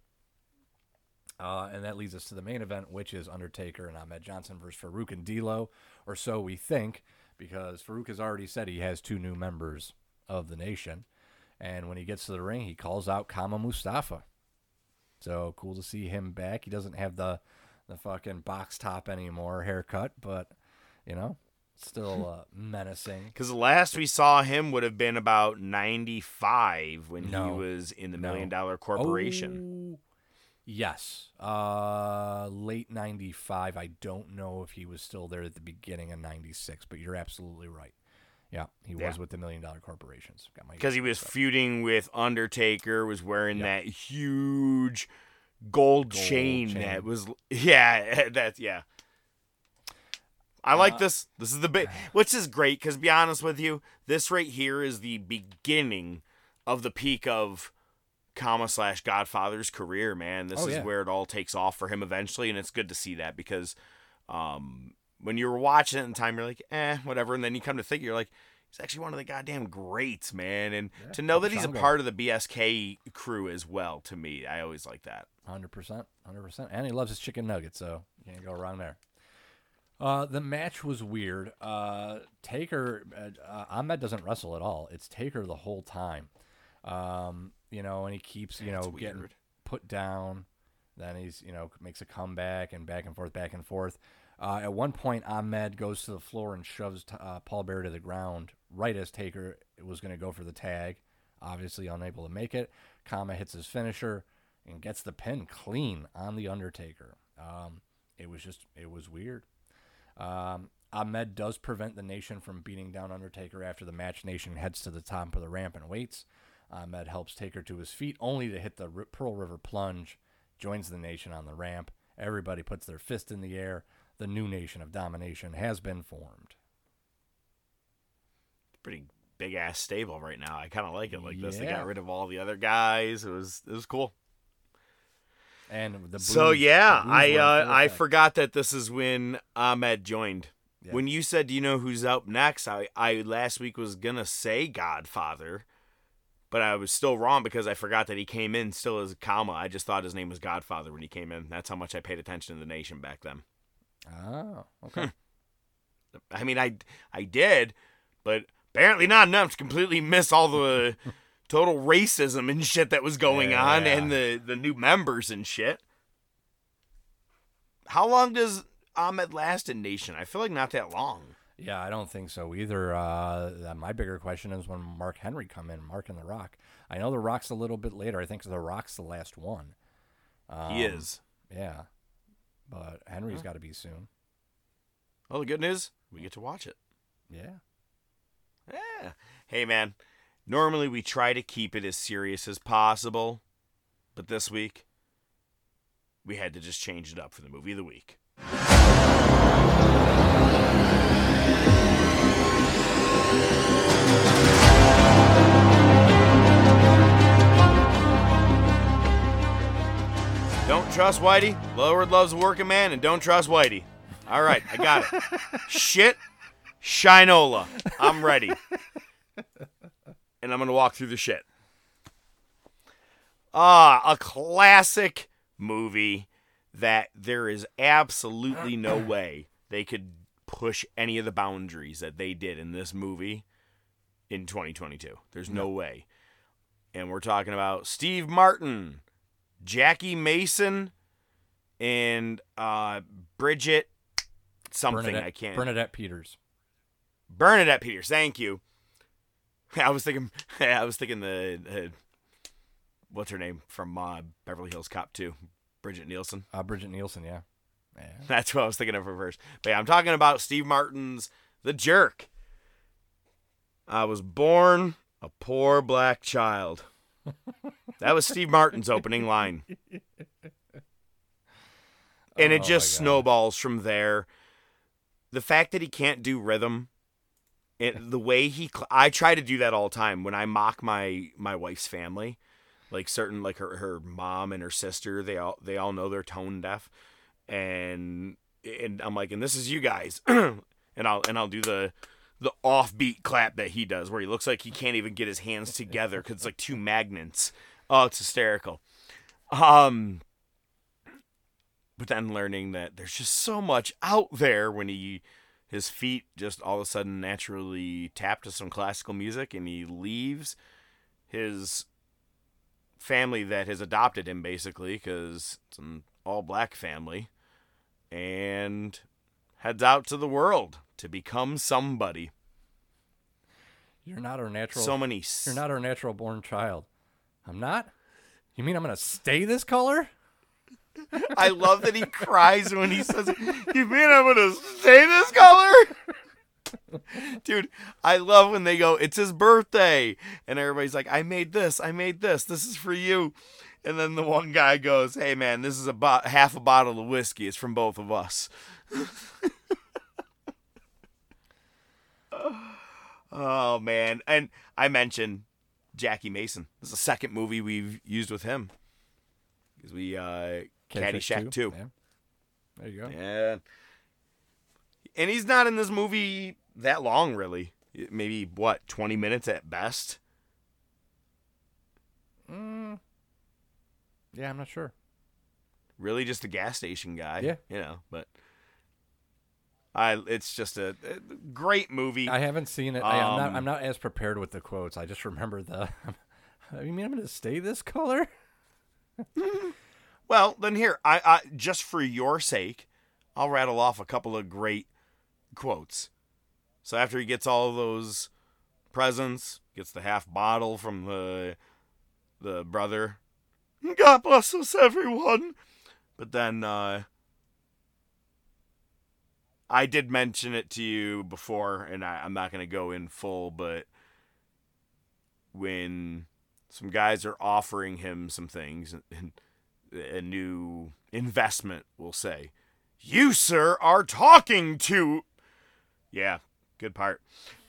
Uh, and that leads us to the main event, which is Undertaker and Ahmed Johnson versus Farouk and D'Lo, or so we think, because Farouk has already said he has two new members of the nation. And when he gets to the ring, he calls out Kama Mustafa. So cool to see him back. He doesn't have the the fucking box top anymore haircut, but you know, still uh, menacing. Because the last we saw him would have been about 95 when he was in the No. Million Dollar Corporation. Oh, yes, uh, late '95. I don't know if he was still there at the beginning of '96, but you're absolutely right. Yeah, he Yeah. was with the Million Dollar Corporations. Got my Because he was up. feuding with Undertaker, was wearing that huge gold, Gold chain, chain. that was, yeah, that's, yeah. I Uh, like this. This is the big, which is great because, be honest with you, this right here is the beginning of the peak of Kama slash Godfather's career. Man, this Oh, is yeah. where it all takes off for him eventually, and it's good to see that because um, when you were watching it in time, you're like, eh, whatever, and then you come to think, you're like, he's actually one of the goddamn greats, man. And Yeah, to know that he's a part of the BSK crew as well, to me, I always like that. Hundred percent, hundred percent, and he loves his chicken nuggets, so you can't go wrong there. Uh, the match was weird. Uh, Taker, uh, uh, Ahmed doesn't wrestle at all. It's Taker the whole time. Um, you know, and he keeps you know getting put down. Then he's you know makes a comeback and back and forth, back and forth. Uh, at one point, Ahmed goes to the floor and shoves uh, Paul Bearer to the ground right as Taker was going to go for the tag. Obviously, unable to make it. Kama hits his finisher and gets the pin clean on the Undertaker. Um, it was just it was weird. Um, Ahmed does prevent the Nation from beating down Undertaker after the match. Nation heads to the top of the ramp and waits. Ahmed helps Taker to his feet, only to hit the R- Pearl River plunge. Joins the Nation on the ramp. Everybody puts their fist in the air. The new Nation of Domination has been formed. Pretty big ass stable right now. I kind of like it like this. They got rid of all the other guys. It was it was cool. And the so yeah, I uh, I forgot that this is when Ahmed joined. Yeah. When you said, "Do you know who's up next?" I I last week was gonna say Godfather, but I was still wrong because I forgot that he came in still as Kama. I just thought his name was Godfather when he came in. That's how much I paid attention to the nation back then. Oh, okay. I mean, I I did, but apparently not enough to completely miss all the total racism and shit that was going on, Yeah. and the the new members and shit. How long does Ahmed last in Nation? I feel like not that long. Yeah, I don't think so either. Uh, my bigger question is when Mark Henry come in, Mark and The Rock. I know The Rock's a little bit later. I think The Rock's the last one. he Um, is. Yeah, but Henry's got to be soon. Well, the good news, we get to watch it. Yeah. Yeah. Hey, man. Normally we try to keep it as serious as possible, but this week we had to just change it up for the movie of the week. Don't trust Whitey. Lower loves a working man, and don't trust Whitey. All right, I got it. Shit, Shinola. I'm ready. And I'm going to walk through the shit. Ah, a classic movie that there is absolutely no way they could push any of the boundaries that they did in this movie in 2022. There's no way. And we're talking about Steve Martin, Jackie Mason, and uh, Bridget something Bernadette, I can't. Bernadette Peters. Bernadette Peters. Thank you. I was thinking. I was thinking the. Uh, what's her name from uh, Beverly Hills Cop 2? Bridget Nielsen. Uh, Bridget Nielsen, yeah. yeah. That's what I was thinking of her first. But yeah, I'm talking about Steve Martin's The Jerk. I was born a poor black child. That was Steve Martin's opening line. And Oh it just snowballs from there. The fact that he can't do rhythm, it, the way he, cl- I try to do that all the time when I mock my my wife's family, like certain like her her mom and her sister. They all they all know they're tone deaf, and and I'm like, and this is you guys, and I'll and I'll do the the offbeat clap that he does, where he looks like he can't even get his hands together because it's like two magnets. Oh, it's hysterical. Um, but then learning that there's just so much out there when he his feet just all of a sudden naturally tap to some classical music and he leaves his family that has adopted him basically because it's an all black family and heads out to the world to become somebody You're not our natural. So many s- You're not our natural born child. I'm not. You mean I'm gonna stay this color? I love that he cries when he says, "You mean I'm gonna stay this color?" Dude, I love when they go, "It's his birthday," and everybody's like, "I made this, I made this, this is for you," and then the one guy goes, "Hey man, this is about half a bottle of whiskey. It's from both of us." oh man, and I mentioned Jackie Mason. This is the second movie we've used with him because we uh, Caddyshack 2. Yeah. There you go. Yeah. And he's not in this movie that long, really. maybe what, 20 minutes at best? Mm. Yeah, I'm not sure. Really just a gas station guy. Yeah. You know, but I it's just a, a great movie. I haven't seen it. I, am not. Um, I'm not as prepared with the quotes. I just remember the. you mean I'm going to stay this color? Well, then here, I, I just for your sake, I'll rattle off a couple of great quotes. So after he gets all of those presents, gets the half bottle from the the brother. God bless us, everyone. But then uh, I did mention it to you before, and I, I'm not going to go in full, but when some guys are offering him some things and a new investment, we'll say, you, sir, are talking to. Yeah, good part.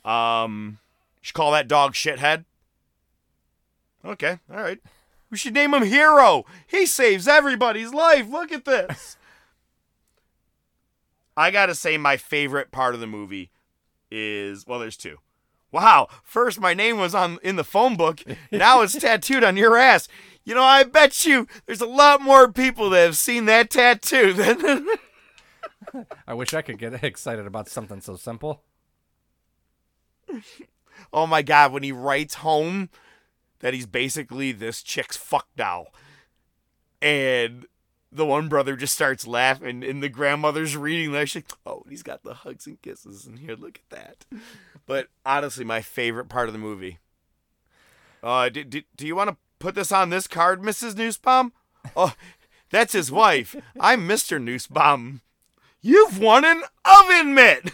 Um, you should call that dog shithead. Okay, all right. We should name him Hero. He saves everybody's life. Look at this. I gotta say, my favorite part of the movie is well, there's two. Wow, first my name was on in the phone book. Now it's tattooed on your ass. You know, I bet you there's a lot more people that have seen that tattoo than. I wish I could get excited about something so simple. oh my god, when he writes home that he's basically this chick's fuck doll. And the one brother just starts laughing, and the grandmother's reading that. She's like, oh, he's got the hugs and kisses, in here, look at that. But honestly, my favorite part of the movie. Uh, do, do, do you want to put this on this card, Mrs. Newsbaum? Oh, that's his wife. I'm Mr. Newsbaum. You've won an oven mitt.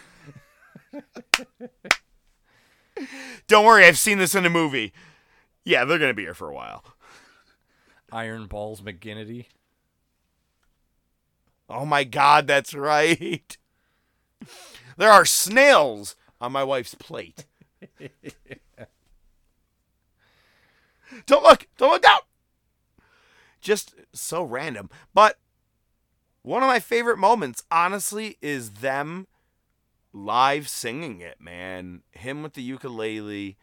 Don't worry, I've seen this in a movie. Yeah, they're gonna be here for a while. Iron Balls McGinnity. Oh my god, that's right. There are snails on my wife's plate. don't look, don't look down. Just so random. But one of my favorite moments, honestly, is them live singing it, man. Him with the ukulele,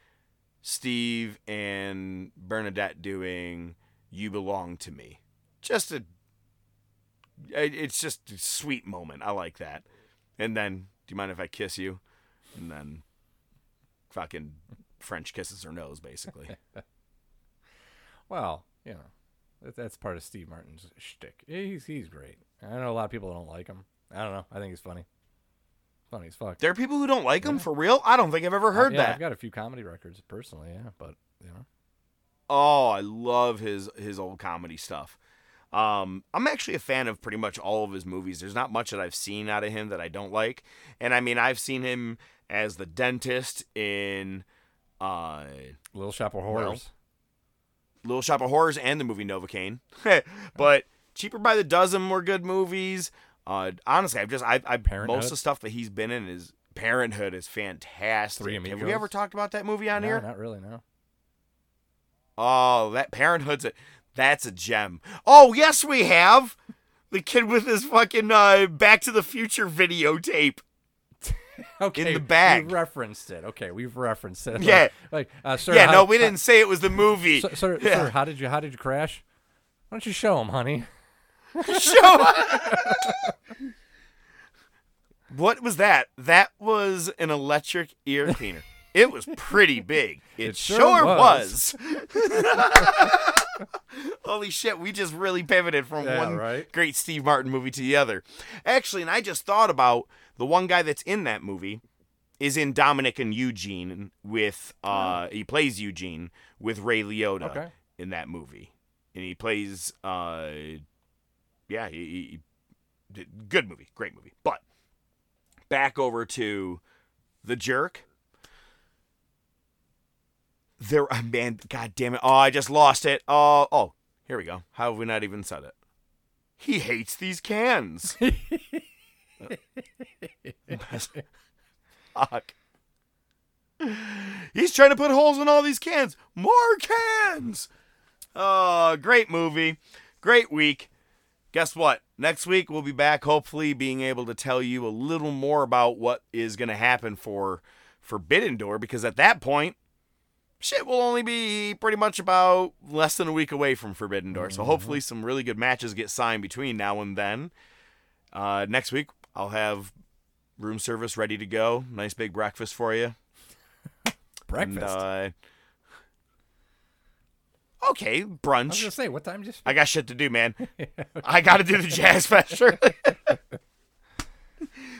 Steve and Bernadette doing You Belong to Me. Just a it's just a sweet moment. I like that. And then, do you mind if I kiss you? And then fucking French kisses her nose, basically. well, you know, that, that's part of Steve Martin's shtick. He's he's great. I know a lot of people don't like him. I don't know. I think he's funny. Funny as fuck. There are people who don't like him for real. I don't think I've ever heard yeah, that. I've got a few comedy records personally, yeah, but you know. Oh, I love his his old comedy stuff. Um, I'm actually a fan of pretty much all of his movies. There's not much that I've seen out of him that I don't like. And I mean, I've seen him as the dentist in uh, Little Shop of Horrors. Little Shop of Horrors and the movie Novocaine. but Cheaper by the Dozen were good movies. Uh, honestly, I've just I, I most of the stuff that he's been in is Parenthood is fantastic. Three Have we ever talked about that movie on no, here? not really. No. Oh, that Parenthood's a that's a gem. Oh, yes, we have. The kid with his fucking uh, Back to the Future videotape. Okay, in the bag. We referenced it. Okay, we've referenced it. Yeah. like, uh, sir, yeah, how- no, we didn't say it was the movie. Sir, sir, Yeah. sir, how did you how did you crash? Why don't you show him, honey? Show What was that? That was an electric ear cleaner. It was pretty big. It, It sure sure, was. was. Holy shit, we just really pivoted from Yeah, one right? great Steve Martin movie to the other. Actually, and I just thought about the one guy that's in that movie is in Dominick and Eugene with uh he plays Eugene with Ray Liotta Okay. in that movie. And he plays uh yeah, he, he good movie, great movie. But back over to the jerk. There, uh, man, god damn it! Oh, I just lost it. Oh, oh, here we go. How have we not even said it? He hates these cans. Fuck. He's trying to put holes in all these cans. More cans. Oh, great movie. Great week. Guess what? Next week we'll be back hopefully being able to tell you a little more about what is going to happen for Forbidden Door because at that point, shit will only be pretty much about less than a week away from Forbidden Door. So hopefully, some really good matches get signed between now and then. Uh, next week, I'll have room service ready to go. Nice big breakfast for you. Breakfast. And, uh, okay, brunch. I was gonna say, what time just? I got shit to do, man. I got to do the Jazz Fest.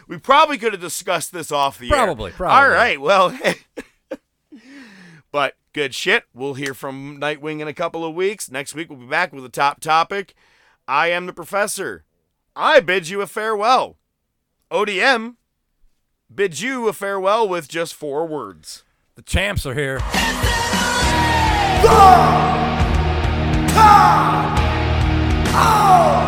We probably could have discussed this off the air. Probably, All probably. right, well, but good shit. We'll hear from Nightwing in a couple of weeks. Next week we'll be back with a top topic. I am the professor. I bid you a farewell. ODM bids you a farewell with just four words. The champs are here. The Top oh!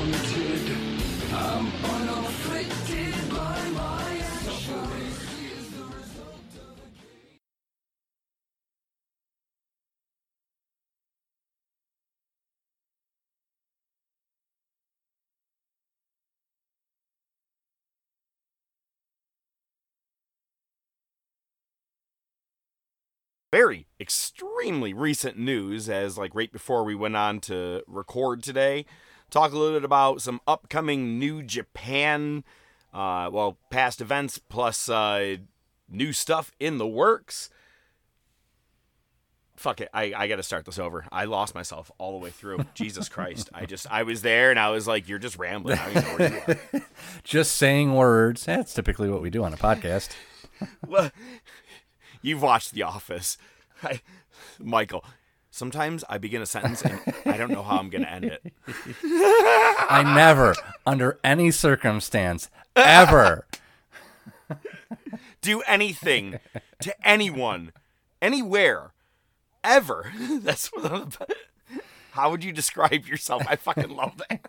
extremely recent news as like right before we went on to record today. Talk a little bit about some upcoming new japan uh, well past events plus uh, new stuff in the works. Fuck it. I, I gotta start this over. I lost myself all the way through. Jesus christ. I just i was there and i was like you're just rambling. I don't even know where you are. Just saying words. That's typically what we do on a podcast. well, you've watched The Office, I, Michael. Sometimes I begin a sentence and I don't know how I'm going to end it. I never, under any circumstance, ever. Do anything to anyone, anywhere, ever. That's how would you describe yourself? I fucking love that.